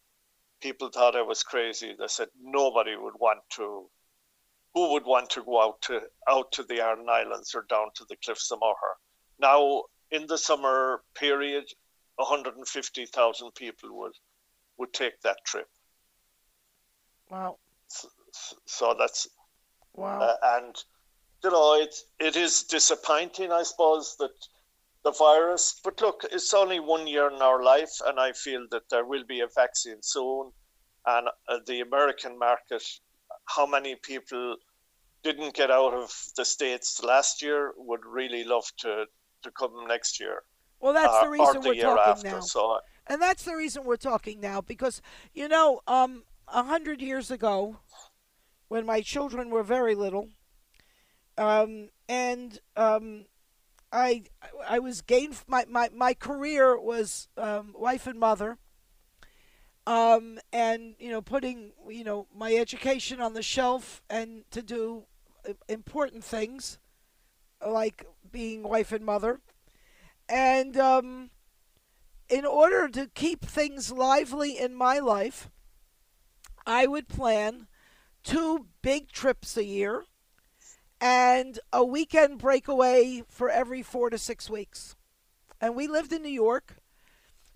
people thought I was crazy. They said nobody would want to. Who would want to go out to out to the Aran Islands or down to the Cliffs of Moher? Now, in the summer period, 150,000 people would would take that trip. Wow. So, so that's Wow. uh, and you know it it is disappointing, I suppose, that the virus. But look, it's only one year in our life, and I feel that there will be a vaccine soon. And uh, the American market, how many people didn't get out of the states last year would really love to to come next year well, that's uh, the reason the we're year talking after. now. So And that's the reason we're talking now because, you know, um, a hundred years ago, when my children were very little, um, and um, I I was gain my, my, my career was um, wife and mother, um, and you know putting you know my education on the shelf and to do uh, important things like being wife and mother, and um, in order to keep things lively in my life, I would plan two big trips a year and a weekend breakaway for every four to six weeks. And we lived in New York.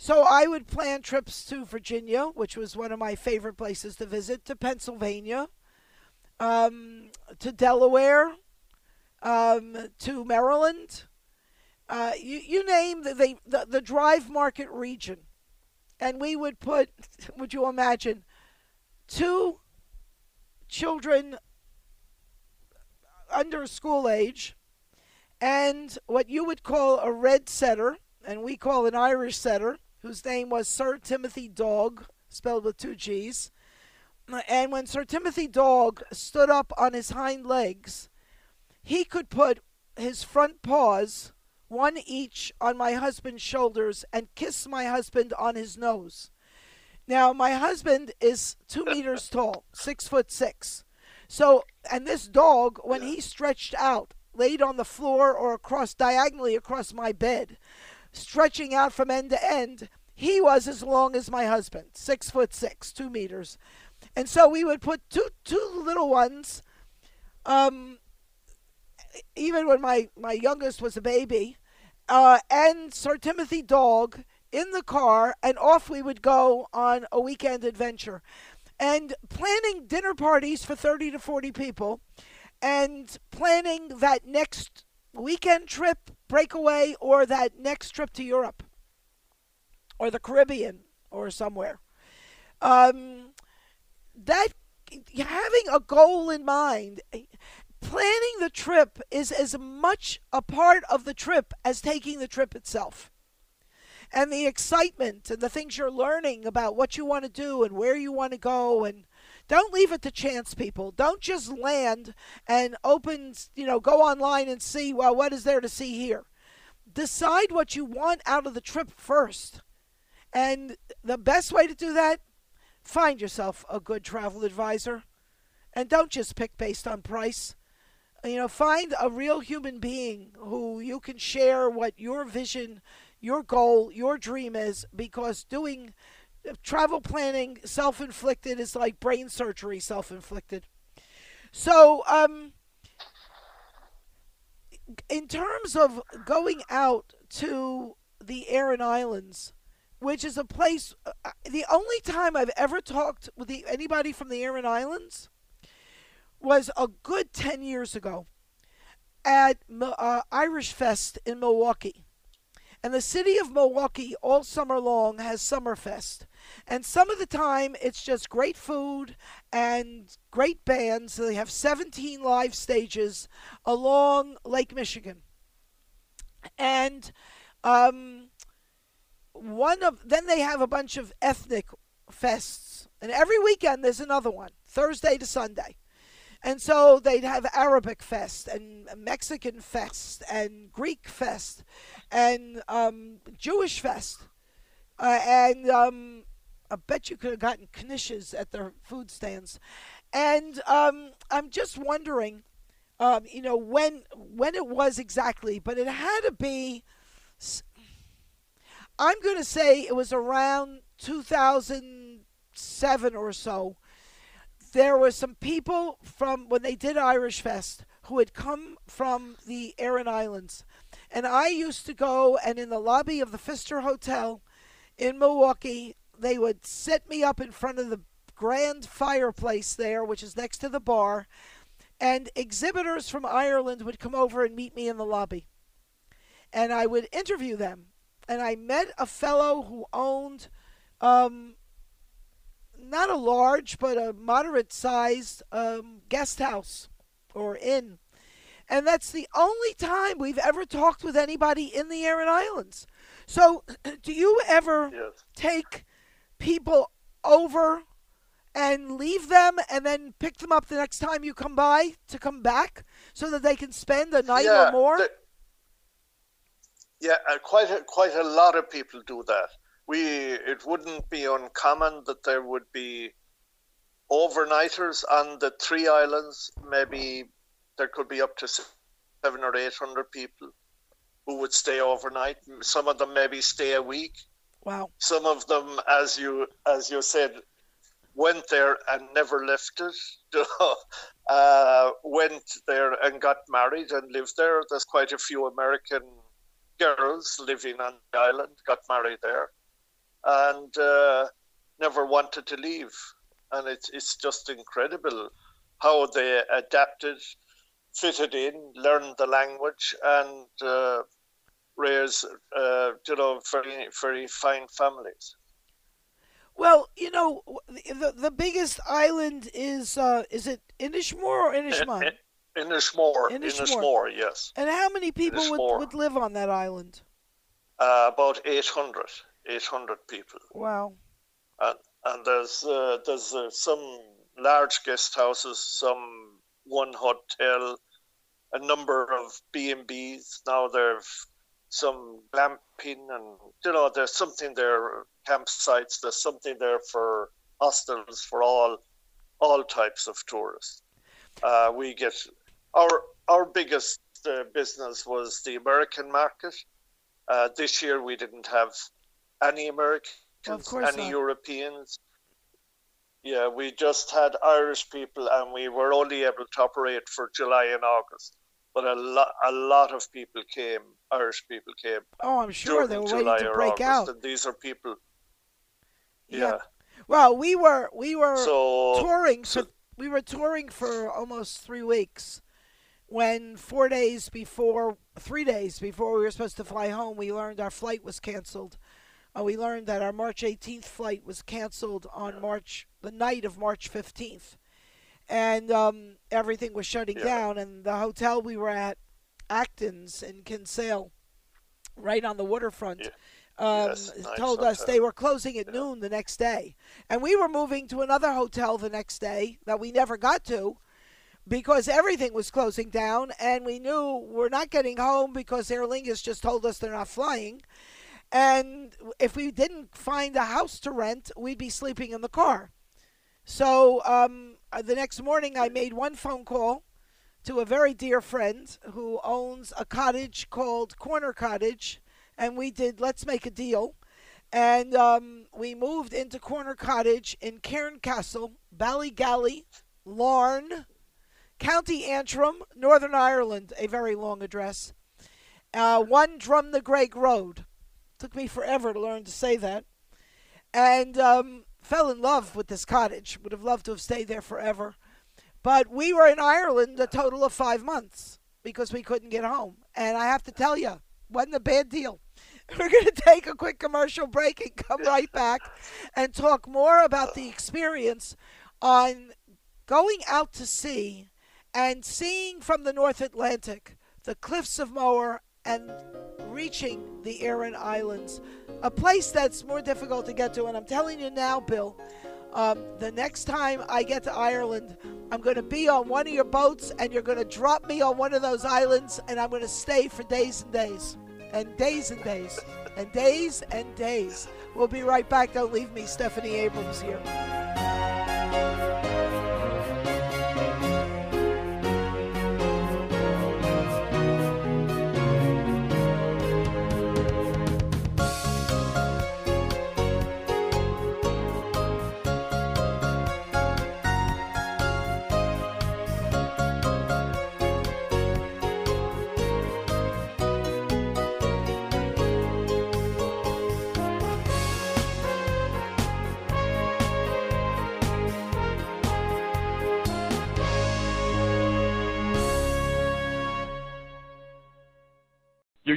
So I would plan trips to Virginia, which was one of my favorite places to visit, to Pennsylvania, um, to Delaware, um, to Maryland, uh, you, you name the, the, the, the drive market region. And we would put, would you imagine, two children under school age and what you would call a red setter, and we call an Irish setter, whose name was Sir Timothy Dog, spelled with two G's. And when Sir Timothy Dog stood up on his hind legs, he could put his front paws, one each, on my husband's shoulders and kiss my husband on his nose. Now, my husband is two meters tall, six foot six. So, and this dog, when he stretched out, laid on the floor or across diagonally across my bed, stretching out from end to end, he was as long as my husband, six foot six, two meters. And so we would put two two little ones, um, even when my, my youngest was a baby, uh, and Sir Timothy Dog in the car, and off we would go on a weekend adventure. And planning dinner parties for 30 to 40 people, and planning that next weekend trip, breakaway, or that next trip to Europe, or the Caribbean, or somewhere. Um, that having a goal in mind planning the trip is as much a part of the trip as taking the trip itself. And the excitement and the things you're learning about what you want to do and where you want to go and don't leave it to chance people. Don't just land and open, you know, go online and see, well, what is there to see here? Decide what you want out of the trip first. And the best way to do that, find yourself a good travel advisor. And don't just pick based on price you know find a real human being who you can share what your vision your goal your dream is because doing travel planning self-inflicted is like brain surgery self-inflicted so um in terms of going out to the Aran Islands which is a place uh, the only time I've ever talked with the, anybody from the Aran Islands was a good 10 years ago at uh, Irish Fest in Milwaukee. And the city of Milwaukee all summer long has Summerfest. And some of the time it's just great food and great bands. They have 17 live stages along Lake Michigan. And um, one of then they have a bunch of ethnic fests. And every weekend there's another one, Thursday to Sunday. And so they'd have Arabic Fest and Mexican Fest and Greek Fest and um, Jewish Fest. Uh, and um, I bet you could have gotten knishes at their food stands. And um, I'm just wondering, um, you know, when when it was exactly, but it had to be. I'm going to say it was around 2007 or so. There were some people from when they did Irish Fest who had come from the Aran Islands. And I used to go and in the lobby of the Pfister Hotel in Milwaukee, they would set me up in front of the grand fireplace there, which is next to the bar, and exhibitors from Ireland would come over and meet me in the lobby. And I would interview them. And I met a fellow who owned um, not a large, but a moderate sized um, guest house or inn. And that's the only time we've ever talked with anybody in the Aran Islands. So, do you ever Yes. take people over and leave them and then pick them up the next time you come by to come back so that they can spend a night yeah, or more? the- yeah, uh, quite a, quite a lot of people do that. We it wouldn't be uncommon that there would be overnighters on the three islands. Maybe there could be up to seven or eight hundred people who would stay overnight. Some of them maybe stay a week. wow. Some of them, as you as you said, went there and never left it. uh, went there and got married and lived there. There's quite a few American girls living on the island, got married there, and uh, never wanted to leave. And it's it's just incredible how they adapted, fitted in, learned the language, and uh, raised uh, you know very very fine families. Well, you know, the the biggest island is uh, is it Inishmore or Inishmore? In Inishmore, Inishmore. Inishmore, yes. And how many people would, would live on that island? Uh, about 800, 800 people. Wow. And, and there's uh, there's uh, some large guest houses, some one hotel, a number of B&Bs. Now there's some glamping and, you know, there's something there, campsites, there's something there for hostels for all all types of tourists. Uh, we get our our biggest uh, business was the American market. Uh, this year we didn't have any Americans, Well, any not. Europeans. Yeah, we just had Irish people, and we were only able to operate for July and August. But a lot, a lot of people came. Irish people came Oh, I'm sure they were July waiting to break August, out. and these are people. Yeah. Yeah. Well, we were we were So touring for so- we were touring for almost three weeks. When four days before, three days before we were supposed to fly home, we learned our flight was canceled. Uh, we learned that our March 18th flight was canceled on March the night of March 15th, and um, everything was shutting Yeah. down. And the hotel we were at, Acton's in Kinsale, right on the waterfront, Yeah. um, Yes, nice told us they were closing at noon the next day. And we were moving to another hotel the next day that we never got to because everything was closing down. And we knew we're not getting home because Aer Lingus just told us they're not flying. And if we didn't find a house to rent, we'd be sleeping in the car. So um, uh, the next morning, I made one phone call to a very dear friend who owns a cottage called Corner Cottage, and we did let's make a deal. And um, we moved into Corner Cottage in Cairncastle, Ballygally, Larne, County Antrim, Northern Ireland, a very long address. Uh, one Drum the Greg Road. Took me forever to learn to say that. And um, fell in love with this cottage. Would have loved to have stayed there forever. But we were in Ireland a total of five months because we couldn't get home. And I have to tell you, wasn't a bad deal. We're going to take a quick commercial break and come right back and talk more about the experience on going out to sea and seeing from the North Atlantic the cliffs of Moher and reaching the Aran Islands, a place that's more difficult to get to. And I'm telling you now, Bill, um, the next time I get to Ireland, I'm going to be on one of your boats and you're going to drop me on one of those islands and I'm going to stay for days and days and days and days and days and days. We'll be right back. Don't leave me. Stephanie Abrams here.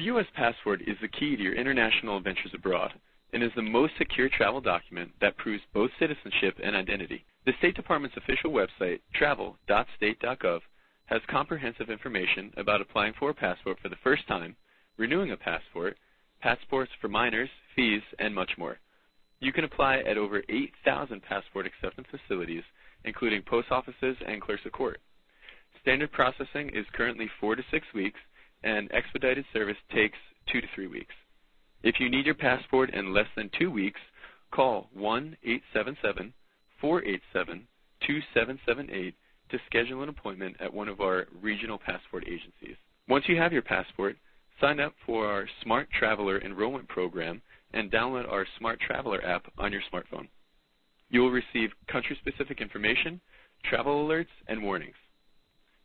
U.S. passport is the key to your international adventures abroad and is the most secure travel document that proves both citizenship and identity. The State Department's official website, travel.state.gov, has comprehensive information about applying for a passport for the first time, renewing a passport, passports for minors, fees, and much more. You can apply at over 8,000 passport acceptance facilities, including post offices and clerks of court. Standard processing is currently four to six weeks, and expedited service takes two to three weeks. If you need your passport in less than two weeks, call 1 877 487 2778 to schedule an appointment at one of our regional passport agencies. Once you have your passport, sign up for our Smart Traveler enrollment program and download our Smart Traveler app on your smartphone. You will receive country specific information, travel alerts, and warnings.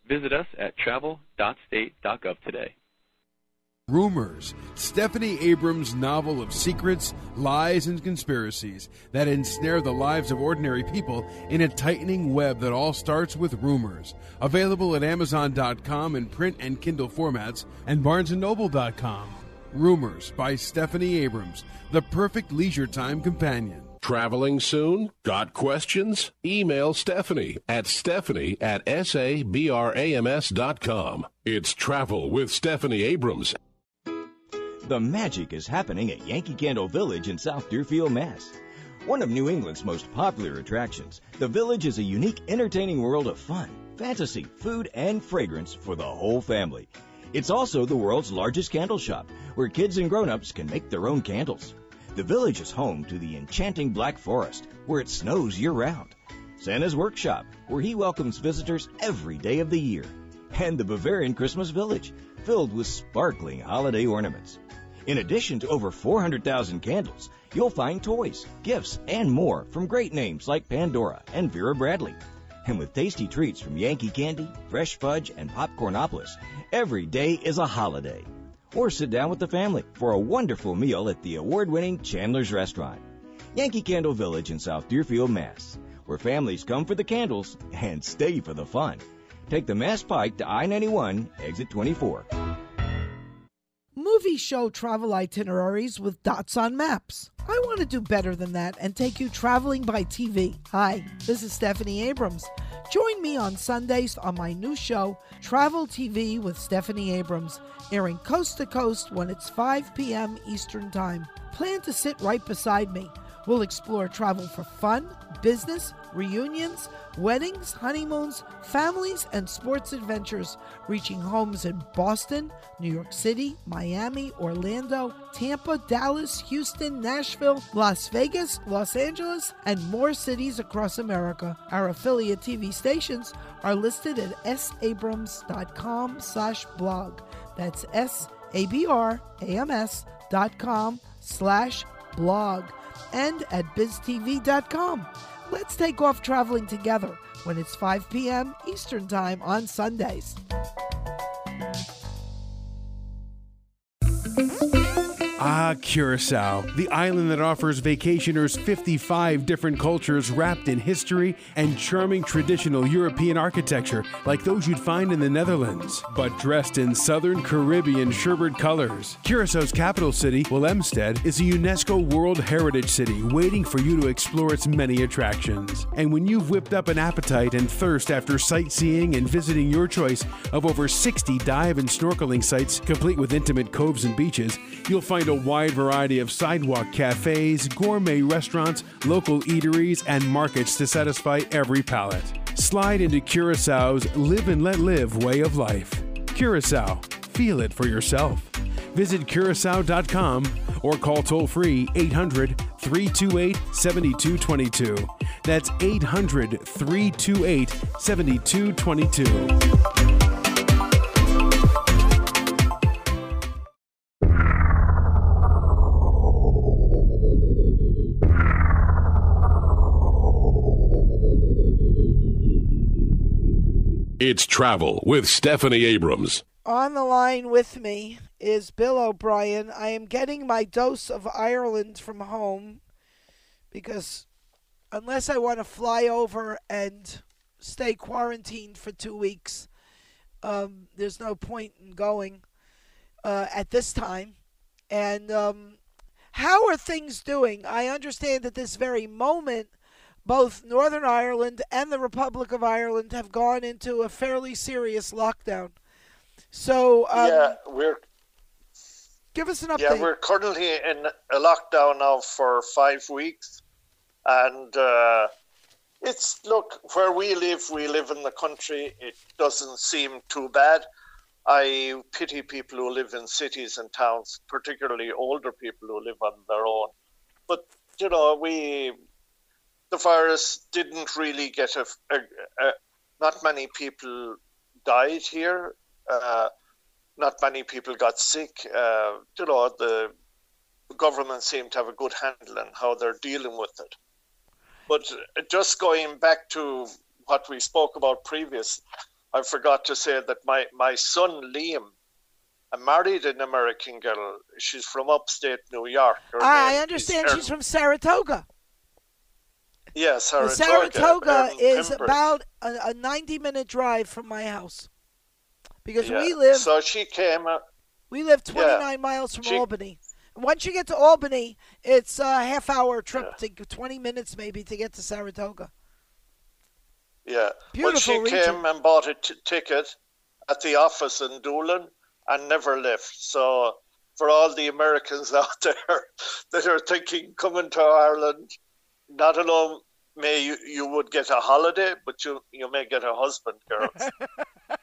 Visit us at travel.state.gov today. Rumors, Stephanie Abrams' novel of secrets, lies, and conspiracies that ensnare the lives of ordinary people in a tightening web that all starts with rumors. Available at Amazon.com in print and Kindle formats and BarnesandNoble.com. Rumors by Stephanie Abrams, the perfect leisure time companion. Traveling soon? Got questions? Email Stephanie at stephanie at sabrams.com. It's Travel with Stephanie Abrams. The magic is happening at Yankee Candle Village in South Deerfield, Mass. One of New England's most popular attractions, the village is a unique, entertaining world of fun, fantasy, food, and fragrance for the whole family. It's also the world's largest candle shop, where kids and grown-ups can make their own candles. The village is home to the enchanting Black Forest, where it snows year-round. Santa's Workshop, where he welcomes visitors every day of the year. And the Bavarian Christmas Village, filled with sparkling holiday ornaments. In addition to over 400,000 candles, you'll find toys, gifts, and more from great names like Pandora and Vera Bradley. And with tasty treats from Yankee Candy, Fresh Fudge, and Popcornopolis, every day is a holiday. Or sit down with the family for a wonderful meal at the award-winning Chandler's Restaurant. Yankee Candle Village in South Deerfield, Mass., where families come for the candles and stay for the fun. Take the Mass Pike to I-91, exit 24 movie show travel itineraries with dots on maps. I want to do better than that and take you traveling by TV. Hi, this is Stephanie Abrams. Join me on Sundays on my new show, Travel TV with Stephanie Abrams, airing coast to coast when it's 5 p.m. Eastern Time. Plan to sit right beside me. We'll explore travel for fun, business, reunions, weddings, honeymoons, families, and sports adventures, reaching homes in Boston, New York City, Miami, Orlando, Tampa, Dallas, Houston, Nashville, Las Vegas, Los Angeles, and more cities across America. Our affiliate TV stations are listed at sabrams.com slash blog. That's S-A-B-R-A-M-S dot com slash blog and at biztv.com. Let's take off traveling together when it's 5 p.m. Eastern Time on Sundays. Ah, Curacao, the island that offers vacationers 55 different cultures wrapped in history and charming traditional European architecture like those you'd find in the Netherlands, but dressed in southern Caribbean sherbet colors. Curaçao's capital city, Willemstad, is a UNESCO World Heritage City waiting for you to explore its many attractions. And when you've whipped up an appetite and thirst after sightseeing and visiting your choice of over 60 dive and snorkeling sites complete with intimate coves and beaches, you'll find a wide variety of sidewalk cafes, gourmet restaurants, local eateries, and markets to satisfy every palate. Slide into Curaçao's live and let live way of life. Curacao, feel it for yourself. Visit curacao.com or call toll free 800 328 7222. That's 800 328 7222. It's Travel with Stephanie Abrams. On the line with me is Bill O'Brien. I am getting my dose of Ireland from home because unless I want to fly over and stay quarantined for two weeks, um, there's no point in going. uh, at this time. And um, how are things doing? I understand at this very moment, both Northern Ireland and the Republic of Ireland have gone into a fairly serious lockdown. So um, yeah, we're give us an update. yeah we're currently in a lockdown now for five weeks, and uh, it's look where we live. We live in the country. It doesn't seem too bad. I pity people who live in cities and towns, particularly older people who live on their own. But you know, we the virus didn't really get a, a, a not many people died here. Uh, not many people got sick. Uh, you know, the government seemed to have a good handle on how they're dealing with it. But just going back to what we spoke about previous, I forgot to say that my, my son Liam I married an American girl. She's from upstate New York. Her I understand she's from Saratoga. Yeah, Saratoga. Saratoga is Pembroke. about a, a 90 minute drive from my house. Because Yeah. we live So she came. Uh, we live yeah. 29 miles from She- Albany. Once you get to Albany, it's a half hour trip to 20 minutes maybe to get to Saratoga. yeah. Beautiful Well, she region. came and bought a t- ticket at the office in Doolin and never left. So for all the Americans out there that are thinking coming to Ireland, not alone may you, you would get a holiday, but you you may get a husband, girls.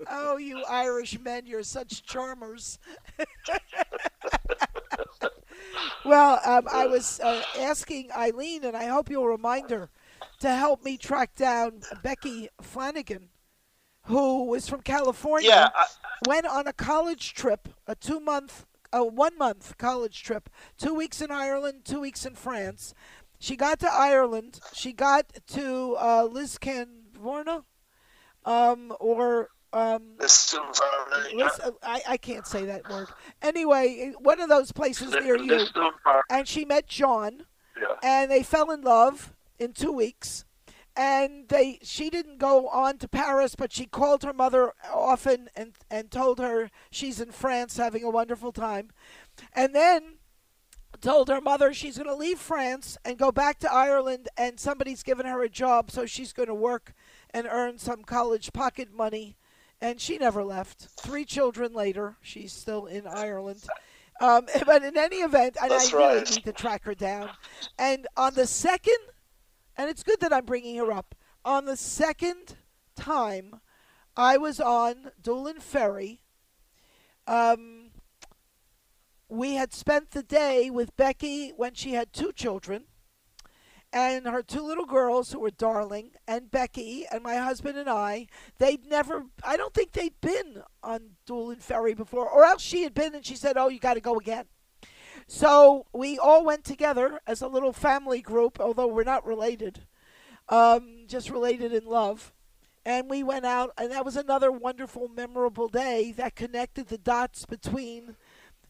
Oh, you Irish men, you're such charmers. well, um, I was uh, asking Eileen, and I hope you'll remind her to help me track down Becky Flanagan, who was from California, yeah, I, went on a college trip, a two month, a one month college trip, two weeks in Ireland, two weeks in France. She got to Ireland. She got to uh, um, or um, Lis- I, I can't say that word. Anyway, one of those places near you. And she met John, Yeah. and they fell in love in two weeks. And they, she didn't go on to Paris, but she called her mother often and and told her she's in France having a wonderful time, and then told her mother she's going to leave France and go back to Ireland, and somebody's given her a job, so she's going to work and earn some college pocket money. And she never left. Three children later, she's still in Ireland. Um, but in any event, I really right. need to track her down. And on the second, and it's good that I'm bringing her up, on the second time I was on Doolin Ferry, um, we had spent the day with Becky when she had two children and her two little girls who were darling and Becky and my husband and I. They'd never I don't think they'd been on Doolin Ferry before or else she had been and she said oh you got to go again. So we all went together as a little family group although we're not related um, just related in love. And we went out and that was another wonderful memorable day that connected the dots between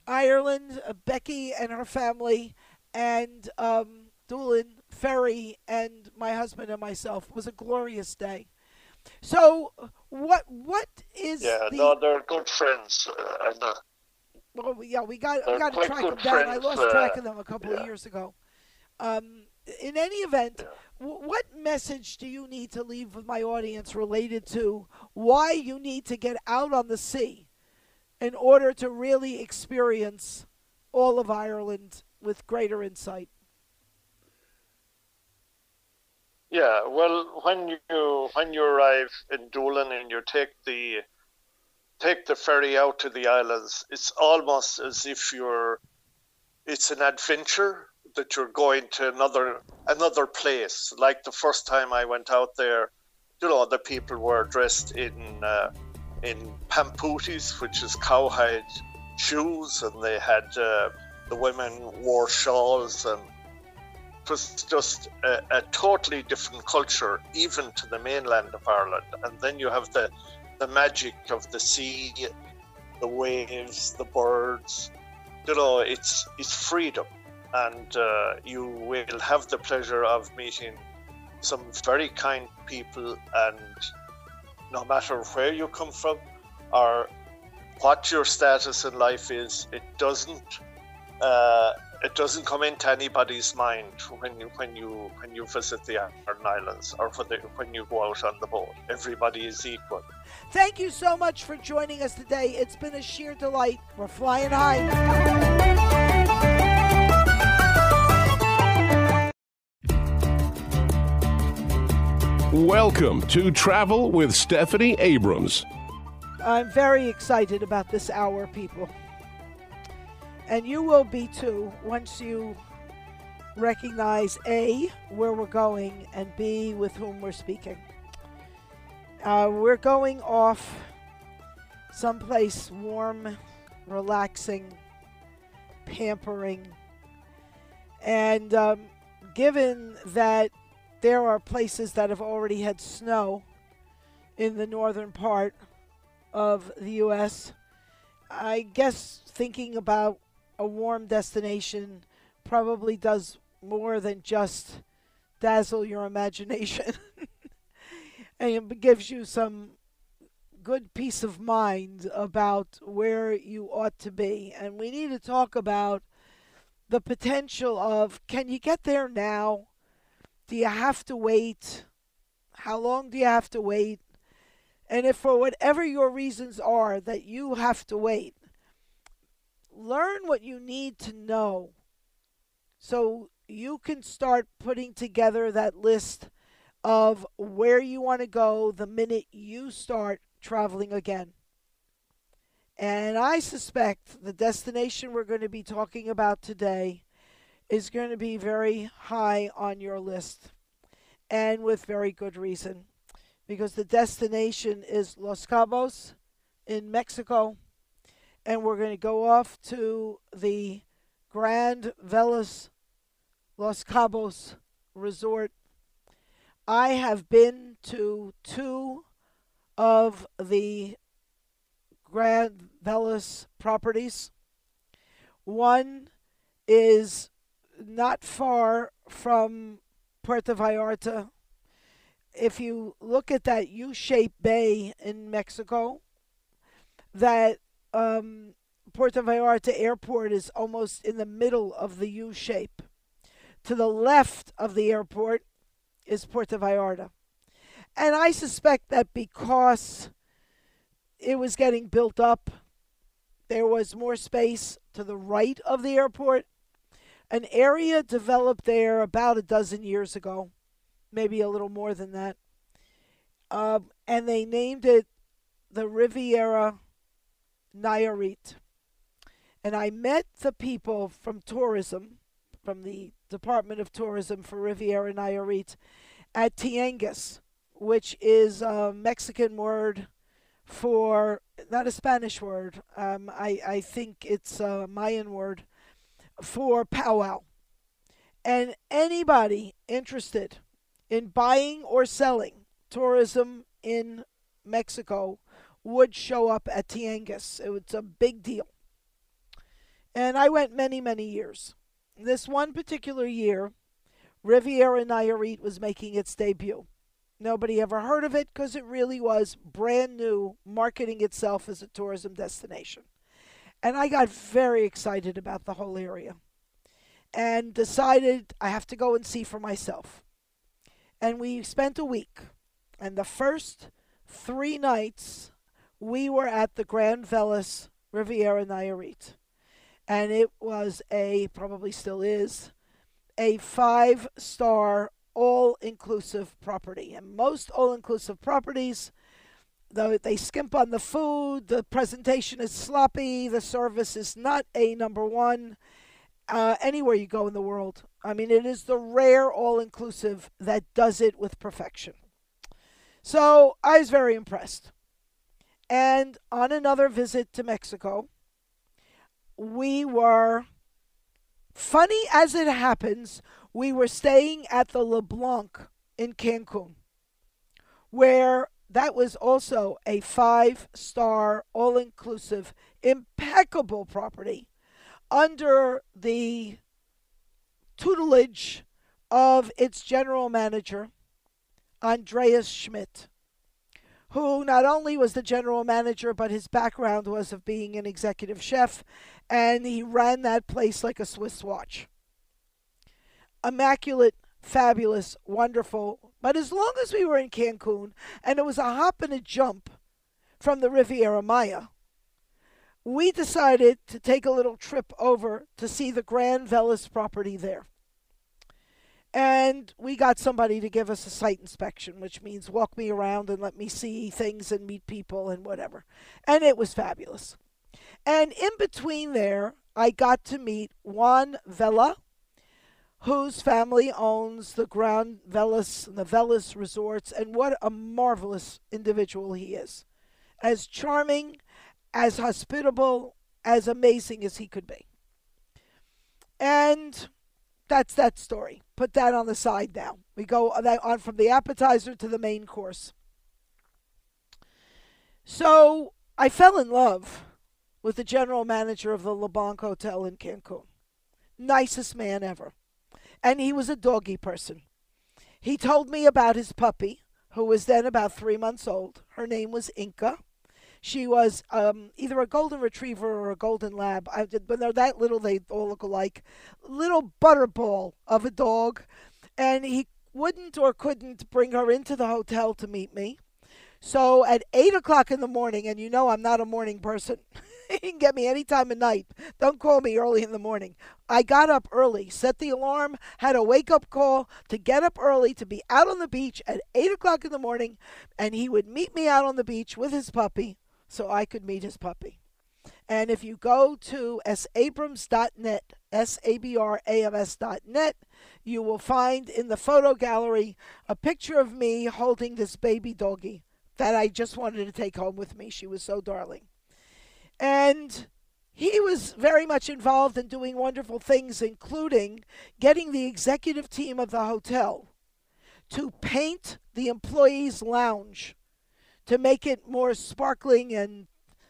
Ireland, uh, Becky and her family, and um, Doolin Ferry and my husband and myself. It was a glorious day. So, what what is Yeah, the? no, they're good friends. Uh, and, uh, well, yeah, we got we got to track them down. I lost uh, track of them a couple yeah. of years ago. Um, in any event, Yeah. w- what message do you need to leave with my audience related to why you need to get out on the sea in order to really experience all of Ireland with greater insight? Yeah, well, when you when you arrive in Doolin and you take the take the ferry out to the islands, it's almost as if you're it's an adventure that you're going to another another place. Like the first time I went out there, you know, the people were dressed in uh, in pampooties, which is cowhide shoes, and they had uh, the women wore shawls and it was just a, a totally different culture, even to the mainland of Ireland. And then you have the the magic of the sea, the waves, the birds. You know, it's it's freedom, and uh, you will have the pleasure of meeting some very kind people. And no matter where you come from, or what your status in life is, it doesn't uh, it doesn't come into anybody's mind when you when you when you visit the Aran Islands or the, when you go out on the boat. Everybody is equal. Thank you so much for joining us today. It's been a sheer delight. We're flying high. Welcome to Travel with Stephanie Abrams. I'm very excited about this hour, people. And you will be too once you recognize A, where we're going, and B, with whom we're speaking. Uh, we're going off someplace warm, relaxing, pampering. And um, given that there are places that have already had snow in the northern part of the U.S., I guess thinking about a warm destination probably does more than just dazzle your imagination and gives you some good peace of mind about where you ought to be. And we need to talk about the potential of can you get there now? Do you have to wait? How long do you have to wait? And if for whatever your reasons are that you have to wait, learn what you need to know so you can start putting together that list of where you want to go the minute you start traveling again. And I suspect the destination we're going to be talking about today is going to be very high on your list, and with very good reason, because the destination is Los Cabos in Mexico and we're going to go off to the Grand Velas Los Cabos Resort. I have been to two of the Grand Velas properties. One is not far from Puerto Vallarta. If you look at that U shaped bay in Mexico, that um, Puerto Vallarta Airport is almost in the middle of the U shape. To the left of the airport is Puerto Vallarta. And I suspect that because it was getting built up, there was more space to the right of the airport. An area developed there about a dozen years ago, maybe a little more than that. Uh, and they named it the Riviera Nayarit. And I met the people from tourism, from the Department of Tourism for Riviera Nayarit, at Tianguis, which is a Mexican word for, not a Spanish word, um, I, I think it's a Mayan word for powwow. And anybody interested in buying or selling tourism in Mexico would show up at Tianguis. It was a big deal. And I went many, many years. This one particular year, Riviera Nayarit was making its debut. Nobody ever heard of it because it really was brand new, marketing itself as a tourism destination. And I got very excited about the whole area and decided I have to go and see for myself. And we spent a week. And the first three nights we were at the Grand Velas Riviera Nayarit. And it was a, probably still is, a five star all inclusive property. And most all inclusive properties, though they skimp on the food, the presentation is sloppy, the service is not a number one uh, anywhere you go in the world. I mean, it is the rare all inclusive that does it with perfection. So I was very impressed. And on another visit to Mexico, we were, funny as it happens, we were staying at the LeBlanc in Cancun, where that was also a five star, all inclusive, impeccable property under the tutelage of its general manager, Andreas Schmidt who not only was the general manager, but his background was of being an executive chef, and he ran that place like a Swiss watch. Immaculate, fabulous, wonderful. But as long as we were in Cancun, and it was a hop and a jump from the Riviera Maya, we decided to take a little trip over to see the Grand Velas property there. And we got somebody to give us a site inspection, which means walk me around and let me see things and meet people and whatever. And it was fabulous. And in between there, I got to meet Juan Vela, whose family owns the Grand Velas, the Velas resorts, and what a marvelous individual he is. As charming, as hospitable, as amazing as he could be. And that's that story. Put that on the side now. We go on from the appetizer to the main course. So I fell in love with the general manager of the LeBlanc Hotel in Cancun. Nicest man ever. And he was a doggy person. He told me about his puppy, who was then about three months old. Her name was Inca. She was um, either a golden retriever or a golden lab. I when they're that little, they all look alike. Little butterball of a dog, and he wouldn't or couldn't bring her into the hotel to meet me. So at eight o'clock in the morning, and you know I'm not a morning person. you can get me any time of night. Don't call me early in the morning. I got up early, set the alarm, had a wake up call to get up early to be out on the beach at 8 o'clock in the morning, and he would meet me out on the beach with his puppy so I could meet his puppy. And if you go to sabrams.net, S A B R A M S.net, you will find in the photo gallery a picture of me holding this baby doggy that I just wanted to take home with me. She was so darling. And he was very much involved in doing wonderful things, including getting the executive team of the hotel to paint the employees' lounge to make it more sparkling and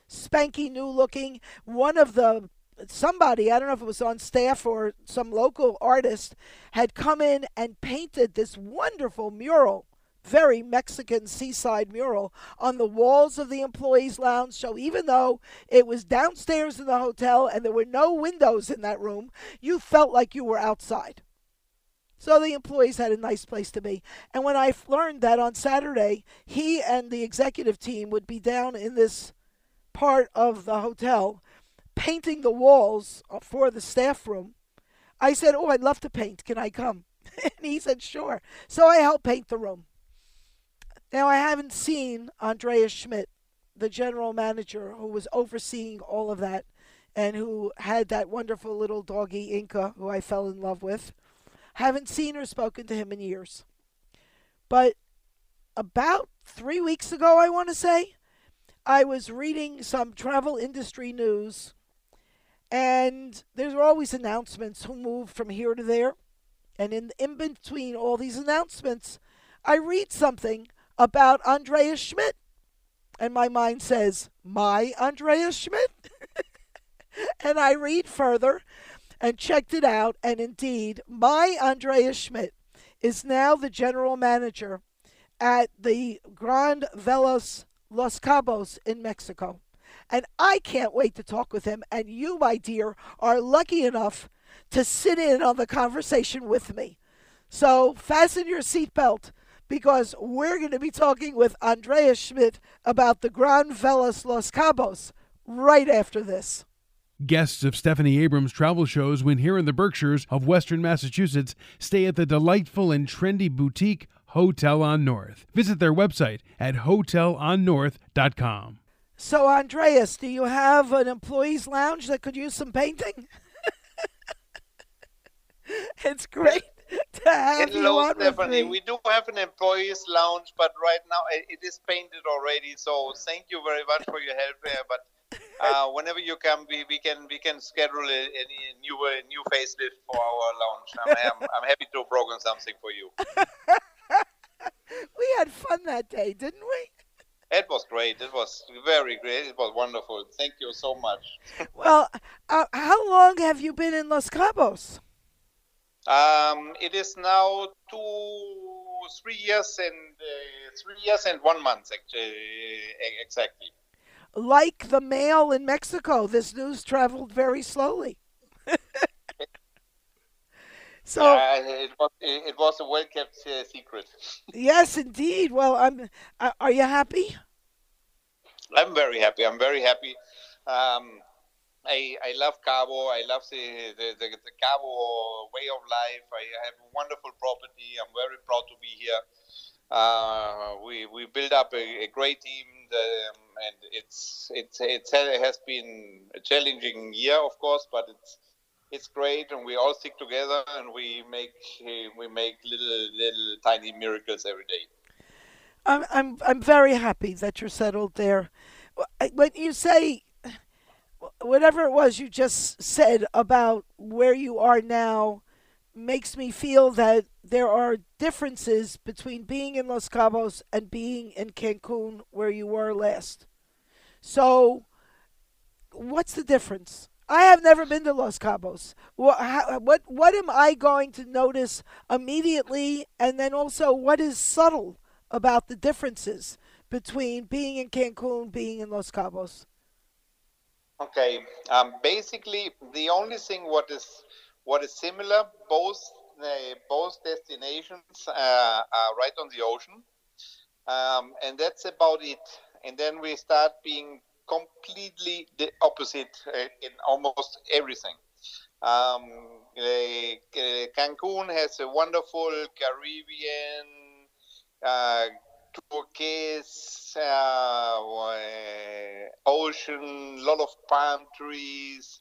spanky new looking. One of the somebody, I don't know if it was on staff or some local artist, had come in and painted this wonderful mural, very Mexican seaside mural, on the walls of the employees' lounge. So even though it was downstairs in the hotel and there were no windows in that room, you felt like you were outside. So the employees had a nice place to be. And when I learned that on Saturday, he and the executive team would be down in this part of the hotel painting the walls uh, for the staff room, I said, Oh, I'd love to paint. Can I come? and he said, Sure. So I helped paint the room. Now, I haven't seen Andreas Schmidt, the general manager who was overseeing all of that and who had that wonderful little doggy Inca who I fell in love with. Haven't seen or spoken to him in years. But about three weeks ago, I want to say, I was reading some travel industry news, and there's always announcements who move from here to there. And in, in between all these announcements, I read something about Andreas Schmidt. And my mind says, My Andreas Schmidt? and I read further, and checked it out. And indeed, my Andreas Schmidt is now the general manager at the Grand Velas Los Cabos in Mexico. And I can't wait to talk with him. And you, my dear, are lucky enough to sit in on the conversation with me. So fasten your seatbelt because we're going to be talking with Andreas Schmidt about the Grand Velas Los Cabos right after this. Guests of Stephanie Abrams travel shows when here in the Berkshires of Western Massachusetts stay at the delightful and trendy boutique Hotel on North. Visit their website at hotelonnorth.com. So, Andreas, do you have an employees' lounge that could use some painting? it's great to have Hello, you on Stephanie. We do have an employees' lounge, but right now it is painted already. So thank you very much for your help there. But uh, whenever you come, we, we can we can schedule a, a new a new facelift for our lounge. I'm, I'm, I'm happy to program something for you. we had fun that day, didn't we? It was great. It was very great. It was wonderful. Thank you so much. Well, uh, how long have you been in Los Cabos? Um, it is now two, three years and uh, three years and one month actually, exactly. Like the mail in Mexico, this news traveled very slowly. so uh, it was it was a well kept uh, secret. yes, indeed. Well, I'm. Uh, are you happy? I'm very happy. I'm very happy. Um, I, I love Cabo. I love the, the, the, the, Cabo way of life. I have a wonderful property. I'm very proud to be here. Uh, we we built up a, a great team, um, and it's it's it's it has been a challenging year, of course, but it's it's great, and we all stick together, and we make we make little little tiny miracles every day. I'm I'm I'm very happy that you're settled there. When you say whatever it was you just said about where you are now makes me feel that there are differences between being in Los Cabos and being in Cancun where you were last. So, what's the difference? I have never been to Los Cabos. What, how, what, what am I going to notice immediately? And then also, what is subtle about the differences between being in Cancun, being in Los Cabos? Okay. Um, basically, the only thing what is what is similar, both uh, both destinations uh, are right on the ocean, um, and that's about it. And then we start being completely the opposite uh, in almost everything. Um, uh, Cancun has a wonderful Caribbean uh, turquoise uh, ocean, a lot of palm trees,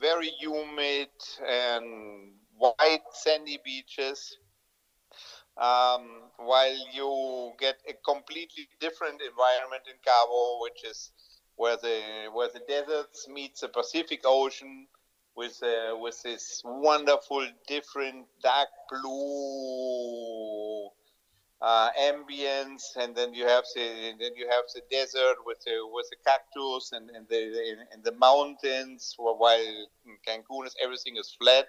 very humid and white sandy beaches. Um, while you get a completely different environment in Cabo, which is where the where the deserts meet the Pacific Ocean, with uh, with this wonderful different dark blue uh, ambience, and then you have the then you have the desert with the with the cactus and, and the and the mountains. While in Cancun is everything is flat,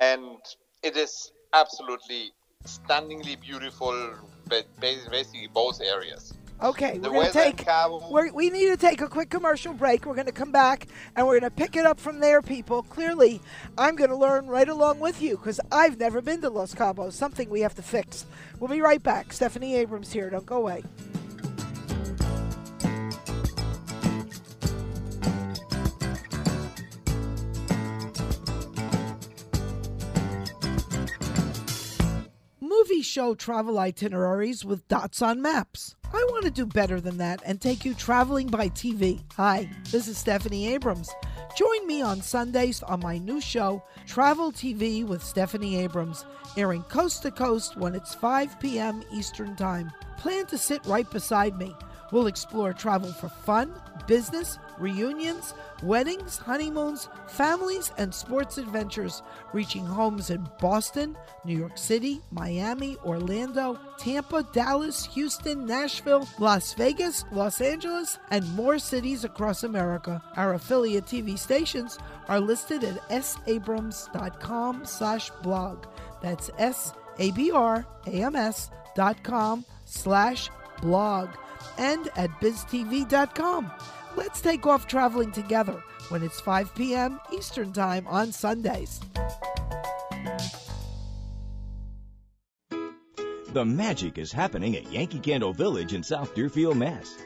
and it is absolutely stunningly beautiful. But basically both areas. Okay, we're going to take. We need to take a quick commercial break. We're going to come back and we're going to pick it up from there, people. Clearly, I'm going to learn right along with you because I've never been to Los Cabos. Something we have to fix. We'll be right back. Stephanie Abrams here. Don't go away. Movie show travel itineraries with dots on maps. I want to do better than that and take you traveling by TV. Hi, this is Stephanie Abrams. Join me on Sundays on my new show, Travel TV with Stephanie Abrams, airing coast to coast when it's 5 p.m. Eastern Time. Plan to sit right beside me. We'll explore travel for fun, business, reunions, weddings, honeymoons, families, and sports adventures, reaching homes in Boston, New York City, Miami, Orlando, Tampa, Dallas, Houston, Nashville, Las Vegas, Los Angeles, and more cities across America. Our affiliate TV stations are listed at sabrams.com slash blog. That's S-A-B-R-A-M-S dot com slash blog and at biztv.com. Let's take off traveling together when it's 5 p.m. Eastern Time on Sundays. The magic is happening at Yankee Candle Village in South Deerfield, Mass.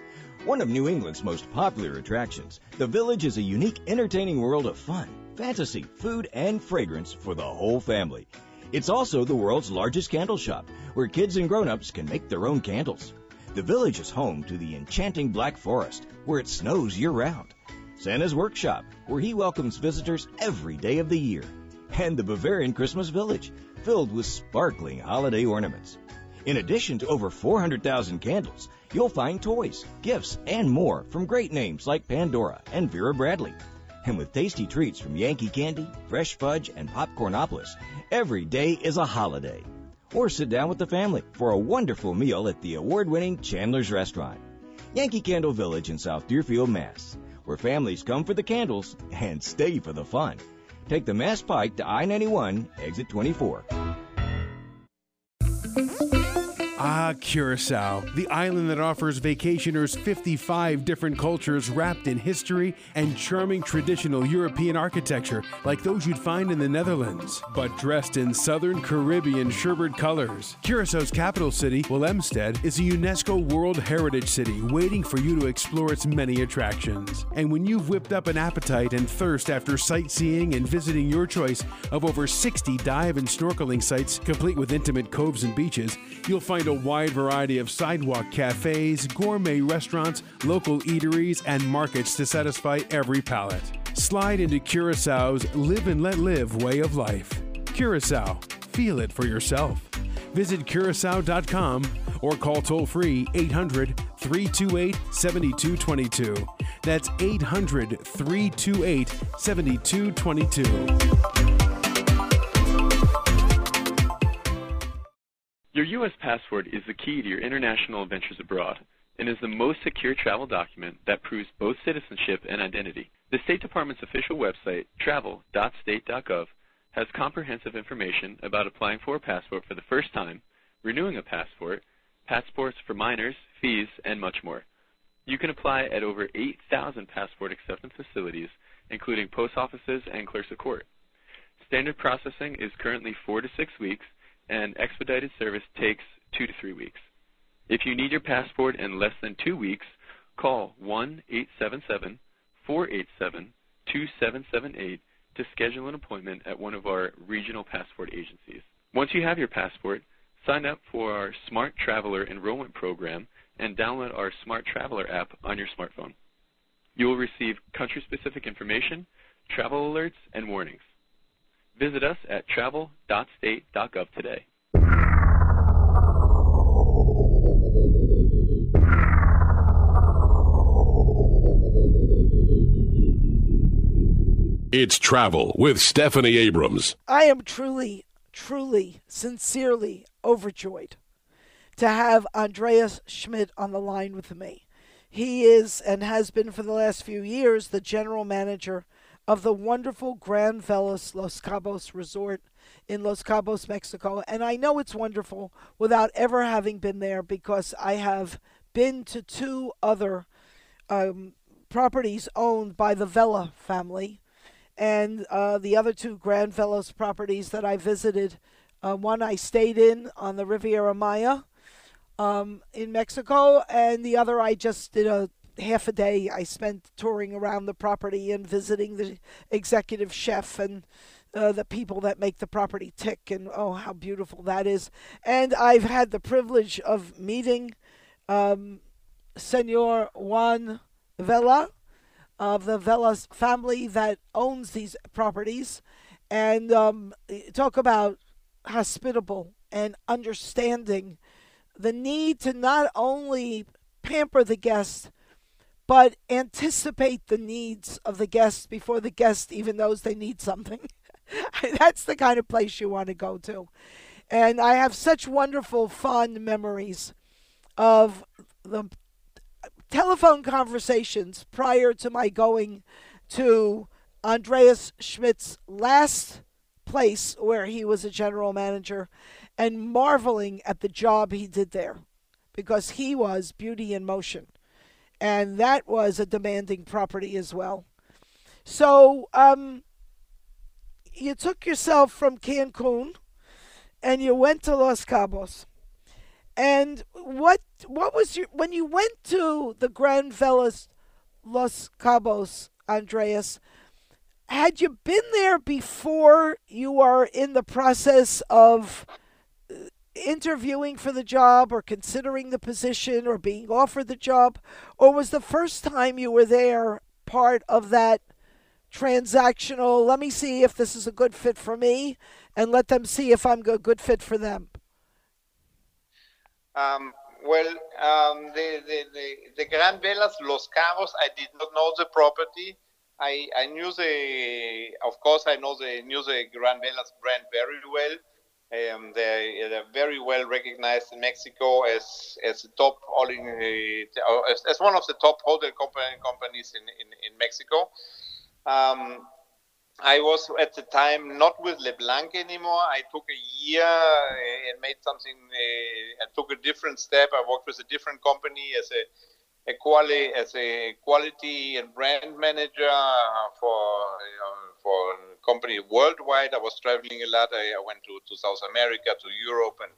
One of New England's most popular attractions, the village is a unique, entertaining world of fun, fantasy, food, and fragrance for the whole family. It's also the world's largest candle shop, where kids and grown-ups can make their own candles. The village is home to the enchanting Black Forest, where it snows year round. Santa's Workshop, where he welcomes visitors every day of the year. And the Bavarian Christmas Village, filled with sparkling holiday ornaments. In addition to over 400,000 candles, you'll find toys, gifts, and more from great names like Pandora and Vera Bradley. And with tasty treats from Yankee Candy, Fresh Fudge, and Popcornopolis, every day is a holiday or sit down with the family for a wonderful meal at the award winning Chandler's Restaurant. Yankee Candle Village in South Deerfield, Mass., where families come for the candles and stay for the fun. Take the Mass Pike to I 91, exit 24. Ah, Curacao, the island that offers vacationers 55 different cultures wrapped in history and charming traditional European architecture like those you'd find in the Netherlands, but dressed in southern Caribbean sherbet colors. Curaçao's capital city, Willemstad, is a UNESCO World Heritage City waiting for you to explore its many attractions. And when you've whipped up an appetite and thirst after sightseeing and visiting your choice of over 60 dive and snorkeling sites complete with intimate coves and beaches, you'll find a wide variety of sidewalk cafes, gourmet restaurants, local eateries, and markets to satisfy every palate. Slide into Curaçao's live and let live way of life. Curacao, feel it for yourself. Visit curacao.com or call toll free 800 328 7222. That's 800 328 7222. Your U.S. passport is the key to your international adventures abroad and is the most secure travel document that proves both citizenship and identity. The State Department's official website, travel.state.gov, has comprehensive information about applying for a passport for the first time, renewing a passport, passports for minors, fees, and much more. You can apply at over 8,000 passport acceptance facilities, including post offices and clerks of court. Standard processing is currently four to six weeks, and expedited service takes two to three weeks. If you need your passport in less than two weeks, call 1 877 487 2778 to schedule an appointment at one of our regional passport agencies. Once you have your passport, sign up for our Smart Traveler enrollment program and download our Smart Traveler app on your smartphone. You will receive country specific information, travel alerts, and warnings. Visit us at travel.state.gov today. It's Travel with Stephanie Abrams. I am truly, truly, sincerely overjoyed to have Andreas Schmidt on the line with me. He is and has been for the last few years the general manager of the wonderful Grand Velas Los Cabos Resort in Los Cabos, Mexico. And I know it's wonderful without ever having been there because I have been to two other um, properties owned by the Vela family. And uh, the other two Grand Velas properties that I visited, uh, one I stayed in on the Riviera Maya um, in Mexico, and the other I just did a half a day I spent touring around the property and visiting the executive chef and uh, the people that make the property tick, and oh, how beautiful that is. And I've had the privilege of meeting um, Senor Juan Vela of the Vela family that owns these properties, and um, talk about hospitable and understanding the need to not only pamper the guest but anticipate the needs of the guests before the guest even knows they need something. That's the kind of place you want to go to. And I have such wonderful, fond memories of the telephone conversations prior to my going to Andreas Schmidt's last place where he was a general manager and marveling at the job he did there because he was beauty in motion and that was a demanding property as well. So um, you took yourself from Cancun and you went to Los Cabos. And what what was your when you went to the Grand Velas Los Cabos, Andreas? Had you been there before you are in the process of interviewing for the job or considering the position or being offered the job? Or was the first time you were there part of that transactional, let me see if this is a good fit for me and let them see if I'm a good fit for them? Um, well, um, the, the, the, the Gran Velas Los Cabos, I did not know the property. I, I knew the, of course, I know the knew the Gran Velas brand very well. Um, they're, they're, very well recognized in Mexico as as a top all in, uh, as, as, one of the top hotel company, companies in, in, in Mexico. Um, I was at the time not with Le Blanc anymore. I took a year and made something. Uh, I took a different step. I worked with a different company as a a quality as a quality and brand manager for you know, for a company worldwide. I was traveling a lot. I, I went to, to South America, to Europe, and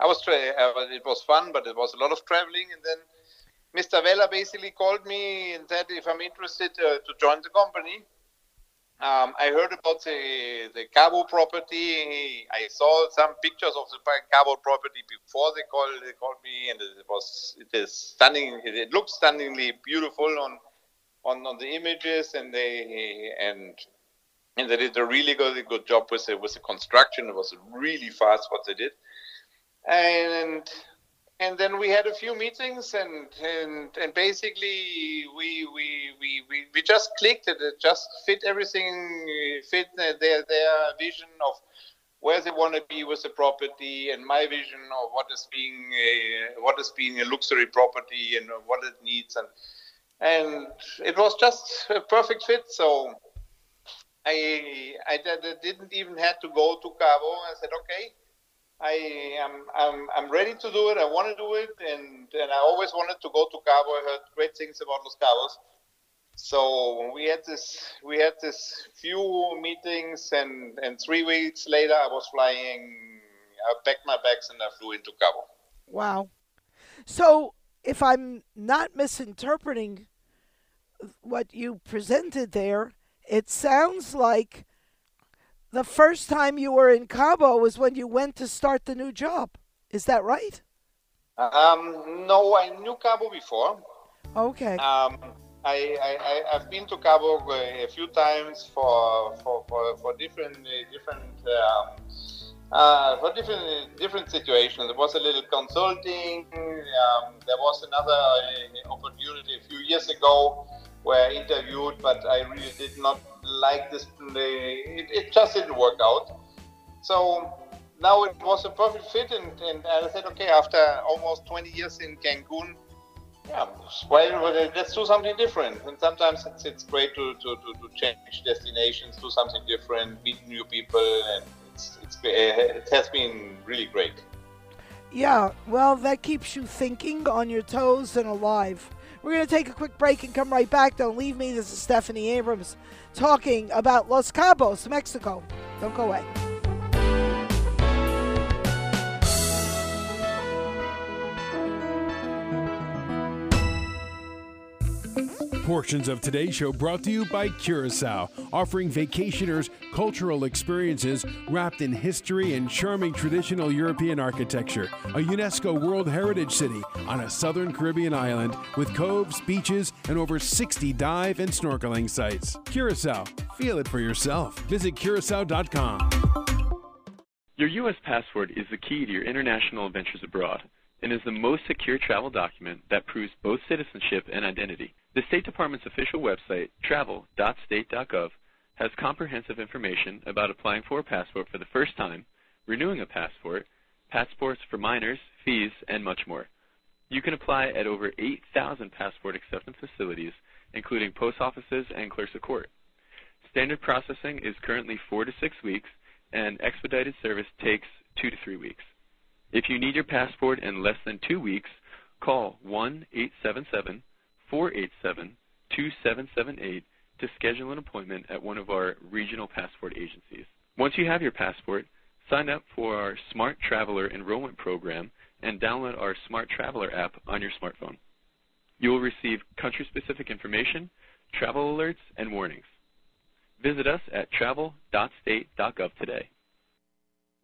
I was tra- it was fun, but it was a lot of traveling. And then Mr. Vela basically called me and said if I'm interested uh, to join the company. Um, I heard about the the Cabo property. I saw some pictures of the Cabo property before they called they called me, and it was it is stunning. It, looks stunningly beautiful on on on the images, and they and and they did a really good good job with the with the construction. It was really fast what they did, and and then we had a few meetings and and, and basically we, we we, we we just clicked it. It just fit everything fit their their vision of where they want to be with the property and my vision of what is being a, what is being a luxury property and what it needs. And and it was just a perfect fit. So I I didn't even have to go to Cabo. I said okay I am I'm, I'm ready to do it. I want to do it, and and I always wanted to go to Cabo. I heard great things about Los Cabos. So we had this we had this few meetings, and and three weeks later, I was flying. I packed my bags and I flew into Cabo. Wow. So if I'm not misinterpreting what you presented there, it sounds like the first time you were in Cabo was when you went to start the new job. Is that right? Um, no, I knew Cabo before. Okay. Um, I, I, I've been to Cabo a few times for for, for, for different different um, uh, for different different situations. There was a little consulting. Um, there was another uh, opportunity a few years ago where I interviewed, but I really did not like this. It, it just didn't work out. So now it was a perfect fit, and, and I said, okay, after almost 20 years in Cancun, yeah, well, let's do something different. And sometimes it's, it's great to, to, to, to change destinations, do something different, meet new people, and it's, it's, it has been really great. Yeah, well, that keeps you thinking on your toes and alive. We're going to take a quick break and come right back. Don't leave me. This is Stephanie Abrams talking about Los Cabos, Mexico. Don't go away. Portions of today's show brought to you by Curacao, offering vacationers cultural experiences wrapped in history and charming traditional European architecture. A UNESCO World Heritage City on a southern Caribbean island with coves, beaches, and over 60 dive and snorkeling sites. Curacao, feel it for yourself. Visit curacao.com. Your U.S. passport is the key to your international adventures abroad and is the most secure travel document that proves both citizenship and identity. The State Department's official website, travel.state.gov, has comprehensive information about applying for a passport for the first time, renewing a passport, passports for minors, fees, and much more. You can apply at over 8,000 passport acceptance facilities, including post offices and clerks of court. Standard processing is currently four to six weeks, and expedited service takes two to three weeks. If you need your passport in less than two weeks, call 1 877 487 2778 to schedule an appointment at one of our regional passport agencies. Once you have your passport, sign up for our Smart Traveler enrollment program and download our Smart Traveler app on your smartphone. You will receive country specific information, travel alerts, and warnings. Visit us at travel.state.gov today.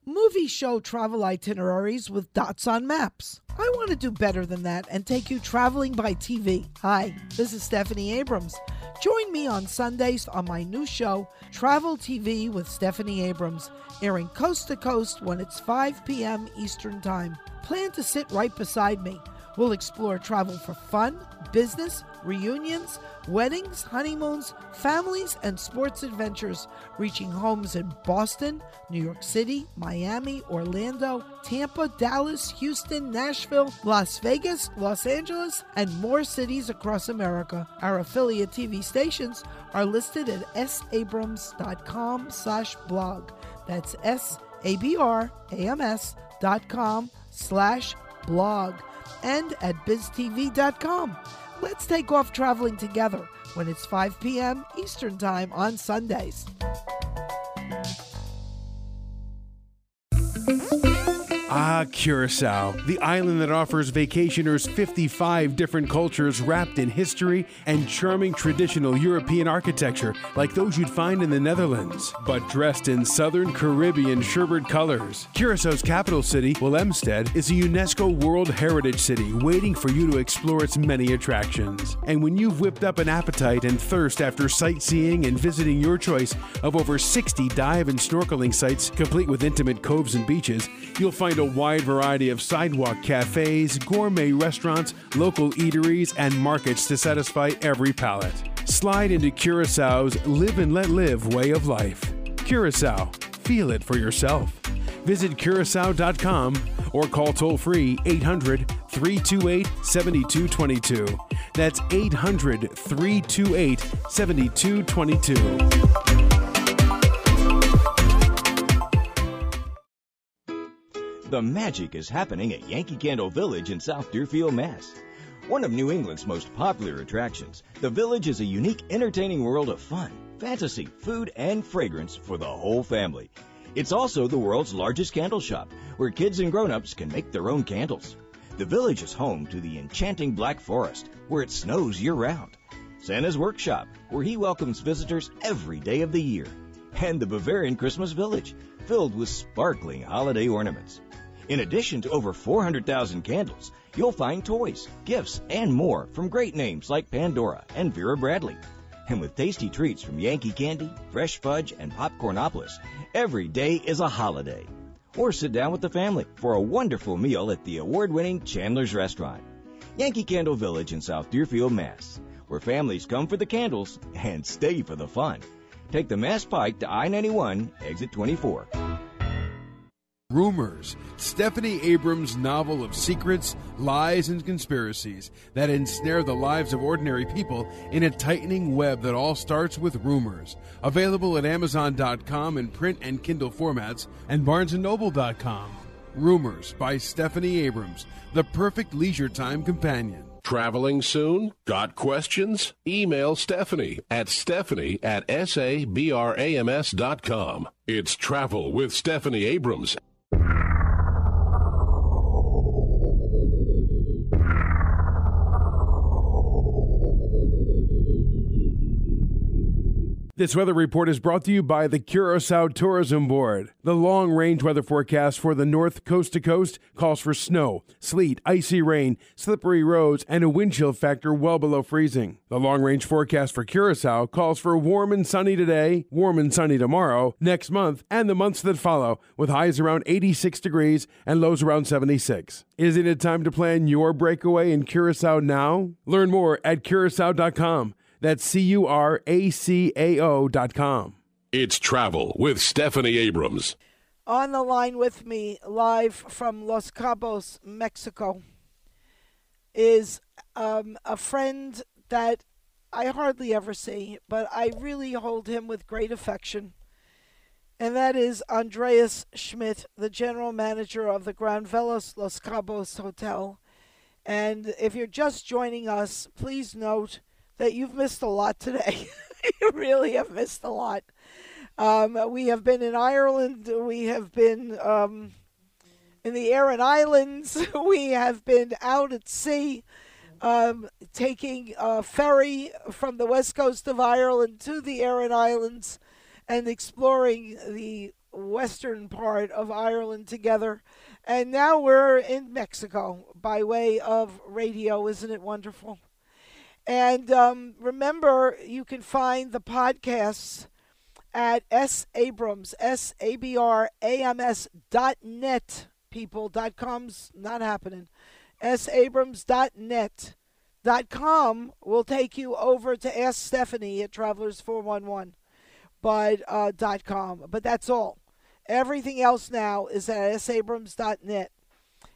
Movies show travel itineraries with dots on maps. I want to do better than that and take you traveling by TV. Hi, this is Stephanie Abrams. Join me on Sundays on my new show, Travel TV with Stephanie Abrams, airing coast to coast when it's 5 p.m. Eastern Time. Plan to sit right beside me. We'll explore travel for fun, business, reunions, weddings, honeymoons, families, and sports adventures, reaching homes in Boston, New York City, Miami, Orlando, Tampa, Dallas, Houston, Nashville, Las Vegas, Los Angeles, and more cities across America. Our affiliate TV stations are listed at sabrams.com slash blog. That's S-A-B-R-A-M-S dot com slash blog and at biztv.com. Let's take off traveling together when it's 5 p.m. Eastern Time on Sundays. Ah, Curacao, the island that offers vacationers 55 different cultures wrapped in history and charming traditional European architecture like those you'd find in the Netherlands, but dressed in southern Caribbean sherbet colors. Curaçao's capital city, Willemstad, is a UNESCO World Heritage City waiting for you to explore its many attractions. And when you've whipped up an appetite and thirst after sightseeing and visiting your choice of over 60 dive and snorkeling sites, complete with intimate coves and beaches, you'll find a wide variety of sidewalk cafes, gourmet restaurants, local eateries, and markets to satisfy every palate. Slide into Curaçao's live and let live way of life. Curacao, feel it for yourself. Visit curacao.com or call toll free 800 328 7222. That's 800 328 7222. The magic is happening at Yankee Candle Village in South Deerfield, Mass. One of New England's most popular attractions, the village is a unique, entertaining world of fun, fantasy, food, and fragrance for the whole family. It's also the world's largest candle shop, where kids and grown-ups can make their own candles. The village is home to the enchanting Black Forest, where it snows year-round. Santa's Workshop, where he welcomes visitors every day of the year. And the Bavarian Christmas Village, filled with sparkling holiday ornaments. In addition to over 400,000 candles, you'll find toys, gifts, and more from great names like Pandora and Vera Bradley. And with tasty treats from Yankee Candy, Fresh Fudge, and Popcornopolis, every day is a holiday. Or sit down with the family for a wonderful meal at the award-winning Chandler's Restaurant. Yankee Candle Village in South Deerfield, Mass., where families come for the candles and stay for the fun. Take the Mass Pike to I-91, exit 24. Rumors, Stephanie Abrams' novel of secrets, lies, and conspiracies that ensnare the lives of ordinary people in a tightening web that all starts with rumors. Available at Amazon.com in print and Kindle formats and BarnesandNoble.com. Rumors by Stephanie Abrams, the perfect leisure time companion. Traveling soon? Got questions? Email Stephanie at stephanie at sabrams.com. It's Travel with Stephanie Abrams. This weather report is brought to you by the Curacao Tourism Board. The long range weather forecast for the north coast to coast calls for snow, sleet, icy rain, slippery roads, and a wind chill factor well below freezing. The long range forecast for Curacao calls for warm and sunny today, warm and sunny tomorrow, next month, and the months that follow, with highs around 86 degrees and lows around 76. Isn't it time to plan your breakaway in Curacao now? Learn more at curacao.com. That's C U R A C A O dot com. It's Travel with Stephanie Abrams. On the line with me, live from Los Cabos, Mexico, is um, a friend that I hardly ever see, but I really hold him with great affection. And that is Andreas Schmidt, the general manager of the Gran Velas Los Cabos Hotel. And if you're just joining us, please note that you've missed a lot today. you really have missed a lot. Um, we have been in Ireland. We have been um, in the Aran Islands. we have been out at sea, um, taking a ferry from the west coast of Ireland to the Aran Islands and exploring the western part of Ireland together. And now we're in Mexico by way of radio. Isn't it wonderful? And um, remember, you can find the podcasts at S Abrams, S A B R A M S dot net, people. Dot com's not happening. S Abrams dot net. Dot com will take you over to Ask Stephanie at Travelers 411 but uh, dot com. But that's all. Everything else now is at sabrams.net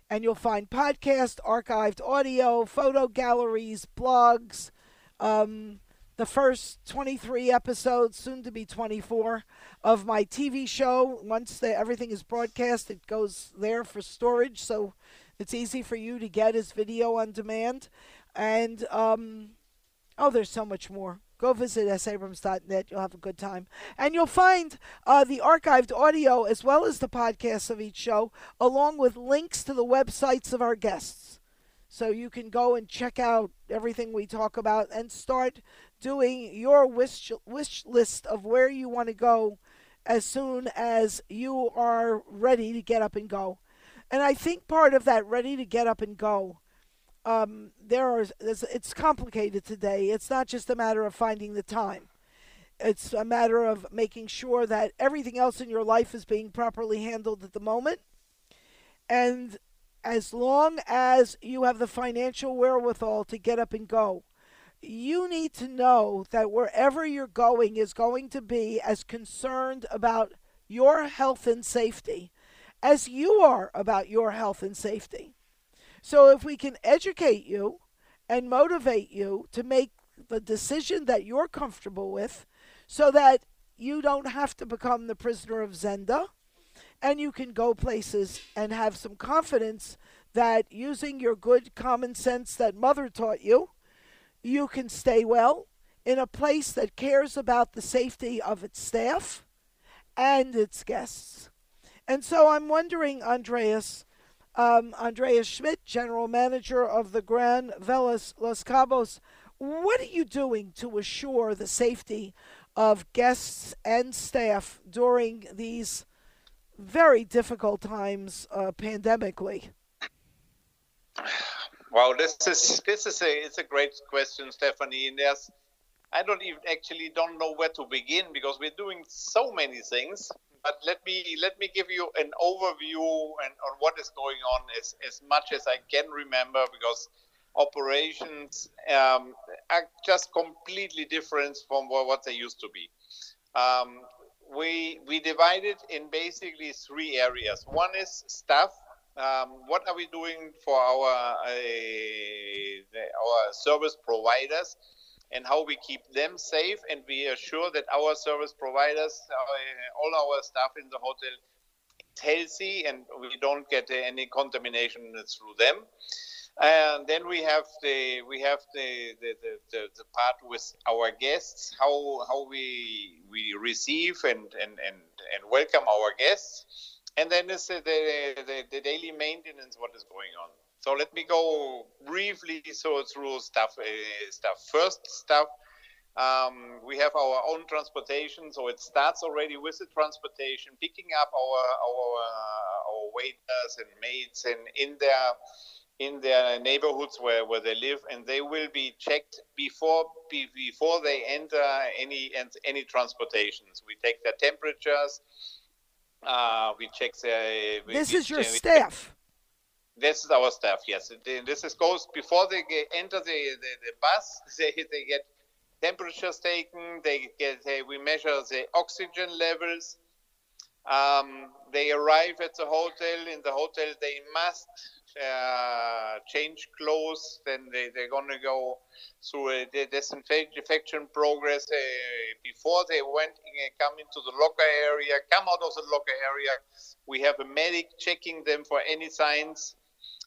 and you'll find podcast, archived audio, photo galleries, blogs, um, the first 23 episodes, soon to be 24, of my TV show. Once the, everything is broadcast, it goes there for storage, so it's easy for you to get as video on demand. And, um, oh, there's so much more. Go visit sabrams.net. You'll have a good time. And you'll find uh, the archived audio as well as the podcasts of each show, along with links to the websites of our guests. So you can go and check out everything we talk about and start doing your wish, wish list of where you want to go as soon as you are ready to get up and go. And I think part of that ready to get up and go, um, there are it's complicated today. It's not just a matter of finding the time. It's a matter of making sure that everything else in your life is being properly handled at the moment. And as long as you have the financial wherewithal to get up and go, you need to know that wherever you're going is going to be as concerned about your health and safety as you are about your health and safety. So if we can educate you and motivate you to make the decision that you're comfortable with so that you don't have to become the prisoner of Zenda and you can go places and have some confidence that using your good common sense that mother taught you you can stay well in a place that cares about the safety of its staff and its guests. And so I'm wondering, Andreas, um, Andreas Schmidt, General Manager of the Gran Velas Los Cabos, what are you doing to assure the safety of guests and staff during these very difficult times uh, pandemically? Wow, this is this is a it's a great question, Stephanie. And there's I don't even actually don't know where to begin because we're doing so many things. But let me let me give you an overview and on what is going on as as much as I can remember because operations um, are just completely different from what they used to be. Um, we we divided in basically three areas. One is staff, um, what are we doing for our uh, our service providers and how we keep them safe and we assure that our service providers uh, all our staff in the hotel is healthy and we don't get any contamination through them. And then we have the we have the the, the, the, part with our guests how how we we receive and and and, and welcome our guests. And then is the, the, the daily maintenance what is going on so let me go briefly so through stuff uh, stuff first stuff um, we have our own transportation so it starts already with the transportation picking up our our uh, our waiters and maids and in their in their neighborhoods where, where they live and they will be checked before be, before they enter any any transportations we take their temperatures uh, we check their. This we, is your staff. This is our staff. Yes, this is goes before they get, enter the, the, the bus. They they get temperatures taken. They get they, we measure the oxygen levels. Um, they arrive at the hotel. In the hotel, they must uh, change clothes. Then they, they're going to go through a disinfection progress uh, before they went uh, come into the locker area, come out of the locker area. We have a medic checking them for any signs.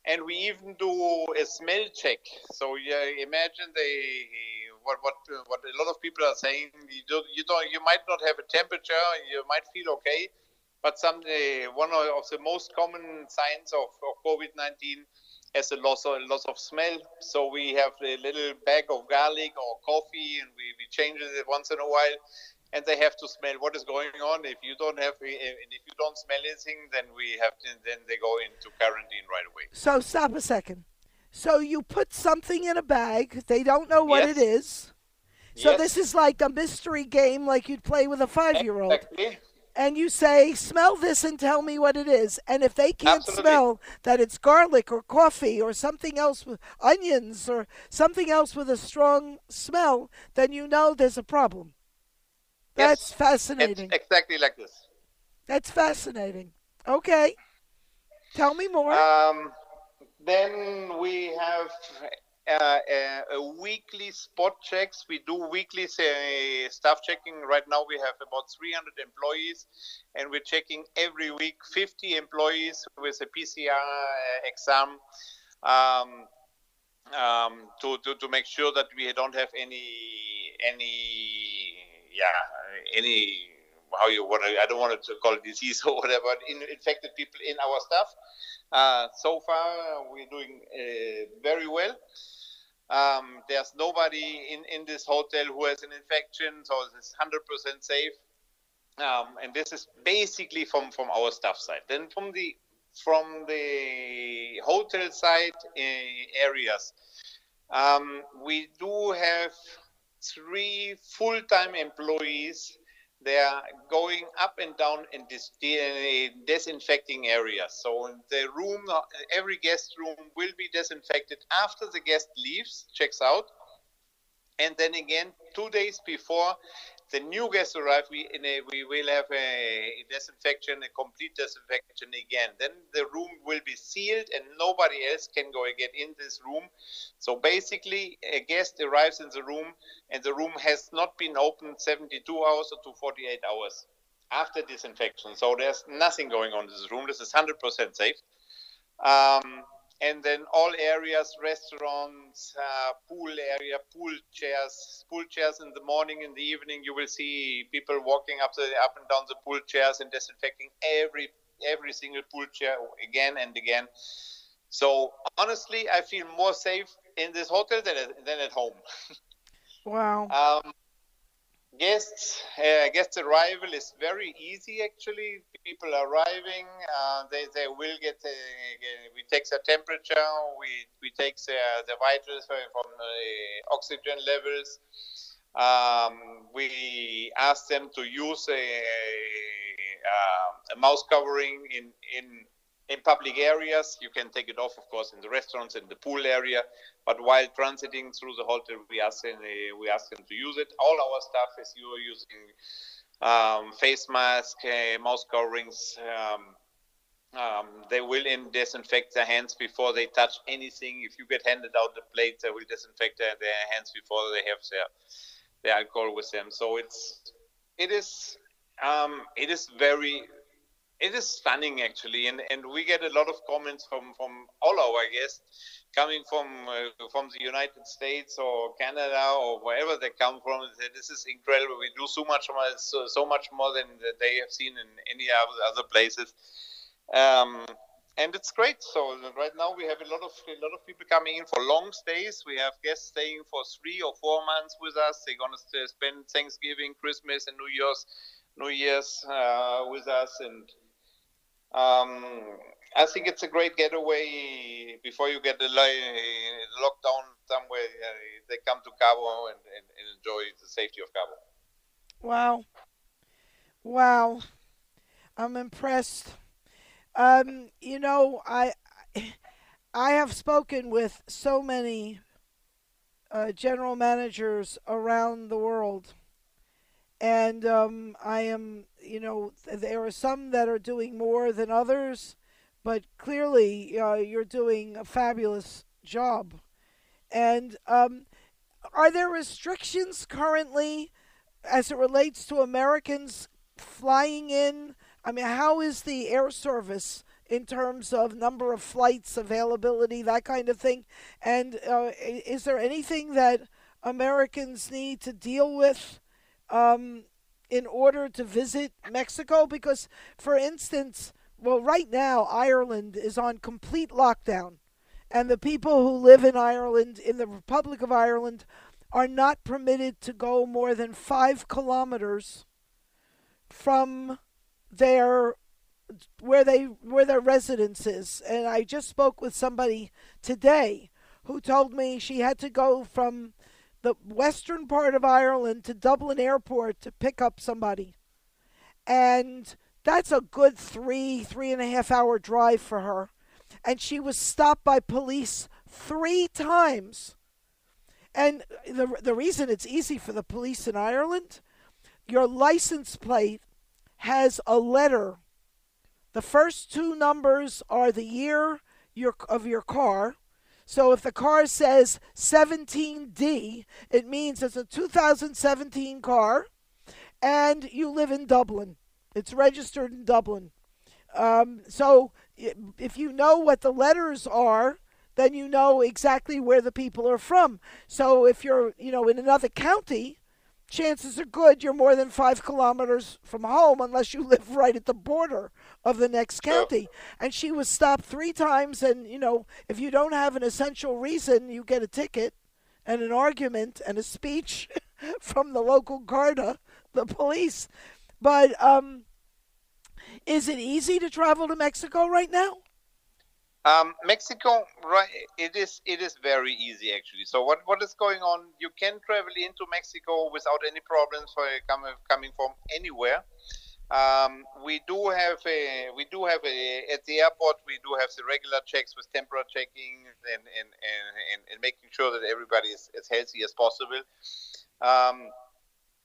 And we even do a smell check. So yeah, imagine they what what what a lot of people are saying. You don't you don't you might not have a temperature. You might feel okay, but some uh, one of the most common signs of, of COVID-19 is a loss of loss of smell. So we have a little bag of garlic or coffee, and we, we change it once in a while. And they have to smell what is going on. If you don't have, eh, eh, if you don't smell anything, then we have, to, then they go into quarantine right away. So stop a second. So you put something in a bag. They don't know what yes. it is. So yes. this is like a mystery game, like you'd play with a five-year-old. Exactly and you say, smell this and tell me what it is. And if they can't Absolutely. smell that it's garlic or coffee or something else with onions or something else with a strong smell, then you know there's a problem. That's yes. fascinating. It's exactly like this. That's fascinating. Okay. Tell me more. Um, then we have uh, uh, weekly spot checks. We do weekly uh, staff checking. Right now, we have about 300 employees, and we're checking every week 50 employees with a PCR uh, exam um, um, to, to, to make sure that we don't have any any yeah any how you want to I don't want to call it disease or whatever in, infected people in our staff. Uh, so far, we're doing uh, very well. Um, there's nobody in, in this hotel who has an infection, so it's 100% safe. Um, and this is basically from, from our staff side. Then from the from the hotel side uh, areas, um, we do have three full-time employees they are going up and down in this disinfecting areas. So the room, uh, every guest room will be disinfected after the guest leaves, checks out, and then again two days before the new guests arrive, we a, we will have a disinfection, a complete disinfection again. Then the room will be sealed, and nobody else can go get in this room. So basically, a guest arrives in the room, and the room has not been opened 72 hours or to 48 hours after disinfection. So there's nothing going on in this room. This is 100% safe. Um, and then all areas restaurants uh, pool area pool chairs pool chairs in the morning in the evening you will see people walking up the up and down the pool chairs and disinfecting every every single pool chair again and again. So honestly i feel more safe in this hotel than, than at home. Wow. Um, guests uh, guest arrival is very easy actually. People arriving uh, they, they will get uh, we take their temperature we we take their the vitals from the oxygen levels. Um, we ask them to use a, a, a mouth covering in in in public areas. You can take it off, of course, in the restaurants, in the pool area. But while transiting through the hotel, we ask them, we ask them to use it. All our staff is using um, face mask, uh, mouth coverings. Um, um, they will in disinfect their hands before they touch anything. If you get handed out the plate, they will disinfect their, their hands before they have their their alcohol with them. So it's it is um, it is very it is stunning actually, and, and we get a lot of comments from, from all our guests coming from uh, from the United States or Canada or wherever they come from. This is incredible. We do so much more, so, so much more than they have seen in any other places. Um, and it's great. So right now we have a lot of a lot of people coming in for long stays. We have guests staying for three or four months with us. They're gonna spend Thanksgiving, Christmas, and New Year's New Year's uh, with us, and um, I think it's a great getaway before you get the lockdown somewhere. Uh, they come to Cabo and, and, and, enjoy the safety of Cabo. Wow. Wow. I'm impressed. Um, you know, I I have spoken with so many uh, general managers around the world and um, I am, you know, there are some that are doing more than others, but clearly uh, you're doing a fabulous job. And um, are there restrictions currently as it relates to Americans flying in? I mean, how is the air service in terms of number of flights, availability, that kind of thing? And uh, is there anything that Americans need to deal with? Um, in order to visit Mexico? Because, for instance, well, right now, Ireland is on complete lockdown. And the people who live in Ireland, in the Republic of Ireland, are not permitted to go more than five kilometers from their where they where their residence is. And I just spoke with somebody today who told me she had to go from the western part of Ireland to Dublin Airport to pick up somebody. And that's a good three, three and a half hour drive for her. And she was stopped by police three times. And the, the reason it's easy for the police in Ireland, your license plate has a letter. The first two numbers are the year your, of your car. So if the car says 17D, it means it's a 2017 car and you live in Dublin. It's registered in Dublin. Um, so if you know what the letters are, then you know exactly where the people are from. So if you're, you know, in another county, chances are good you're more than five kilometers from home unless you live right at the border of the next county. And she was stopped three times, and, you know, if you don't have an essential reason, you get a ticket and an argument and a speech from the local Garda, the police. But um, is it easy to travel to Mexico right now? Um, Mexico, right? It is. It is very easy actually. So what what is going on? You can travel into Mexico without any problems for coming coming from anywhere. Um, we do have a we do have a at the airport we do have the regular checks with temperature checking and and, and, and making sure that everybody is as healthy as possible. Um,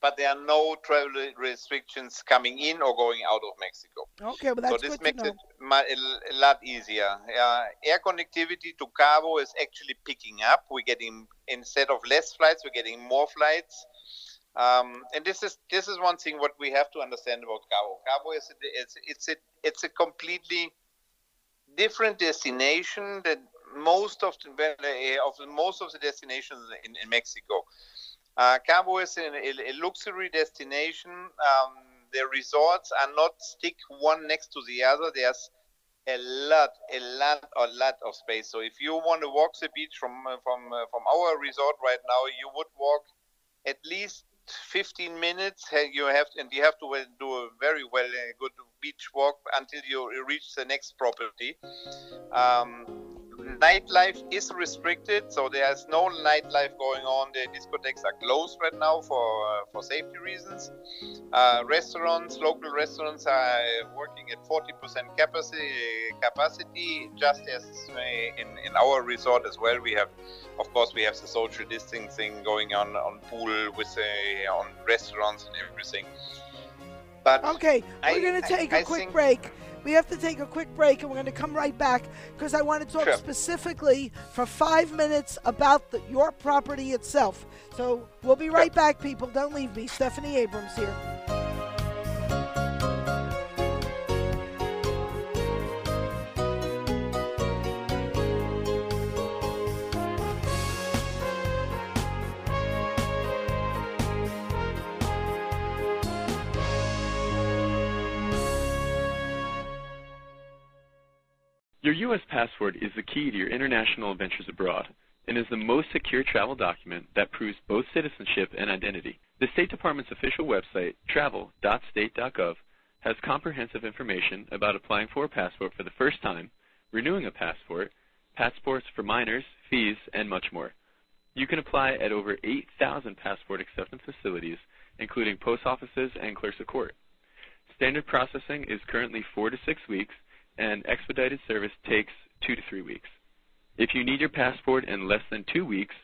but there are no travel restrictions coming in or going out of Mexico. Okay, but that's so this good makes to know. it a lot easier. Uh, air connectivity to Cabo is actually picking up. We're getting instead of less flights, we're getting more flights. Um, and this is this is one thing what we have to understand about Cabo. Cabo is a, it's it's a it's a completely different destination that most of the of most of the destinations in, in Mexico. Uh, Cabo is a, a luxury destination. Um, the resorts are not stick one next to the other. There's a lot, a lot, a lot of space. So if you want to walk the beach from from from our resort right now, you would walk at least 15 minutes. You have and you have to do a very well uh, good beach walk until you reach the next property. Um, nightlife is restricted, so there's no nightlife going on. The discotheques are closed right now for uh, for safety reasons. Uh, restaurants, local restaurants, are working at 40% capacity. Capacity, just as in in our resort as well. We have, of course, we have the social distancing going on on pool with uh, on restaurants and everything. But okay, we're I- going to take a I quick break. We have to take a quick break, and we're going to come right back because I want to talk Sure. specifically for five minutes about the, your property itself. So we'll be right back, people. Don't leave me. Stephanie Abrams here. U.S. passport is the key to your international adventures abroad and is the most secure travel document that proves both citizenship and identity. The State Department's official website, travel.state.gov, has comprehensive information about applying for a passport for the first time, renewing a passport, passports for minors, fees, and much more. You can apply at over 8,000 passport acceptance facilities, including post offices and clerks of court. Standard processing is currently four to six weeks, and expedited service takes two to three weeks. If you need your passport in less than two weeks,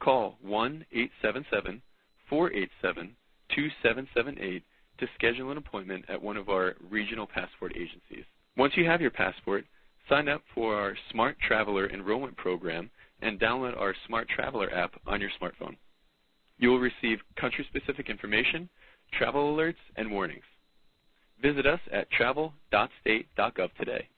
call 1 877 487 2778 to schedule an appointment at one of our regional passport agencies. Once you have your passport, sign up for our Smart Traveler enrollment program and download our Smart Traveler app on your smartphone. You will receive country specific information, travel alerts, and warnings. Visit us at travel.state.gov today.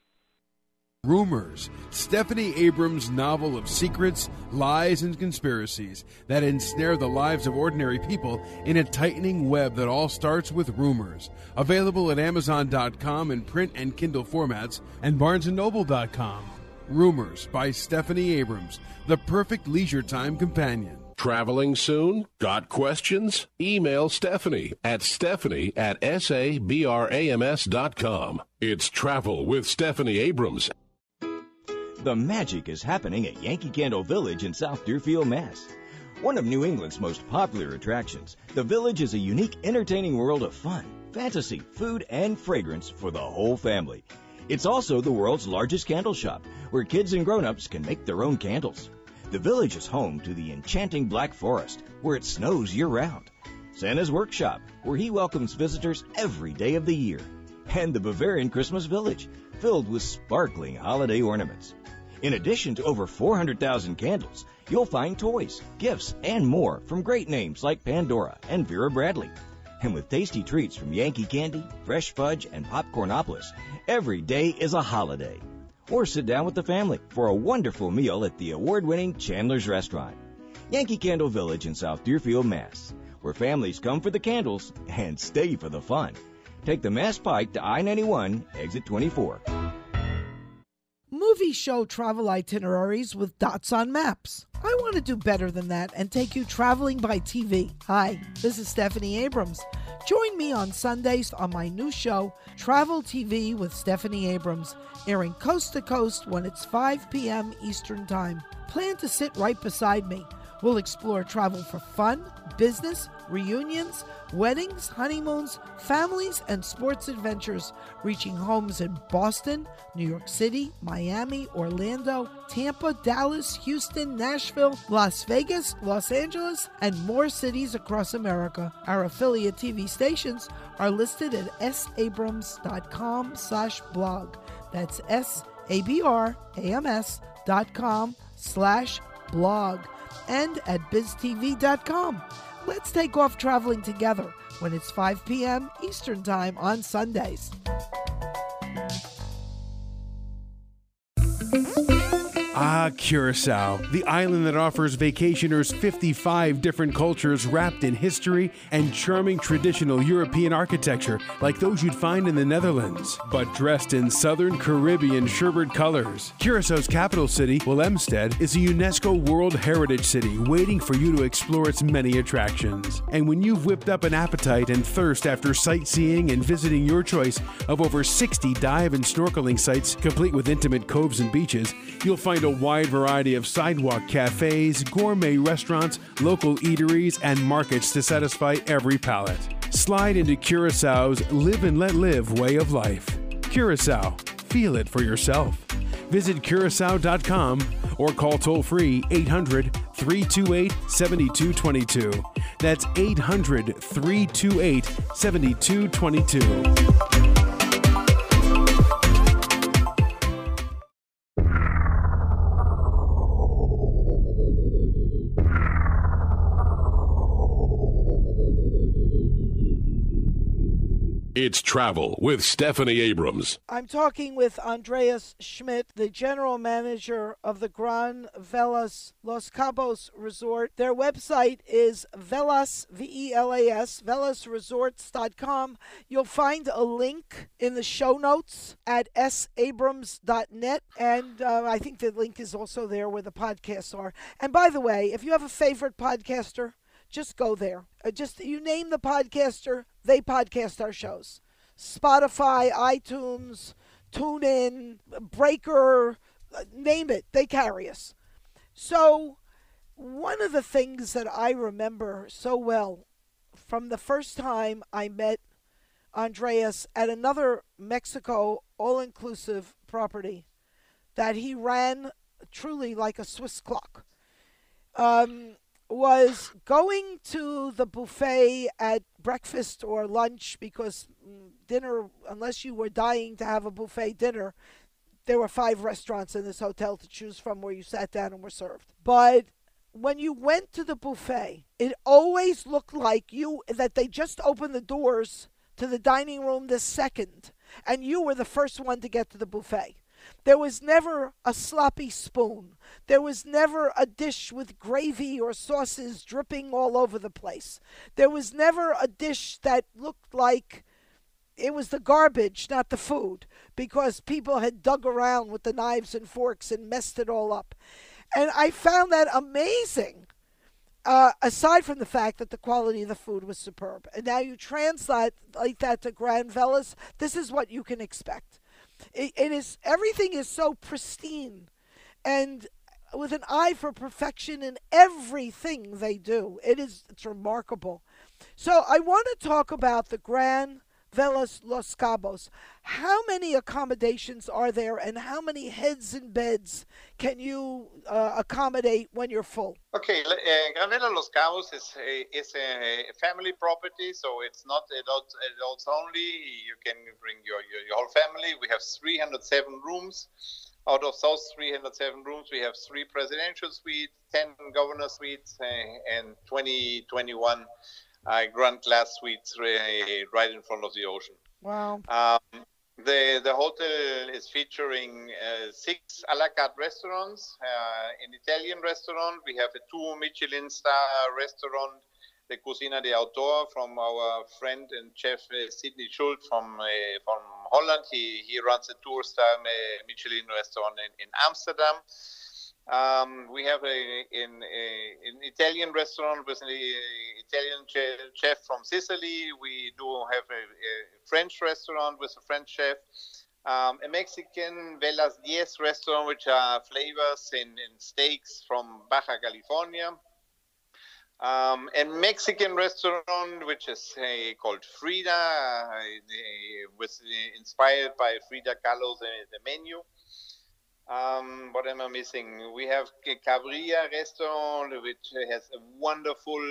Rumors, Stephanie Abrams' novel of secrets, lies, and conspiracies that ensnare the lives of ordinary people in a tightening web that all starts with rumors. Available at Amazon.com in print and Kindle formats and BarnesandNoble.com. Rumors by Stephanie Abrams, the perfect leisure time companion. Traveling soon? Got questions? Email Stephanie at stephanie at sabrams.com. It's Travel with Stephanie Abrams. The magic is happening at Yankee Candle Village in South Deerfield, Mass. One of New England's most popular attractions, the village is a unique, entertaining world of fun, fantasy, food, and fragrance for the whole family. It's also the world's largest candle shop, where kids and grown-ups can make their own candles. The village is home to the enchanting Black Forest, where it snows year-round. Santa's Workshop, where he welcomes visitors every day of the year. And the Bavarian Christmas Village, filled with sparkling holiday ornaments. In addition to over 400,000 candles, you'll find toys, gifts, and more from great names like Pandora and Vera Bradley. And with tasty treats from Yankee Candy, Fresh Fudge, and Popcornopolis, every day is a holiday. Or sit down with the family for a wonderful meal at the award-winning Chandler's Restaurant. Yankee Candle Village in South Deerfield, Mass, where families come for the candles and stay for the fun. Take the Mass Pike to I-91, exit 24. Movie show travel itineraries with dots on maps. I want to do better than that and take you traveling by TV. Hi, this is Stephanie Abrams. Join me on Sundays on my new show, Travel TV with Stephanie Abrams, airing coast to coast when it's 5 p.m. Eastern Time. Plan to sit right beside me. We'll explore travel for fun, business, reunions, weddings, honeymoons, families, and sports adventures, reaching homes in Boston, New York City, Miami, Orlando, Tampa, Dallas, Houston, Nashville, Las Vegas, Los Angeles, and more cities across America. Our affiliate TV stations are listed at sabrams.com slash blog. That's S-A-B-R-A-M-S dot com slash blog and at biztv.com. Let's take off traveling together when it's 5 p.m. Eastern Time on Sundays. Ah, Curacao, the island that offers vacationers 55 different cultures wrapped in history and charming traditional European architecture like those you'd find in the Netherlands, but dressed in southern Caribbean sherbet colors. Curaçao's capital city, Willemstad, is a UNESCO World Heritage City waiting for you to explore its many attractions. And when you've whipped up an appetite and thirst after sightseeing and visiting your choice of over 60 dive and snorkeling sites complete with intimate coves and beaches, you'll find a wide variety of sidewalk cafes, gourmet restaurants, local eateries, and markets to satisfy every palate. Slide into Curaçao's live and let live way of life. Curacao, feel it for yourself. Visit curacao.com or call toll free 800 328 7222. That's 800 328 7222. It's Travel with Stephanie Abrams. I'm talking with Andreas Schmidt, the general manager of the Grand Velas Los Cabos Resort. Their website is Velas, V E L A S, velasresorts.com. You'll find a link in the show notes at sabrams.net. And uh, I think the link is also there where the podcasts are. And by the way, if you have a favorite podcaster, just go there. Uh, just you name the podcaster, they podcast our shows. Spotify, iTunes, TuneIn, Breaker, uh, name it, they carry us. So, one of the things that I remember so well from the first time I met Andreas at another Mexico all inclusive property that he ran truly like a Swiss clock. Um, was going to the buffet at breakfast or lunch because mm, dinner, unless you were dying to have a buffet dinner, there were five restaurants in this hotel to choose from where you sat down and were served. But when you went to the buffet, it always looked like you that they just opened the doors to the dining room this second, and you were the first one to get to the buffet. There was never a sloppy spoon. There was never a dish with gravy or sauces dripping all over the place. There was never a dish that looked like it was the garbage, not the food, because people had dug around with the knives and forks and messed it all up. And I found that amazing. Uh, aside from the fact that the quality of the food was superb. And now you translate like that to Grand Velas, this is what you can expect. It, it is everything is so pristine and with an eye for perfection in everything they do. It is it's remarkable. So I want to talk about the Grand Velas Los Cabos. How many accommodations are there, and how many heads and beds can you uh, accommodate when you're full? Okay, uh, Gran Vela Los Cabos is a, is a family property, so it's not adults, adults only. You can bring your, your, your whole family. We have 307 rooms. out of those 307 rooms, we have three presidential suites, 10 governor suites, uh, and 20, 21 uh, Grand Class suites right in front of the ocean. Wow. Um, the, the hotel is featuring uh, six a la carte restaurants, uh, an Italian restaurant. We have a two Michelin star restaurant, the Cocina de Autor from our friend and chef uh, Sidney Schutte from uh, from Holland. He, he runs a tour star uh, Michelin restaurant in, in Amsterdam. Um, we have a, in, an Italian restaurant with an Italian chef from Sicily. We do have a, a French restaurant with a French chef. Um, a Mexican Velas Diez restaurant, which are flavors in, in steaks from Baja California. Um, a Mexican restaurant, which is uh, called Frida, uh, was inspired by Frida Kahlo, the, the menu. Um, what am I missing? We have Cabrilla restaurant, which has a wonderful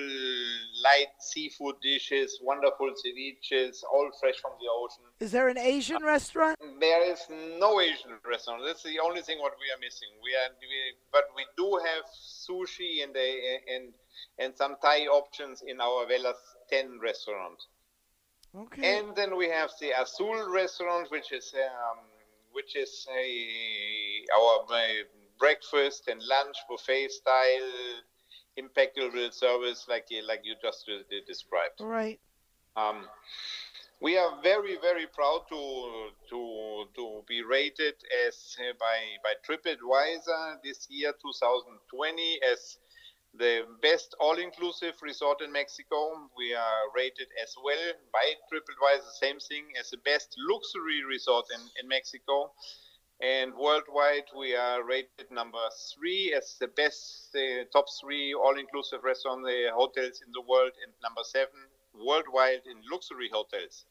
light seafood dishes, wonderful ceviches, all fresh from the ocean. Is there an Asian restaurant? There is no Asian restaurant. That's the only thing what we are missing. We are, we, but we do have sushi and a, and and some Thai options in our Velas 10 restaurant. Okay. And then we have the Azul restaurant, which is um, which is a, our uh, breakfast and lunch buffet style, impeccable service like like you just described. Right. Um, we are very very proud to to to be rated as uh, by by TripAdvisor this year 2020 as the best all-inclusive resort in Mexico. We are rated as well by TripAdvisor, the same thing as the best luxury resort in, in Mexico. And worldwide, we are rated number three as the best uh, top three all-inclusive restaurant uh, hotels in the world, and number seven worldwide in luxury hotels.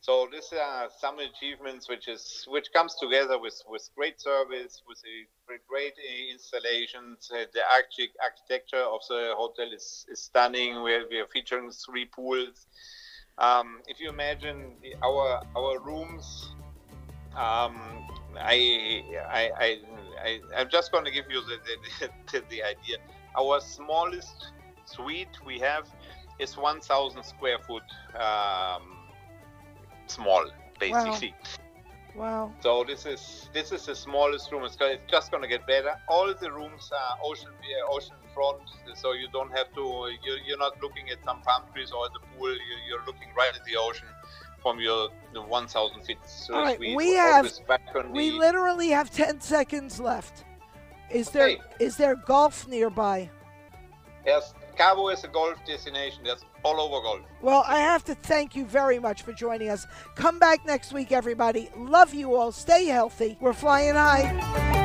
So these are some achievements which is which comes together with, with great service, with a great installations. Uh, the architecture of the hotel is, is stunning. We are, we are featuring three pools. Um, if you imagine the, our our rooms, um, I, I I I I'm just going to give you the the, the the idea. Our smallest suite we have is 1,000 square foot. Um, small, basically. Wow. Wow. So this is this is the smallest room. It's, it's just going to get better. All the rooms are ocean ocean front, so you don't have to. You're, you're not looking at some palm trees or the pool. You're, you're looking right at the ocean from your 1,000 feet. So All right, we have we literally have 10 seconds left. Is there okay. is there golf nearby? Yes, Cabo is a golf destination. That's all over golf. Well, I have to thank you very much for joining us. Come back next week, everybody. Love you all. Stay healthy. We're flying high.